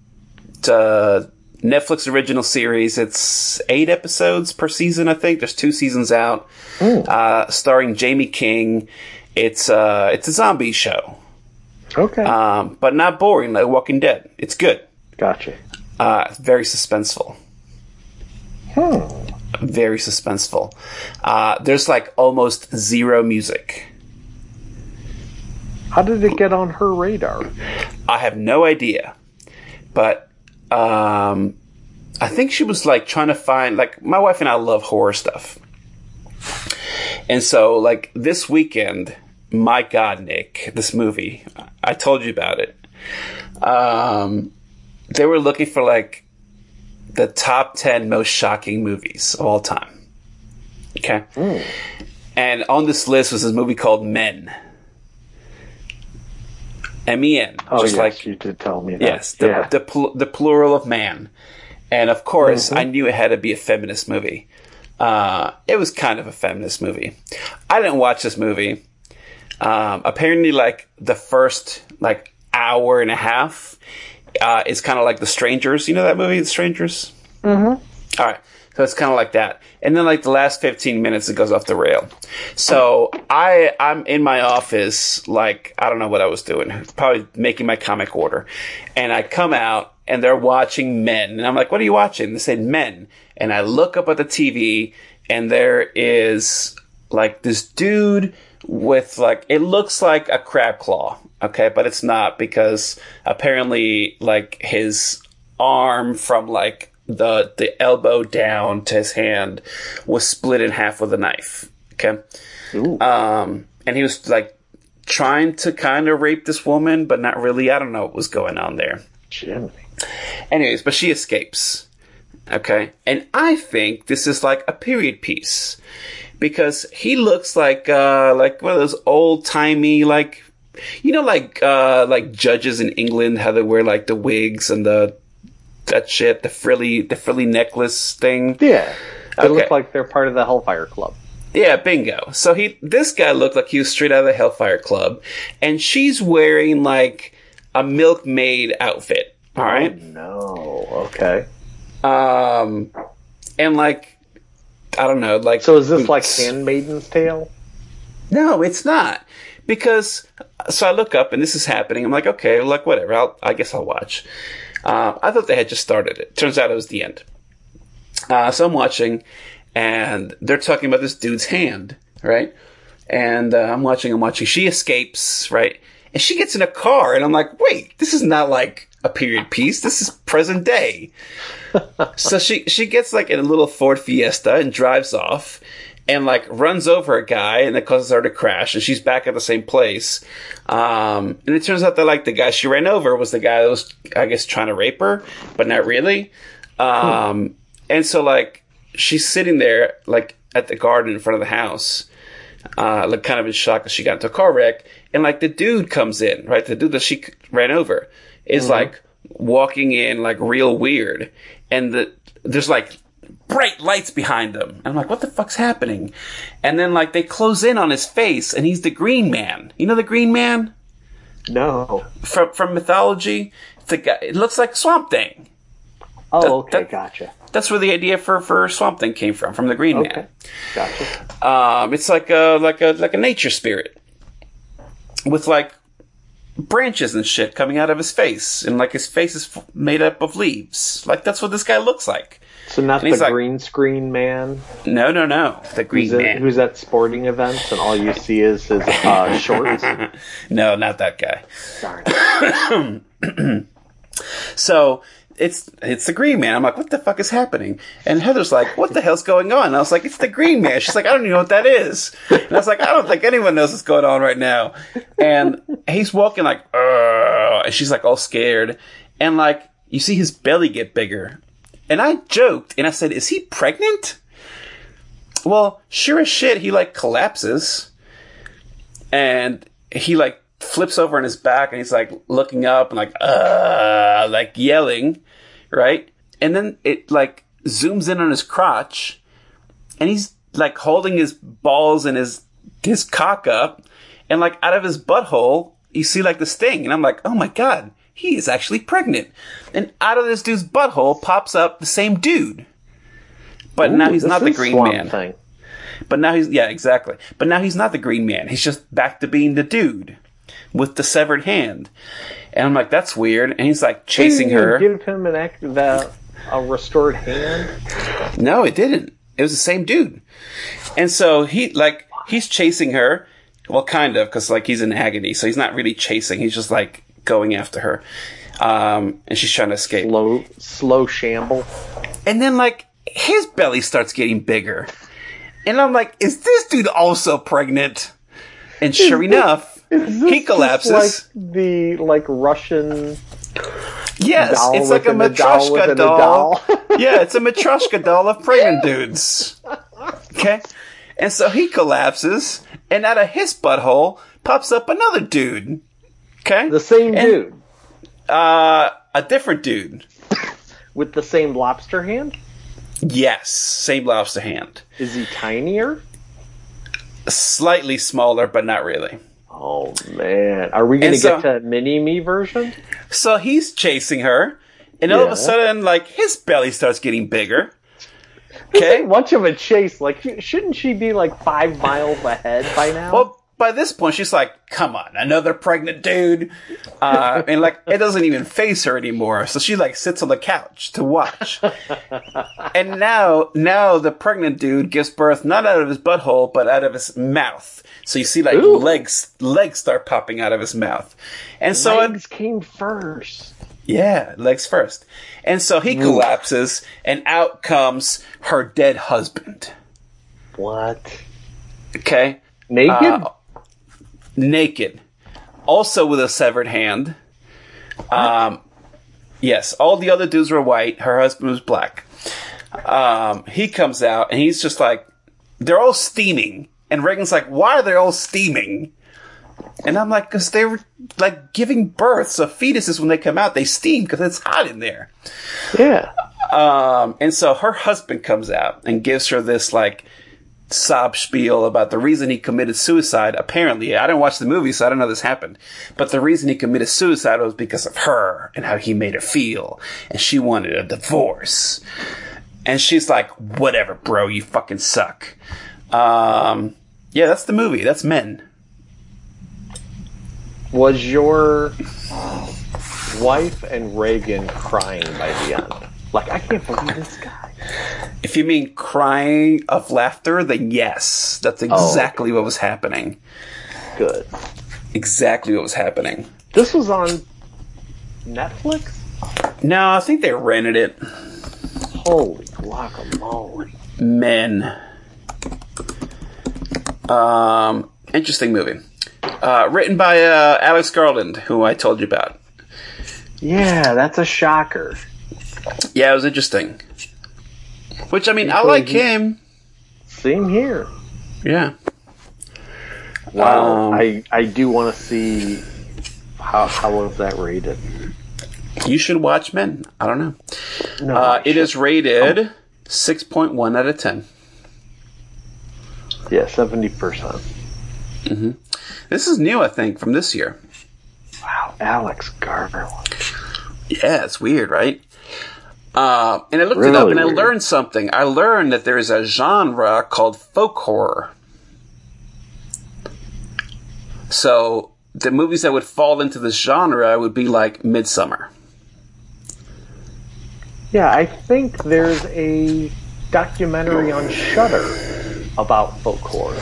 Speaker 2: it's a Netflix original series. It's eight episodes per season, I think. There's two seasons out, uh, starring Jaime King. It's uh, it's a zombie show,
Speaker 1: Okay.
Speaker 2: um, but not boring like Walking Dead. It's good.
Speaker 1: gotcha.
Speaker 2: Uh, very suspenseful.
Speaker 1: Hmm.
Speaker 2: Very suspenseful. Uh, there's like almost zero music.
Speaker 1: How did it get on her radar?
Speaker 2: I have no idea, but um, I think she was like trying to find like my wife and I love horror stuff. And so like this weekend, my God, Nick, this movie, I told you about it. Um, they were looking for like the top 10 most shocking movies of all time. Okay. Mm. And on this list was this movie called Men. M E N.
Speaker 1: Oh, just yes, like you did tell me that.
Speaker 2: Yes, the, yeah. the, the, the plural of man. And of course, mm-hmm. I knew it had to be a feminist movie. Uh, it was kind of a feminist movie. I didn't watch this movie. Um, apparently, like the first like hour and a half uh, is kind of like The Strangers. You know that movie, The Strangers?
Speaker 1: Mm-hmm.
Speaker 2: All right. So it's kind of like that. And then like the last 15 minutes, it goes off the rail. So I, I'm in my office, like, I don't know what I was doing, probably making my comic order. And I come out and they're watching men. And I'm like, what are you watching? They said men. And I look up at the TV and there is like this dude with like, it looks like a crab claw. Okay. But it's not because apparently like his arm from like the the elbow down to his hand was split in half with a knife. Okay, um, and he was like trying to kind of rape this woman, but not really. I don't know what was going on there.
Speaker 1: Jimmy.
Speaker 2: Anyways, but she escapes. Okay, and I think this is like a period piece because he looks like uh like one of those old timey like you know like uh like judges in England how they wear like the wigs and the that shit, the frilly, the frilly necklace thing.
Speaker 1: Yeah, they okay. look like they're part of the Hellfire Club.
Speaker 2: Yeah, bingo. So he, this guy looked like he was straight out of the Hellfire Club, and she's wearing like a milkmaid outfit. All right.
Speaker 1: Oh, no. Okay.
Speaker 2: Um, and like, I don't know, like.
Speaker 1: So is this like Handmaiden's Tale?
Speaker 2: No, it's not. Because, so I look up and this is happening. I'm like, okay, like whatever. I'll, I guess I'll watch. Uh, I thought they had just started it. Turns out it was the end. Uh, so I'm watching, and they're talking about this dude's hand, right? And uh, I'm watching, I'm watching. She escapes, right? And she gets in a car, and I'm like, wait, this is not like a period piece. This is present day. so she she gets like in a little Ford Fiesta and drives off and like runs over a guy and that causes her to crash and she's back at the same place. Um, and it turns out that like the guy she ran over was the guy that was, I guess, trying to rape her, but not really. Um, hmm. and so like she's sitting there like at the garden in front of the house, uh, like kind of in shock because she got into a car wreck. And like the dude comes in, right? The dude that she ran over is mm-hmm. like walking in like real weird. And the, there's like bright lights behind them. And I'm like, what the fuck's happening? And then like they close in on his face and he's the green man. You know the green man?
Speaker 1: No.
Speaker 2: From from mythology? It's a guy it looks like Swamp Thing.
Speaker 1: Oh, that, okay, that, gotcha.
Speaker 2: That's where the idea for, for Swamp Thing came from, from the Green okay. Man.
Speaker 1: Gotcha.
Speaker 2: Um, it's like a like a like a nature spirit with like branches and shit coming out of his face, and like his face is f- made up of leaves. Like that's what this guy looks like.
Speaker 1: So not the like, green screen man.
Speaker 2: No, no, no. The green
Speaker 1: who's
Speaker 2: man.
Speaker 1: At, who's at sporting events and all you see is his uh, shorts.
Speaker 2: no, not that guy.
Speaker 1: Darn.
Speaker 2: so it's it's the Green Man. I'm like, what the fuck is happening? And Heather's like, what the hell's going on? And I was like, it's the Green Man. She's like, I don't even know what that is. And I was like, I don't think anyone knows what's going on right now. And he's walking like, Ugh. and she's like all scared. And like, you see his belly get bigger. And I joked and I said, Is he pregnant? Well, sure as shit, he like collapses and he like flips over on his back and he's like looking up and like, uh, like yelling, right? And then it like zooms in on his crotch and he's like holding his balls and his, his cock up and like out of his butthole, you see like the sting. And I'm like, oh my God, he is actually pregnant. And out of this dude's butthole pops up the same dude. But Ooh, now he's not the green man. Thing. But now he's yeah, exactly. But now he's not the green man. He's just back to being the dude with the severed hand. And I'm like, that's weird. And he's like chasing her.
Speaker 1: Give him an act the a restored hand.
Speaker 2: No, it didn't. It was the same dude. And so he like he's chasing her. Well, kind of, because like he's in agony, so he's not really chasing. He's just like going after her. Um, and she's trying to escape.
Speaker 1: Slow, slow shamble.
Speaker 2: And then, like, his belly starts getting bigger. And I'm like, is this dude also pregnant? And sure enough, he collapses.
Speaker 1: Like the like Russian.
Speaker 2: Yes, it's like a Matryoshka doll.
Speaker 1: doll.
Speaker 2: yeah, it's a Matryoshka doll of pregnant dudes. Okay? And so he collapses, and out of his butthole pops up another dude. Okay?
Speaker 1: The same
Speaker 2: And-
Speaker 1: dude
Speaker 2: Uh, a different dude.
Speaker 1: with the same lobster hand.
Speaker 2: Yes, same lobster hand.
Speaker 1: Is he tinier?
Speaker 2: Slightly smaller, but not really.
Speaker 1: Oh man, are we going to
Speaker 2: so-
Speaker 1: get to mini me version?
Speaker 2: So he's chasing her, and all of a sudden, like, his belly starts getting bigger.
Speaker 1: Okay,
Speaker 2: Okay?
Speaker 1: much of a chase. Like, shouldn't she be like five miles ahead by now?
Speaker 2: Well, by this point, she's like, come on, another pregnant dude. Uh, and like, it doesn't even face her anymore. So she like sits on the couch to watch. and now, now the pregnant dude gives birth not out of his butthole, but out of his mouth. So you see like
Speaker 1: Ooh.
Speaker 2: legs, legs start popping out of his mouth. And so it,
Speaker 1: legs came first.
Speaker 2: yeah, legs first. And so he collapses and out comes her dead husband.
Speaker 1: What?
Speaker 2: Okay.
Speaker 1: Naked?
Speaker 2: Uh, naked, also with a severed hand. Um, yes, all the other dudes were white. Her husband was black. Um, he comes out and he's just like, they're all steaming. And Reagan's like, why are they all steaming? And I'm like, because they were like giving birth. So fetuses, when they come out, they steam because it's hot in there.
Speaker 1: yeah.
Speaker 2: Um, and so her husband comes out and gives her this like sob spiel about the reason he committed suicide. Apparently, I didn't watch the movie, so I don't know this happened. But the reason he committed suicide was because of her and how he made her feel, and she wanted a divorce. And she's like, "Whatever, bro, you fucking suck." Um, yeah, that's the movie. That's Men.
Speaker 1: Was your wife and Reagan crying by the end? Like, I can't believe this guy.
Speaker 2: If you mean crying of laughter, then yes, that's exactly what was happening.
Speaker 1: Good.
Speaker 2: Exactly what was happening.
Speaker 1: This was on Netflix?
Speaker 2: No, I think they rented it.
Speaker 1: Holy guacamole.
Speaker 2: Men. Um, interesting movie. Uh, written by uh, Alex Garland, who I told you about.
Speaker 1: Yeah, that's a shocker.
Speaker 2: Yeah, it was interesting. Which I mean, I like him.
Speaker 1: Same here.
Speaker 2: Yeah.
Speaker 1: Wow.
Speaker 2: Um,
Speaker 1: I, I do want to see how, how was that rated.
Speaker 2: You should watch Men. I don't know.
Speaker 1: No,
Speaker 2: Uh, it is rated six point one out of ten.
Speaker 1: Yeah, 70%. Mm-hmm.
Speaker 2: This is new, I think, from this year.
Speaker 1: Wow, Alex Garland.
Speaker 2: Yeah, it's weird, right? Uh, and I looked it up
Speaker 1: Really
Speaker 2: and I learned something. I learned that there is a genre called folk horror. So the movies that would fall into this genre would be like Midsommar.
Speaker 1: Yeah, I think there's a documentary on Shudder about folk horror.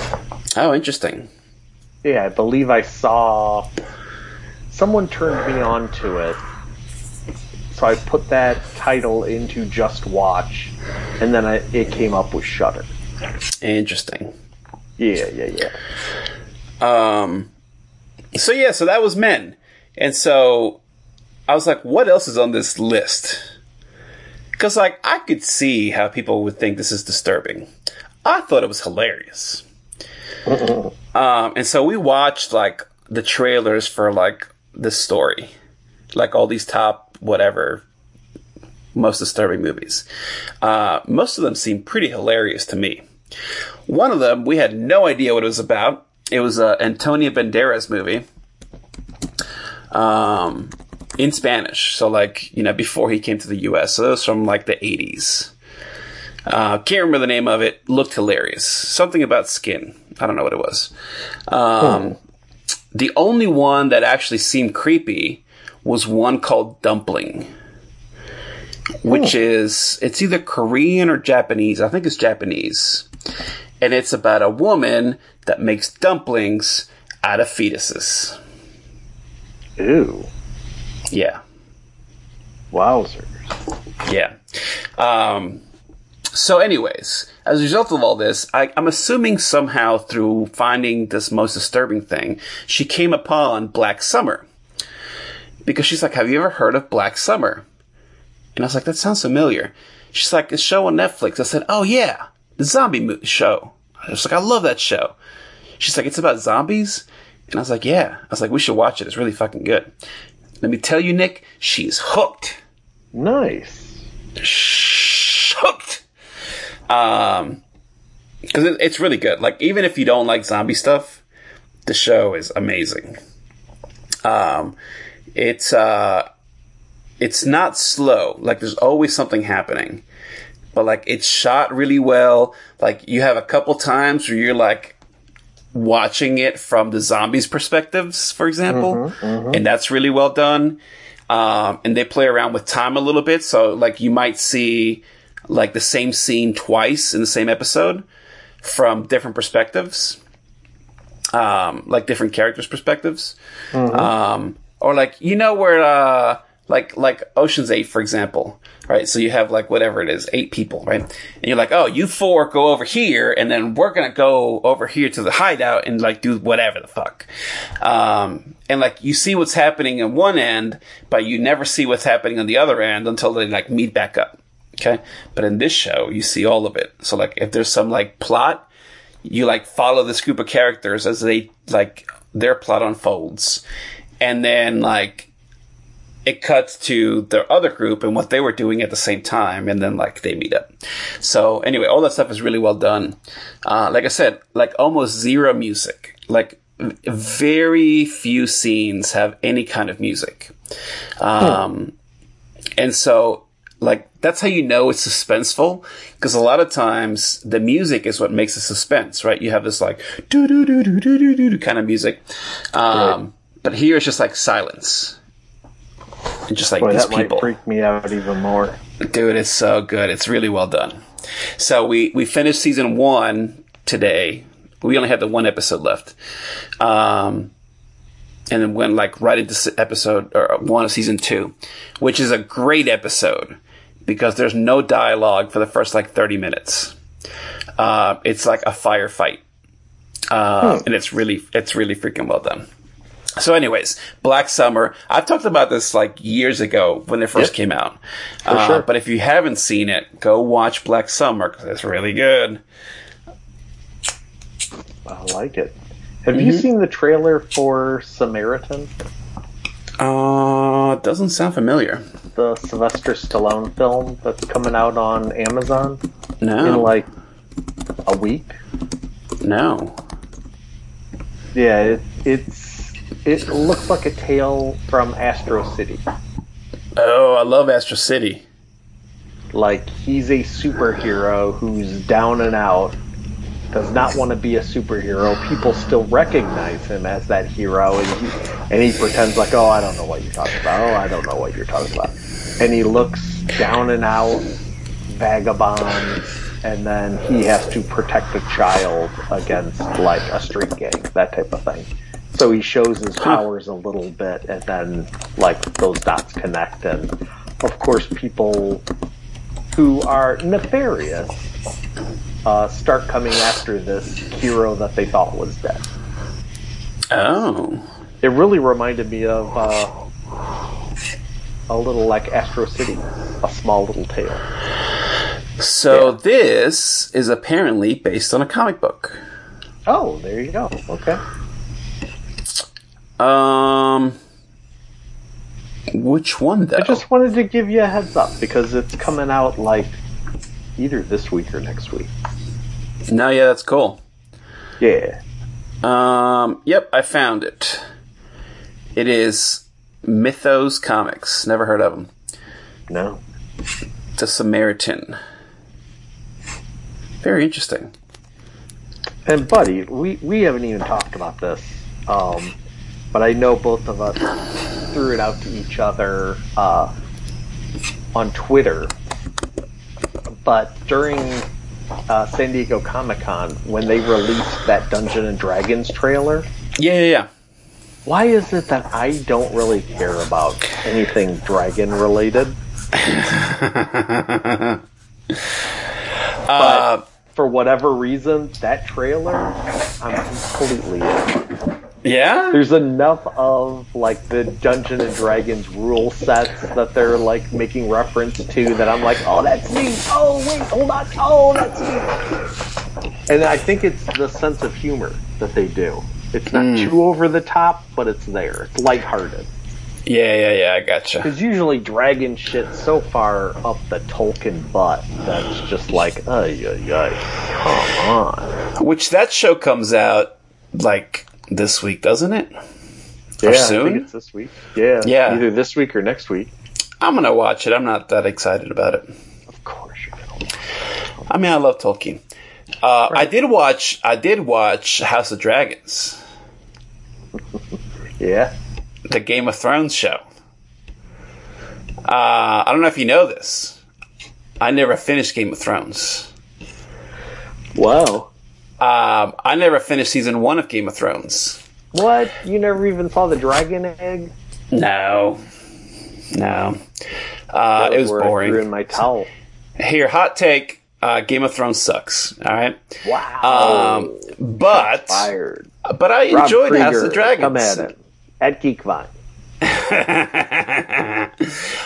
Speaker 2: Oh, interesting.
Speaker 1: Yeah, I believe I saw someone turned me on to it. So I put that title into JustWatch, and then I, it came up with Shudder.
Speaker 2: Interesting.
Speaker 1: Yeah, yeah, yeah.
Speaker 2: Um, so yeah, so that was Men. And so I was like, what else is on this list? Because, like, I could see how people would think this is disturbing. I thought it was hilarious. um, and so we watched, like, the trailers for, like, this story. Like, all these top, whatever, most disturbing movies. Uh, most of them seemed pretty hilarious to me. One of them, we had no idea what it was about. It was a Antonio Banderas movie. Um, in Spanish. So like, you know, before he came to the US. So it was from like the 80s. Uh, can't remember the name of it. Looked hilarious. Something about skin. I don't know what it was. Um, the only one that actually seemed creepy was one called Dumpling. Which is, it's either Korean or Japanese. I think it's Japanese. And it's about a woman that makes dumplings out of fetuses.
Speaker 1: Ew.
Speaker 2: Yeah.
Speaker 1: Wowzers.
Speaker 2: Yeah. Um, so, anyways, as a result of all this, I, I'm assuming somehow through finding this most disturbing thing, she came upon Black Summer. Because she's like, Have you ever heard of Black Summer? And I was like, That sounds familiar. She's like, A show on Netflix. I said, Oh, yeah, the zombie mo- show. I was like, I love that show. She's like, It's about zombies? And I was like, Yeah. I was like, We should watch it. It's really fucking good. Let me tell you, Nick, she's hooked.
Speaker 1: Nice.
Speaker 2: Hooked. Um, because it, it's really good. Like even if you don't like zombie stuff, the show is amazing. Um, it's uh, it's not slow. Like there's always something happening, but like it's shot really well. Like you have a couple times where you're like watching it from the zombies' perspectives, for example, and that's really well done. Um, and they play around with time a little bit, so like you might see like the same scene twice in the same episode from different perspectives, um, like different characters' perspectives, um, or like you know where uh, like like Ocean's Eight, for example, right? So you have like whatever it is, eight people, right? And you're like, oh, you four go over here, and then we're gonna go over here to the hideout and like do whatever the fuck. Um, and like you see what's happening in one end, but you never see what's happening on the other end until they like meet back up. Okay. But in this show, you see all of it. So like if there's some like plot, you like follow this group of characters as they like their plot unfolds. And then like it cuts to their other group and what they were doing at the same time and then like they meet up. So anyway, all that stuff is really well done. Uh, like I said, like almost zero music. Like very few scenes have any kind of music. Um, and so like that's how you know it's suspenseful because a lot of times the music is what makes the suspense right you have this like do do do do do do do kind of music um, but here it's just like silence and just like
Speaker 1: Boy,
Speaker 2: these
Speaker 1: that might
Speaker 2: people
Speaker 1: freak me out even more.
Speaker 2: dude it's so good it's really well done so we we finished season one today we only had the one episode left um and then went like right into episode or one of season two, which is a great episode because there's no dialogue for the first like 30 minutes. Uh, it's like a firefight. Uh, and it's really, it's really freaking well done. So anyways, Black Summer, I've talked about this like years ago when it first
Speaker 1: Yep.
Speaker 2: came out. Uh,
Speaker 1: sure.
Speaker 2: But if you haven't seen it, go watch Black Summer because it's really good.
Speaker 1: I like it. Have
Speaker 2: Mm-hmm.
Speaker 1: you seen the trailer for Samaritan,
Speaker 2: Uh, doesn't sound familiar.
Speaker 1: the Sylvester Stallone film that's coming out on Amazon in like a week?
Speaker 2: no.
Speaker 1: Yeah, it, it's it looks like a tale from Astro City.
Speaker 2: Oh, I love Astro City.
Speaker 1: Like he's a superhero who's down and out, does not want to be a superhero. People still recognize him as that hero, and he, and he pretends like, oh, I don't know what you're talking about. Oh, I don't know what you're talking about. And he looks down and out, vagabond, and then he has to protect a child against like a street gang, that type of thing. So he shows his powers a little bit, and then like those dots connect, and of course people who are nefarious uh, start coming after this hero that they thought was dead.
Speaker 2: Oh.
Speaker 1: It really reminded me of uh, a little like Astro City, a small little tale.
Speaker 2: So
Speaker 1: Yeah.
Speaker 2: this is apparently based on a comic book.
Speaker 1: Oh, there you go. Okay.
Speaker 2: Um, which one though?
Speaker 1: I just wanted to give you a heads up because it's coming out like either this week or next week.
Speaker 2: No, yeah, that's cool.
Speaker 1: Yeah.
Speaker 2: Um, yep, I found it. It is Mythos Comics. Never heard of them.
Speaker 1: No.
Speaker 2: The Samaritan. Very interesting.
Speaker 1: And buddy, we we haven't even talked about this, um, but I know both of us threw it out to each other uh, on Twitter. But during uh, San Diego Comic Con, when they released that Dungeon and Dragons trailer,
Speaker 2: Yeah, yeah, yeah.
Speaker 1: Why is it that I don't really care about anything dragon related?
Speaker 2: Uh,
Speaker 1: For whatever reason, that trailer, I'm completely in.
Speaker 2: Yeah?
Speaker 1: There's enough of like the Dungeon and Dragons rule sets that they're like making reference to that I'm like, oh, that's me. Oh, wait, hold on. Oh, that's me. And I think it's the sense of humor that they do. It's not hmm. too over the top, but it's there. It's lighthearted.
Speaker 2: Yeah, yeah, yeah, I gotcha.
Speaker 1: Because usually dragon shit so far up the Tolkien butt that's just like, ay, ay, ay, come on.
Speaker 2: Which that show comes out like this week, doesn't it?
Speaker 1: Yeah,
Speaker 2: Or
Speaker 1: I
Speaker 2: soon?
Speaker 1: think it's this week. Yeah,
Speaker 2: Yeah.
Speaker 1: Either this week or next week.
Speaker 2: I'm gonna watch it. I'm not that excited about it.
Speaker 1: Of course you're gonna.
Speaker 2: I mean, I love Tolkien. Uh, I did watch. I did watch House of Dragons,
Speaker 1: Yeah.
Speaker 2: the Game of Thrones show. Uh, I don't know if you know this. I never finished Game of Thrones.
Speaker 1: Wow.
Speaker 2: Um, I never finished season one of Game of Thrones.
Speaker 1: What? You never even saw the dragon egg?
Speaker 2: No, no. Uh, it was
Speaker 1: I threw in
Speaker 2: boring.
Speaker 1: my towel.
Speaker 2: Here, hot take: uh, Game of Thrones sucks. All right,
Speaker 1: Wow.
Speaker 2: um, but
Speaker 1: Fired.
Speaker 2: but I
Speaker 1: Rob
Speaker 2: enjoyed House
Speaker 1: Krieger,
Speaker 2: of Dragons.
Speaker 1: Come at it. At Geekvine.
Speaker 2: uh,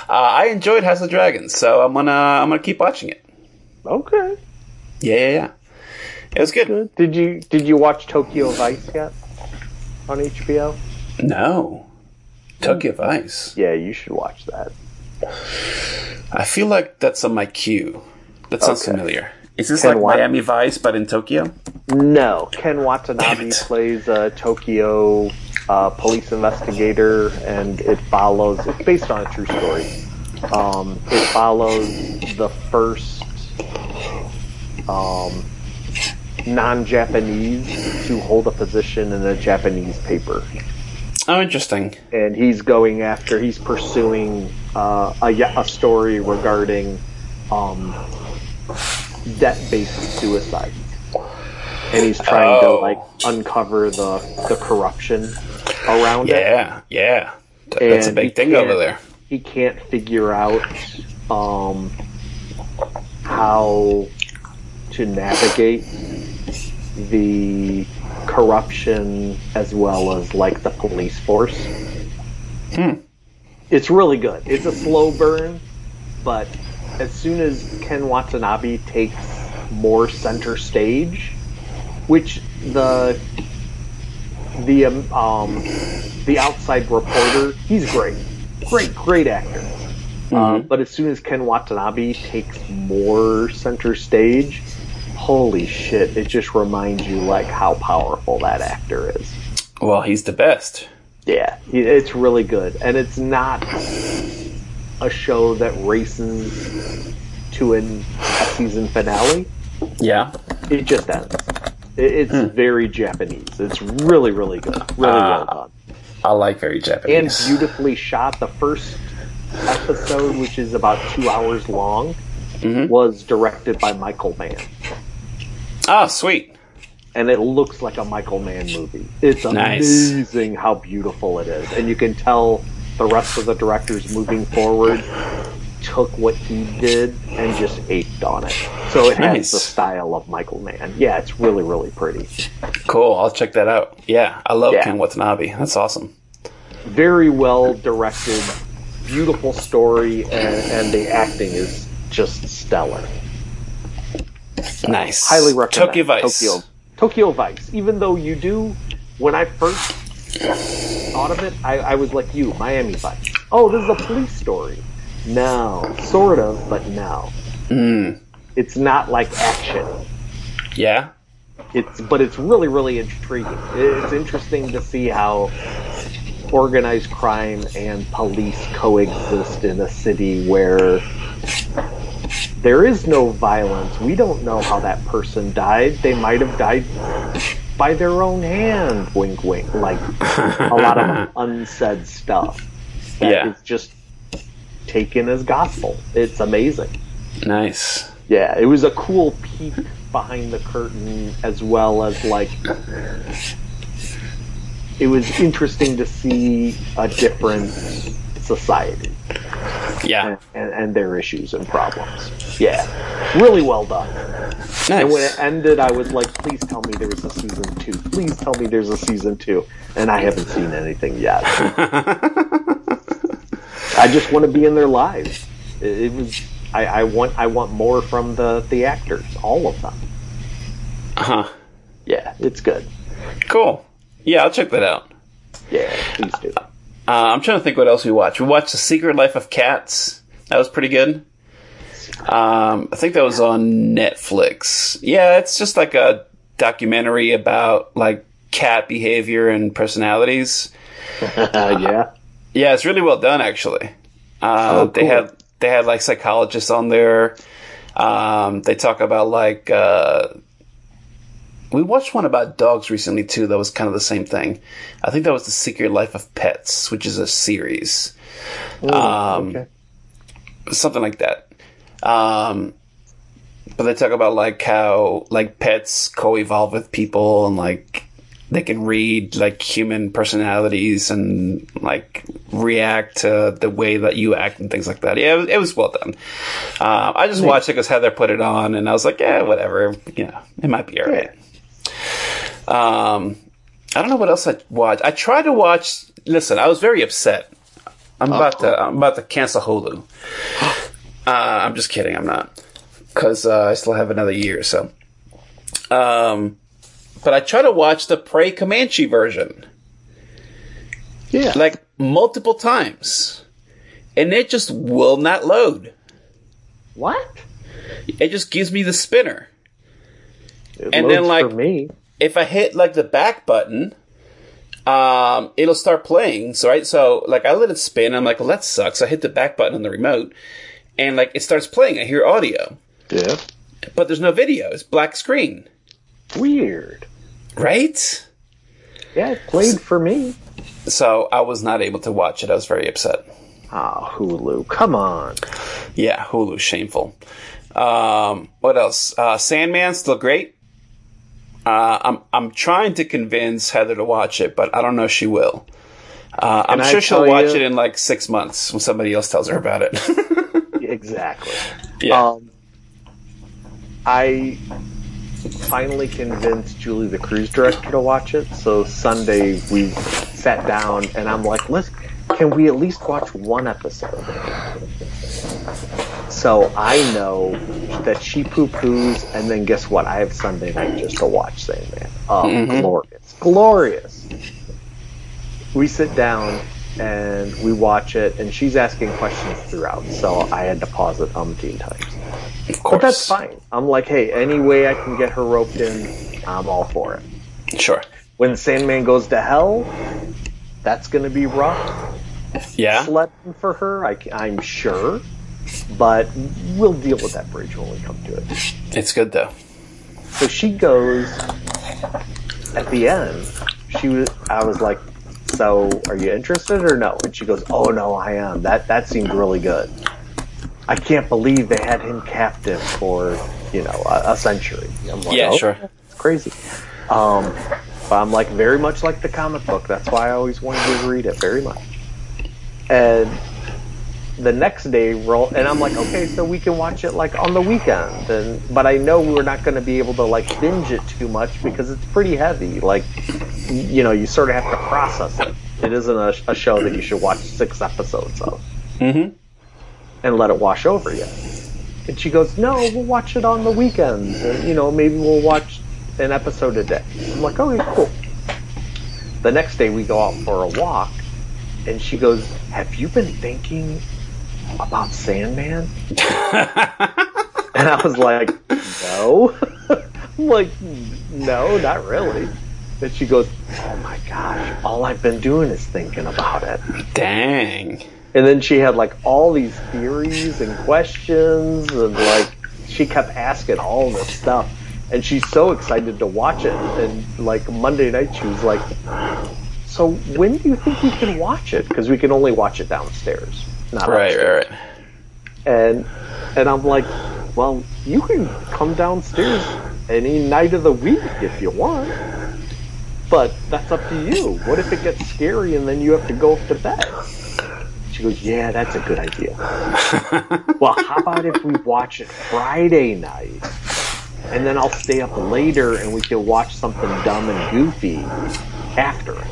Speaker 2: I enjoyed House of Dragons, so I'm gonna I'm gonna keep watching it.
Speaker 1: Okay.
Speaker 2: Yeah, yeah, yeah. It was good.
Speaker 1: Did you did you watch Tokyo Vice yet? On HBO?
Speaker 2: No, Tokyo Vice.
Speaker 1: Yeah, you should watch that.
Speaker 2: I feel like that's on my queue. That sounds
Speaker 1: Okay.
Speaker 2: familiar. Is this
Speaker 1: Ken
Speaker 2: like
Speaker 1: Wat-
Speaker 2: Miami Vice but in Tokyo?
Speaker 1: No, Ken Watanabe plays a Tokyo uh, police investigator, and it follows. It's based on a true story. Um, it follows the first um, non-Japanese to hold a position in a Japanese paper,
Speaker 2: Oh, interesting.
Speaker 1: and he's going after. He's pursuing uh, a, a story regarding um, debt-based suicide. and he's trying to
Speaker 2: Oh.
Speaker 1: like uncover the the corruption around it.
Speaker 2: Yeah, yeah. That's a
Speaker 1: And he
Speaker 2: big thing over there.
Speaker 1: He can't figure out um, how to navigate the corruption as well as like the police force. It's really good. It's a slow burn, but as soon as Ken Watanabe takes more center stage, which the the um, um the outside reporter, he's great, great, great actor. Uh, but as soon as Ken Watanabe takes more center stage, holy shit! It just reminds you like how powerful that actor is.
Speaker 2: Well, he's the best.
Speaker 1: Yeah, it's really good, and it's not a show that races to an, a season finale.
Speaker 2: Yeah.
Speaker 1: It just ends. It, it's very Japanese. It's really, really good. Really well
Speaker 2: Ah.
Speaker 1: done.
Speaker 2: I like very Japanese.
Speaker 1: And beautifully shot. The first episode, which is about two hours long,
Speaker 2: Mhm.
Speaker 1: was directed by Michael Mann.
Speaker 2: Oh, sweet.
Speaker 1: And it looks like a Michael Mann movie. It's
Speaker 2: Nice.
Speaker 1: amazing how beautiful it is. And you can tell the rest of the directors moving forward took what he did and just aped on it. So it has the style of Michael Mann. Yeah, it's really, really pretty.
Speaker 2: Cool. I'll check that out. Yeah, I love
Speaker 1: Yeah.
Speaker 2: Ken Watanabe. That's awesome.
Speaker 1: very well directed, beautiful story, and, and the acting is just stellar.
Speaker 2: Nice.
Speaker 1: Highly recommend
Speaker 2: Tokyo Vice.
Speaker 1: Tokyo, Tokyo Vice. Even though you do, when I first thought of it, I, I was like you, Miami Vice. Oh, this is a police story. No, sort of, but no.
Speaker 2: Mm.
Speaker 1: It's not like action.
Speaker 2: Yeah.
Speaker 1: It's but it's really really intriguing. It's interesting to see how organized crime and police coexist in a city where there is no violence. We don't know how that person died. They might have died by their own hand. Wink, wink. Like a lot of unsaid stuff that
Speaker 2: Yeah.
Speaker 1: is just taken as gospel. It's amazing.
Speaker 2: Nice.
Speaker 1: Yeah, it was a cool peek behind the curtain as well as like it was interesting to see a different society
Speaker 2: Yeah.
Speaker 1: and, and their issues and problems. Yeah, really well done. Nice. And when it ended, I was like, please tell me there's a season two. Please tell me there's a season two. And I haven't seen anything yet. I just want to be in their lives. It, it was. I, I want. I want more from the the actors, all of them.
Speaker 2: Huh.
Speaker 1: Yeah, it's good.
Speaker 2: Cool. Yeah, I'll check that out.
Speaker 1: Yeah, please do.
Speaker 2: Uh, I'm trying to think what else we watched. We watched The Secret Life of Cats. That was pretty good. Um, I think that was on Netflix. Yeah, it's just like a documentary about like cat behavior and personalities.
Speaker 1: Uh, yeah.
Speaker 2: Yeah, it's really well done actually. Uh,
Speaker 1: Oh,
Speaker 2: They had they had like psychologists on there. Um, they talk about like uh, we watched one about dogs recently too. That was kind of the same thing. I think that was the Secret Life of Pets, which is a series, Um,
Speaker 1: okay.
Speaker 2: something like that. Um, but they talk about like how like pets co-evolve with people and like they can read like human personalities and like react to the way that you act and things like that. Yeah, it was, it was well done. Um, I just watched it because Heather put it on, and I was like, yeah, whatever. You know, it might be alright. Um, I don't know what else I watched. I tried to watch. Listen, I was very upset. I'm about to. I'm about to cancel Hulu. Uh, I'm just kidding. I'm not because uh, I still have another year. So, um, but I try to watch the Prey Comanche version
Speaker 1: Yeah.
Speaker 2: like multiple times, and it just will not load.
Speaker 1: what?
Speaker 2: It just gives me the spinner.
Speaker 1: It
Speaker 2: And then, like-
Speaker 1: for me.
Speaker 2: If I hit like the back button, um, it'll start playing. So right, so like I let it spin. I'm like, well, that sucks. I hit the back button on the remote, and like it starts playing. I hear audio,
Speaker 1: Yeah.
Speaker 2: but there's no video. It's black screen,
Speaker 1: Weird.
Speaker 2: right?
Speaker 1: Yeah, it played for me.
Speaker 2: So I was not able to watch it. I was very upset.
Speaker 1: Ah, Hulu. Come on.
Speaker 2: Yeah, Hulu, shameful. Um, what else? Uh, Sandman, still great. Uh, I'm I'm trying to convince Heather to watch it, but I don't know if she will. Uh, I'm sure she'll watch
Speaker 1: you-
Speaker 2: it in like six months when somebody else tells her about it.
Speaker 1: Exactly.
Speaker 2: yeah.
Speaker 1: Um, I finally convinced Julie, the cruise director, to watch it. So Sunday we sat down, and I'm like, "Let's. Can we at least watch one episode?" So I know that she poo poos, and then guess what? I have Sunday night just to watch Sandman. Oh,
Speaker 2: Mhm.
Speaker 1: glorious, glorious. We sit down and we watch it, and she's asking questions throughout. So I had to pause it umpteen times.
Speaker 2: of
Speaker 1: But that's fine. I'm like, hey, any way I can get her roped in, I'm all for it.
Speaker 2: Sure.
Speaker 1: When Sandman goes to hell, that's going to be rough
Speaker 2: Yeah.
Speaker 1: sledding for her, I, am sure. But we'll deal with that bridge when we come to it.
Speaker 2: It's good though.
Speaker 1: So she goes at the end. She was. I was like, "So, are you interested or no?" And she goes, "Oh no, I am. That that seemed really good. I can't believe they had him captive for you know a, a century." I'm like,
Speaker 2: Yeah,
Speaker 1: "Oh,
Speaker 2: sure.
Speaker 1: It's crazy. Um, but I'm like very much like the comic book. That's why I always wanted to read it very much. And the next day roll and I'm like, okay, so we can watch it like on the weekend and but I know we're not gonna be able to like binge it too much because it's pretty heavy. Like you know, you sort of have to process it. It isn't a, a show that you should watch six episodes of
Speaker 2: Mm-hmm.
Speaker 1: and let it wash over you. And she goes, No, we'll watch it on the weekends and you know, maybe we'll watch an episode a day. I'm like, Okay, cool. The next day we go out for a walk and she goes, Have you been thinking about Sandman? and I was like, No. I'm like, No, not really. And she goes, Oh my gosh, all I've been doing is thinking about it.
Speaker 2: Dang.
Speaker 1: And then she had like all these theories and questions, and like she kept asking all this stuff. And she's so excited to watch it. And like Monday night, she was like, "So when do you think we can watch it? Because we can only watch it downstairs, not
Speaker 2: Right,
Speaker 1: upstairs."
Speaker 2: right, right.
Speaker 1: And and I'm like, "Well, you can come downstairs any night of the week if you want." but that's up to you. What if it gets scary and then you have to go to bed? She goes, yeah, that's a good idea. well, how about if we watch it Friday night? And then I'll stay up later and we can watch something dumb and goofy after it.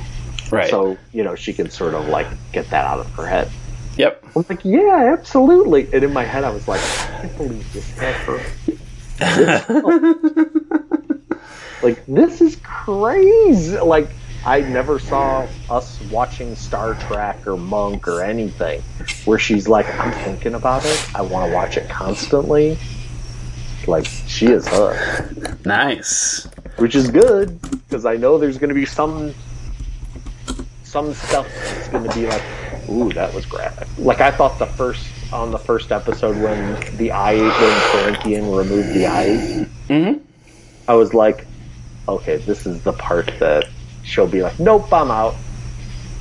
Speaker 2: Right.
Speaker 1: So, you know, she can sort of like get that out of her head.
Speaker 2: Yep.
Speaker 1: I'm like, yeah, absolutely. And in my head, I was like, I can't believe this her. like, this is crazy. Like, I never saw us watching Star Trek or Monk or anything where she's like, I'm thinking about it. I want to watch it constantly. Like, she is hooked.
Speaker 2: Nice.
Speaker 1: Which is good, because I know there's going to be some some stuff that's going to be like, ooh, that was graphic. Like I thought the first on the first episode when the eye when Corinthian removed the eyes,
Speaker 2: Mm-hmm.
Speaker 1: I was like, okay, this is the part that she'll be like, nope, I'm out.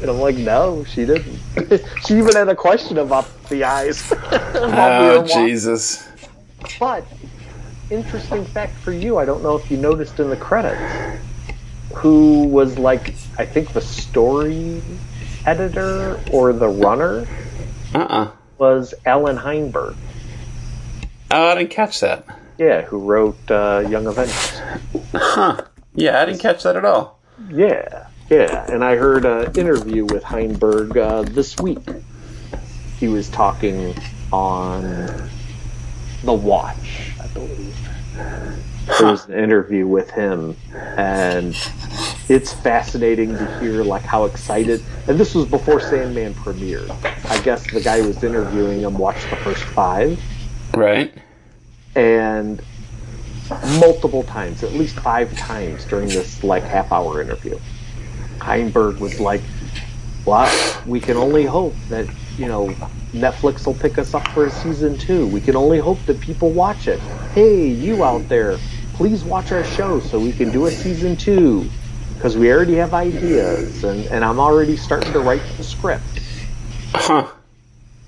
Speaker 1: And I'm like, no, she didn't. she even had a question about the eyes.
Speaker 2: Oh. Jesus.
Speaker 1: But interesting fact for you, I don't know if you noticed in the credits who was like I think the story editor or the runner
Speaker 2: Uh-uh.
Speaker 1: was Allan Heinberg.
Speaker 2: Oh, I didn't catch that.
Speaker 1: Yeah, who wrote uh, Young Avengers.
Speaker 2: Huh. Yeah, I didn't catch that at all.
Speaker 1: Yeah, yeah. And I heard an interview with Heinberg uh, this week. He was talking on The Watch, I believe. There was an interview with him, and it's fascinating to hear like how excited. And this was before Sandman premiered. I guess the guy who was interviewing him watched the first five,
Speaker 2: Right.
Speaker 1: and multiple times, at least five times during this like half hour interview. Heinberg was like, Well, we can only hope that, you know, Netflix will pick us up for a season two. We can only hope that people watch it. Hey, you out there, please watch our show so we can do a season two. Because we already have ideas and, and I'm already starting to write the script
Speaker 2: Huh.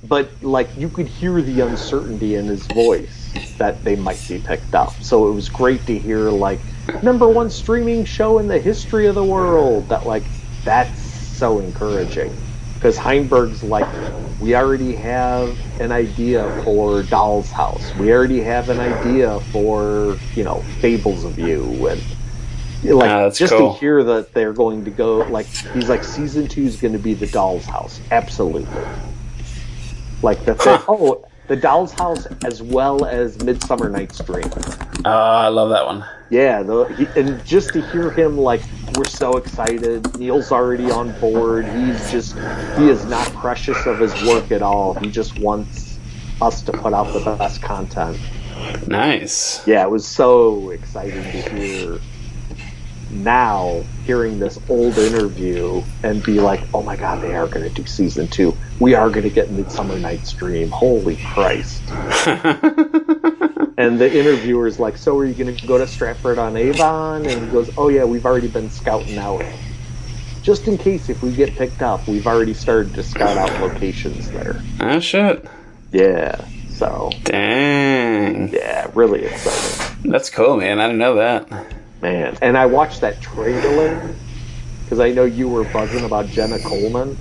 Speaker 1: but like you could hear the uncertainty in his voice that they might be picked up. So it was great to hear like number one streaming show in the history of the world. That like that's so encouraging because Heinberg's like we already have an idea for Doll's House. We already have an idea for you know Fables of You and. Like
Speaker 2: Ah,
Speaker 1: just
Speaker 2: cool.
Speaker 1: to hear that they're going to go like he's like season two is going to be the Doll's House, absolutely. Like that's it. Oh, the Doll's House as well as Midsummer Night's Dream.
Speaker 2: Oh, I love that one.
Speaker 1: Yeah, the, he, and just to hear him like we're so excited. Neil's already on board. He's just he is not precious of his work at all. He just wants us to put out the best content.
Speaker 2: Nice.
Speaker 1: Yeah, it was so exciting to hear. Now hearing this old interview and be like, "Oh my God, they are going to do season two. We are going to get Midsummer Night's Dream. Holy Christ!" And the interviewer's like, "So are you going to go to Stratford on Avon?" And he goes, "Oh yeah, we've already been scouting out. Just in case if we get picked up, we've already started to scout out locations there."
Speaker 2: oh, shit.
Speaker 1: Yeah. So
Speaker 2: Dang.
Speaker 1: yeah, really exciting,
Speaker 2: That's cool, man. I didn't know that.
Speaker 1: Man. And I watched that trailer because I know you were buzzing about Jenna Coleman.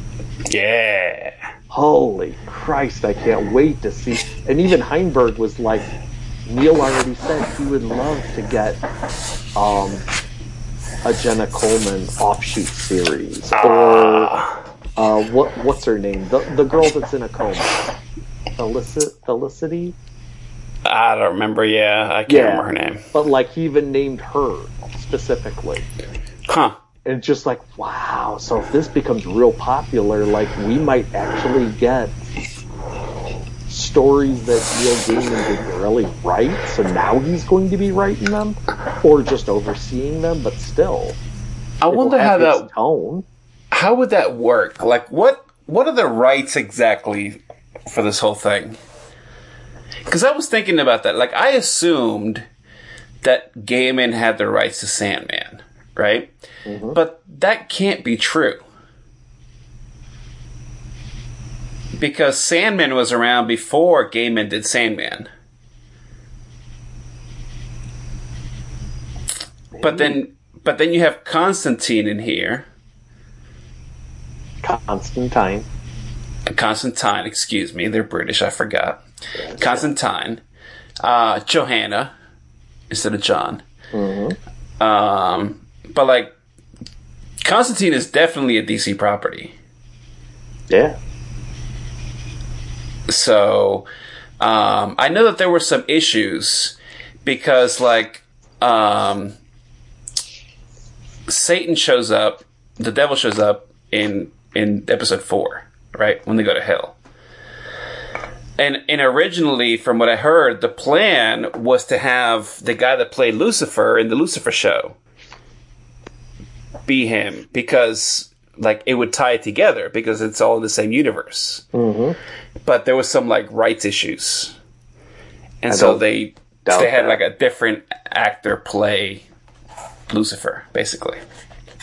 Speaker 2: Yeah.
Speaker 1: Holy Christ, I can't wait to see. And even Heinberg was like, Neil already said he would love to get um, a Jenna Coleman offshoot series. Or uh, what what's her name? The, the girl that's in a coma. Felicity?
Speaker 2: I don't remember. Yeah, I can't
Speaker 1: Yeah.
Speaker 2: remember her name.
Speaker 1: But like he even named her specifically.
Speaker 2: Huh.
Speaker 1: And just like, wow, so if this becomes real popular, like we might actually get stories that Neil Gaiman didn't really write, so now he's going to be writing them, or just overseeing them, but still.
Speaker 2: I wonder how that.
Speaker 1: tone.
Speaker 2: How would that work? Like, what? What are the rights exactly for this whole thing? Because I was thinking about that. Like, I assumed that Gaiman had the rights to Sandman, right? Mm-hmm. But that can't be true. Because Sandman was around before Gaiman did Sandman. But then, but then you have Constantine in here.
Speaker 1: Constantine.
Speaker 2: Constantine, excuse me, they're British. I forgot. Constantine, uh, Johanna instead of John.
Speaker 1: Mm-hmm.
Speaker 2: Um, but like, Constantine is definitely a DC property.
Speaker 1: Yeah.
Speaker 2: So, um, I know that there were some issues because, like, um, Satan shows up, the devil shows up in in episode four, right when they go to hell. And and originally, from what I heard, the plan was to have the guy that played Lucifer in the Lucifer show be him because like it would tie it together because it's all in the same universe.
Speaker 1: Mm-hmm.
Speaker 2: But there was some like rights issues, and
Speaker 1: I
Speaker 2: so they they had
Speaker 1: that.
Speaker 2: like a different actor play Lucifer, basically.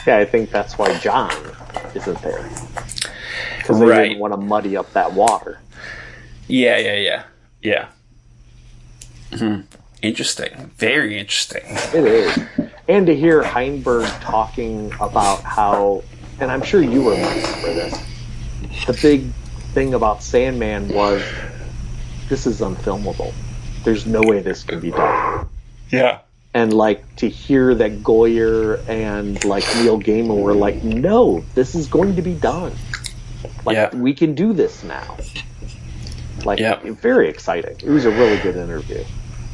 Speaker 1: Yeah, I think that's why John isn't there. Because they
Speaker 2: Right.
Speaker 1: didn't want to muddy up that water.
Speaker 2: Yeah, yeah, yeah, yeah. Hmm. Interesting. Very interesting.
Speaker 1: It is. And to hear Heinberg talking about how, and I'm sure you remember this, the big thing about Sandman was this is unfilmable. There's no way this can be done.
Speaker 2: Yeah.
Speaker 1: And like to hear that Goyer and like Neil Gaiman were like, no, this is going to be done. Like
Speaker 2: Yeah.
Speaker 1: we can do this now. Like
Speaker 2: Yeah.
Speaker 1: very exciting. It was a really good interview.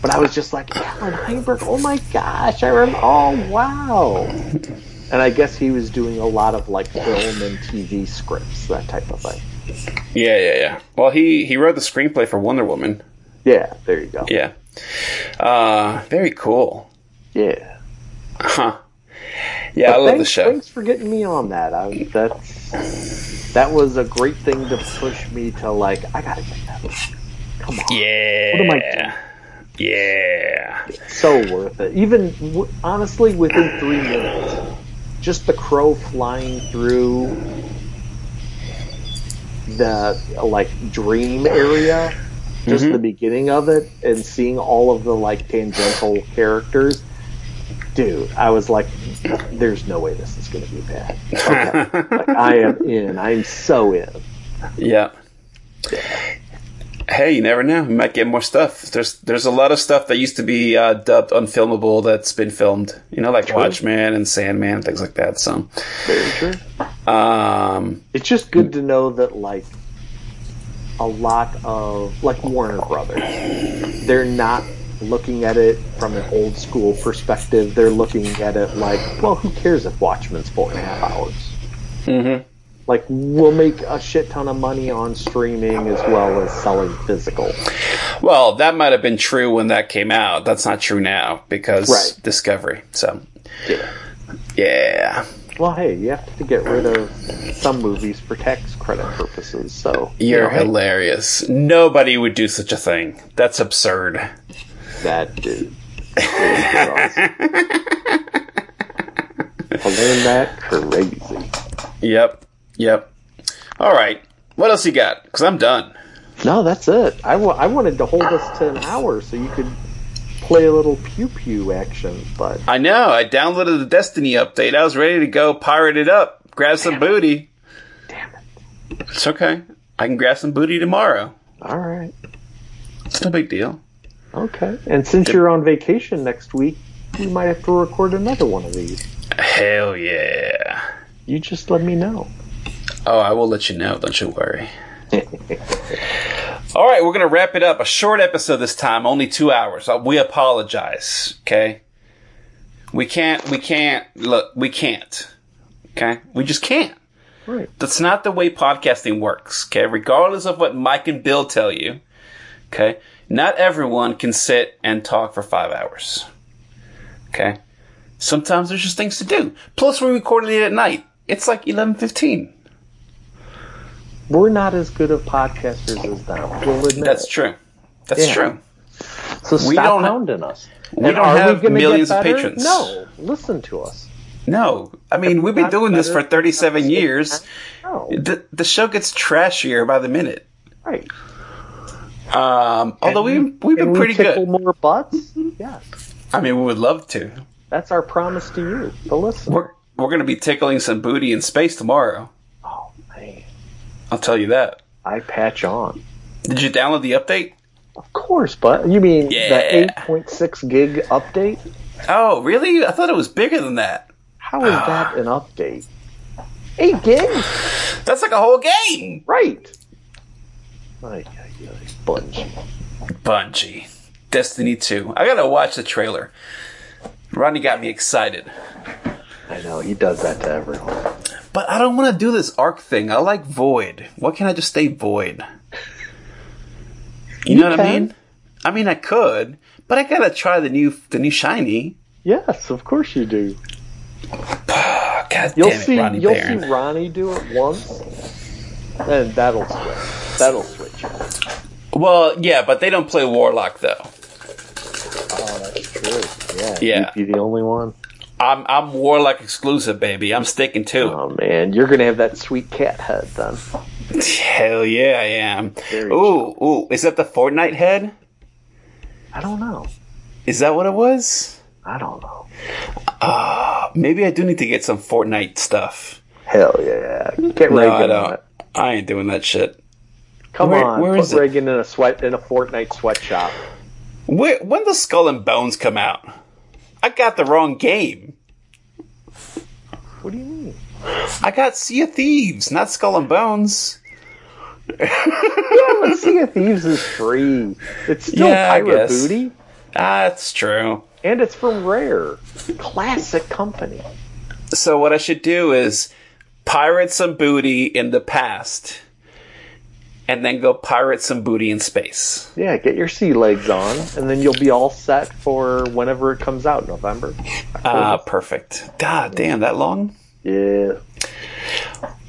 Speaker 1: But I was just like, Allan Heinberg, oh my gosh, I remember oh wow. And I guess he was doing a lot of like film and TV scripts, that type of thing.
Speaker 2: Yeah, yeah, yeah. Well, he he wrote the screenplay for Wonder Woman.
Speaker 1: Yeah, there you go.
Speaker 2: Yeah. Uh, very cool.
Speaker 1: Yeah.
Speaker 2: Huh. Yeah, I
Speaker 1: But
Speaker 2: love the show.
Speaker 1: Thanks for getting me on that. I, that's that was a great thing to push me to like. I gotta get that. Come on,
Speaker 2: Yeah.
Speaker 1: What am I doing?
Speaker 2: Yeah.
Speaker 1: so worth it. Even w- honestly, within three minutes, just the crow flying through the like dream area, just
Speaker 2: Mhm.
Speaker 1: the beginning of it, and seeing all of the like tangential characters. Dude, I was like, "There's no way this is going to be bad." Okay. like, I am in. I'm so in.
Speaker 2: Yeah. Hey, you never know. We might get more stuff. There's there's a lot of stuff that used to be uh, dubbed unfilmable that's been filmed. You know, like
Speaker 1: True.
Speaker 2: Watchmen and Sandman, things like that. So,
Speaker 1: Very true.
Speaker 2: um,
Speaker 1: It's just good to know that like a lot of like Warner Brothers, they're not looking at it from an old school perspective. They're looking at it like, well, who cares if Watchmen's four and a half hours?
Speaker 2: mhm.
Speaker 1: Like we'll make a shit ton of money on streaming as well as selling physical.
Speaker 2: well, that might have been true when that came out. That's not true now because
Speaker 1: Right.
Speaker 2: Discovery. So,
Speaker 1: Yeah.
Speaker 2: yeah,
Speaker 1: Well, hey, you have to get rid of some movies for tax credit purposes. So you
Speaker 2: you're
Speaker 1: know, hey,
Speaker 2: hilarious. Nobody would do such a thing. That's absurd.
Speaker 1: That dude. I learned that crazy.
Speaker 2: Yep, yep. All right. What else you got? Because I'm done.
Speaker 1: No, that's it. I I wanted to hold us to an hour so you could play a little pew pew action, but
Speaker 2: I know. I downloaded the Destiny update. I was ready to go pirate it up, grab some booty.
Speaker 1: damn it.
Speaker 2: It's okay. I can grab some booty tomorrow.
Speaker 1: All right.
Speaker 2: It's no big deal.
Speaker 1: Okay. And since you're on vacation next week, we might have to record another one of these.
Speaker 2: Hell yeah.
Speaker 1: You just let me know.
Speaker 2: Oh, I will let you know. Don't you worry. All right, we're going to wrap it up. A short episode this time, only two hours. Uh, We apologize, okay? We can't, we can't, look, we can't. Okay? We just can't.
Speaker 1: Right.
Speaker 2: That's not the way podcasting works, okay? Regardless of what Mike and Bill tell you, okay? Not everyone can sit and talk for five hours, okay? Sometimes there's just things to do. Plus, we're recording it at night. It's like 11.15.
Speaker 1: We're not as good of podcasters as them. We'll admit
Speaker 2: That's true. That's
Speaker 1: Yeah.
Speaker 2: true.
Speaker 1: So stop
Speaker 2: we don't ha-
Speaker 1: hounding us.
Speaker 2: we
Speaker 1: And
Speaker 2: don't have
Speaker 1: gonna
Speaker 2: millions of patrons.
Speaker 1: No, listen to us.
Speaker 2: No, I mean we've been doing this for 37 years.
Speaker 1: No,
Speaker 2: The the show gets trashier by the minute.
Speaker 1: right.
Speaker 2: Um, although we we've been
Speaker 1: we
Speaker 2: pretty good.
Speaker 1: more butts. Yes.
Speaker 2: I mean, we would love to.
Speaker 1: That's our promise to you, the listener.
Speaker 2: We're we're gonna be tickling some booty in space tomorrow.
Speaker 1: Oh man,
Speaker 2: I'll tell you that.
Speaker 1: I patch on.
Speaker 2: Did you download the update?
Speaker 1: Of course, but you mean
Speaker 2: Yeah.
Speaker 1: the 8.6 gig update?
Speaker 2: Oh, really? I thought it was bigger than that.
Speaker 1: How is that an update? Eight gigs,
Speaker 2: That's like a whole game.
Speaker 1: right? Ay, Bungie.
Speaker 2: Bungie. Destiny 2. I gotta watch the trailer. Ronnie got me excited.
Speaker 1: I know he does that to everyone.
Speaker 2: But I don't want to do this arc thing. I like Void. Why can't I just stay Void? You,
Speaker 1: You
Speaker 2: know what I mean? I mean, I could, but I gotta try the new, the new shiny.
Speaker 1: Yes, of course you do.
Speaker 2: God
Speaker 1: You'll
Speaker 2: damn it,
Speaker 1: see.
Speaker 2: Ronnie
Speaker 1: you'll
Speaker 2: Barron.
Speaker 1: see Ronnie do it once, and that'll switch. That'll switch.
Speaker 2: Well, yeah, but they don't play Warlock though.
Speaker 1: Oh, that's true. Yeah.
Speaker 2: Yeah.
Speaker 1: You'd be the only one.
Speaker 2: I'm I'm Warlock exclusive, baby. I'm sticking to it.
Speaker 1: Oh man, you're gonna have that sweet cat head then.
Speaker 2: Hell yeah, I am.
Speaker 1: Very
Speaker 2: Ooh, ooh, is that the Fortnite head?
Speaker 1: I don't know.
Speaker 2: Is that what it was?
Speaker 1: I don't know.
Speaker 2: Uh, maybe I do need to get some Fortnite stuff.
Speaker 1: Hell yeah! Get
Speaker 2: No,
Speaker 1: Reagan
Speaker 2: I
Speaker 1: on it.
Speaker 2: I ain't doing that shit.
Speaker 1: Come
Speaker 2: Where-
Speaker 1: on,
Speaker 2: where
Speaker 1: put
Speaker 2: is it?
Speaker 1: Reagan in a sweat in a Fortnite sweatshop.
Speaker 2: Where, when does Skull and Bones come out? I got the wrong game.
Speaker 1: What do you mean?
Speaker 2: I got Sea of Thieves, not Skull and Bones.
Speaker 1: Yeah, but Sea of Thieves is free. It's still
Speaker 2: Yeah, I
Speaker 1: pirate booty,
Speaker 2: Ah, that's true.
Speaker 1: and it's from Rare, classic company.
Speaker 2: So what I should do is pirate some booty in the past, and then go pirate some booty in space.
Speaker 1: Yeah, get your sea legs on, and then you'll be all set for whenever it comes out, November.
Speaker 2: Ah, perfect. God damn, that long?
Speaker 1: Yeah.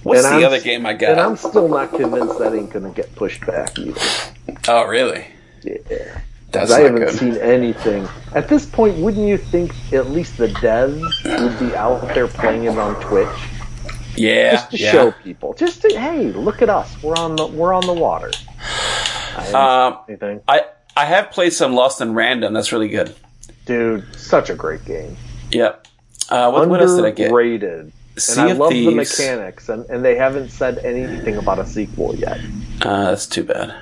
Speaker 2: What's
Speaker 1: And
Speaker 2: the
Speaker 1: I'm-
Speaker 2: other game I got?
Speaker 1: And I'm still not convinced that ain't gonna get pushed back either.
Speaker 2: Oh, really?
Speaker 1: Yeah.
Speaker 2: That's
Speaker 1: I haven't
Speaker 2: good.
Speaker 1: seen anything. At this point, wouldn't you think at least the devs would be out there playing it on Twitch?
Speaker 2: Yeah,
Speaker 1: Just to
Speaker 2: yeah.
Speaker 1: show people. Just to hey, look at us. We're on the we're on the water. I
Speaker 2: Um,
Speaker 1: anything.
Speaker 2: I I have played some Lost in Random. That's really good.
Speaker 1: Dude, such a great game.
Speaker 2: Yep. Uh, what, what else did I get? Sea
Speaker 1: and I love
Speaker 2: Thieves.
Speaker 1: the mechanics, and, and they haven't said anything about a sequel yet.
Speaker 2: Uh, that's too bad.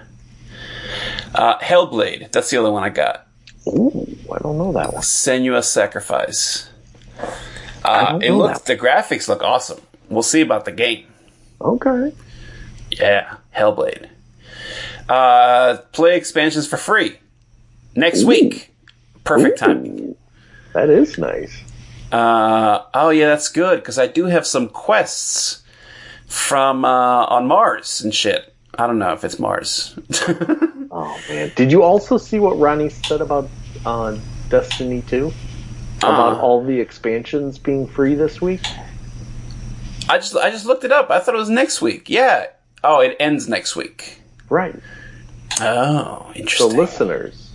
Speaker 2: Uh, Hellblade. That's the other one I got.
Speaker 1: Ooh, I don't know that one.
Speaker 2: Senua's Sacrifice. Uh, it looks. The graphics look awesome. We'll see about the game.
Speaker 1: Okay.
Speaker 2: Yeah, Hellblade. Uh, play expansions for free next week. Perfect timing.
Speaker 1: That is nice.
Speaker 2: Uh, oh yeah, that's good because I do have some quests from uh, on Mars and shit. I don't know if it's Mars.
Speaker 1: Oh man, did you also see what Ronnie said about uh, Destiny 2? About
Speaker 2: Uh.
Speaker 1: all the expansions being free this week?
Speaker 2: I just I just looked it up. I thought it was next week. Yeah. Oh, it ends next week.
Speaker 1: Right.
Speaker 2: Oh,
Speaker 1: So
Speaker 2: interesting.
Speaker 1: listeners,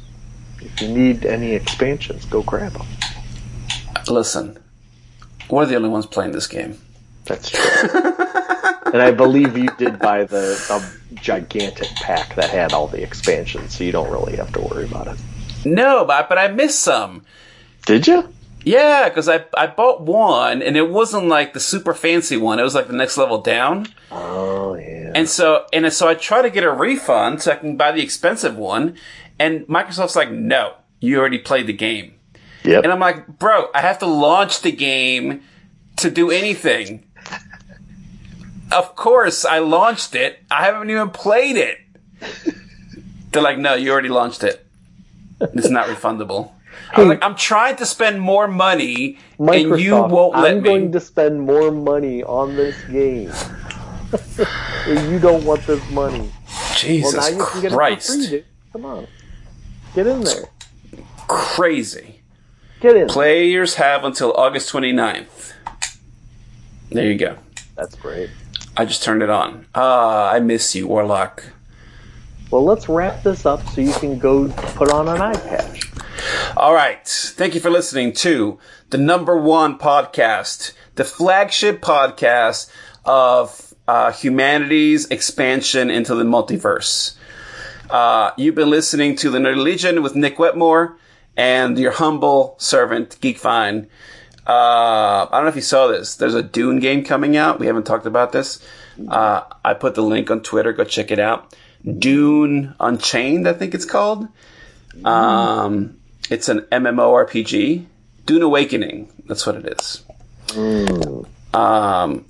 Speaker 1: if you need any expansions, go grab them.
Speaker 2: Listen, we're the only ones playing this game.
Speaker 1: That's true. and I believe you did buy the, the gigantic pack that had all the expansions, so you don't really have to worry about it.
Speaker 2: No, but but I missed some.
Speaker 1: Did you?
Speaker 2: Yeah, because I I bought one and it wasn't like the super fancy one. It was like the next level down.
Speaker 1: Oh yeah.
Speaker 2: And so and so I try to get a refund so I can buy the expensive one, and Microsoft's like, no, you already played the game.
Speaker 1: yep.
Speaker 2: And I'm like, bro, I have to launch the game to do anything. of course, I launched it. I haven't even played it. They're like, no, you already launched it. It's not refundable. I was like, I'm trying to spend more money,
Speaker 1: Microsoft,
Speaker 2: and you won't let me.
Speaker 1: I'm going to spend more money on this game. and you don't want this money. Well,
Speaker 2: Jesus
Speaker 1: now you can get it for
Speaker 2: Christ.
Speaker 1: free, dude. Come on. Get in there.
Speaker 2: Crazy.
Speaker 1: Get in.
Speaker 2: Players have until August 29th. There you go.
Speaker 1: That's great.
Speaker 2: I just turned it on. Ah, I miss you, Warlock.
Speaker 1: Well, let's wrap this up so you can go put on an eye patch.
Speaker 2: All right. Thank you for listening to the number one podcast, the flagship podcast of uh, humanity's expansion into the multiverse. Uh, you've been listening to the Nerdy Legion with Nick Wetmore and your humble servant, Geek Fine. Uh, I don't know if you saw this. There's a Dune game coming out. We haven't talked about this. Uh, I put the link on Twitter. Go check it out. Dune Unchained, I think it's called. Um, it's an MMORPG. Dune Awakening. That's what it is. Um,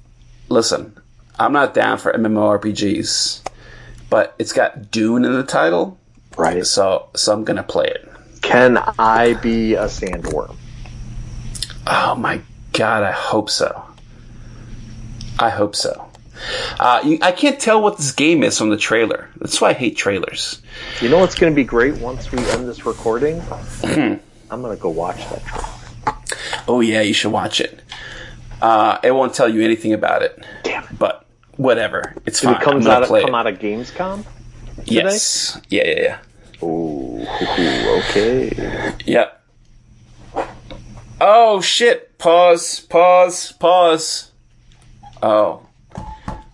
Speaker 2: listen, I'm not down for MMORPGs, but it's got Dune in the title,
Speaker 1: Right.
Speaker 2: so so I'm gonna play it.
Speaker 1: Can I be a sandworm?
Speaker 2: Oh my god, I hope so. I hope so. Uh, you, I can't tell what this game is from the trailer. That's why I hate trailers.
Speaker 1: You know what's going to be great once we end this recording? I'm going to go watch that trailer.
Speaker 2: Oh yeah, you should watch it. Uh, it won't tell you anything about it,
Speaker 1: Damn it.
Speaker 2: but whatever. It's fine.
Speaker 1: it comes out,
Speaker 2: play
Speaker 1: come
Speaker 2: it.
Speaker 1: out of Gamescom?
Speaker 2: Yes. Yeah, yeah, yeah.
Speaker 1: Ooh, okay.
Speaker 2: Yep. Oh shit! Pause. Pause. Pause. Oh,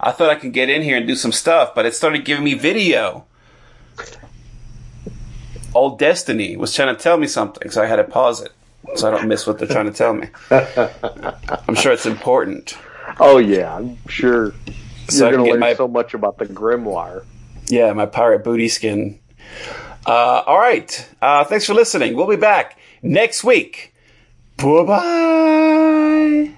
Speaker 2: I thought I could get in here and do some stuff, but it started giving me video. Old Destiny was trying to tell me something, so I had to pause it so I don't miss what they're trying to tell me. I'm sure it's important.
Speaker 1: Oh yeah, I'm sure
Speaker 2: So
Speaker 1: you're going to learn
Speaker 2: my-
Speaker 1: so much about the Grimoire.
Speaker 2: Yeah, my pirate booty skin. Uh, all right. Uh, thanks for listening. We'll be back next week. Bye bye.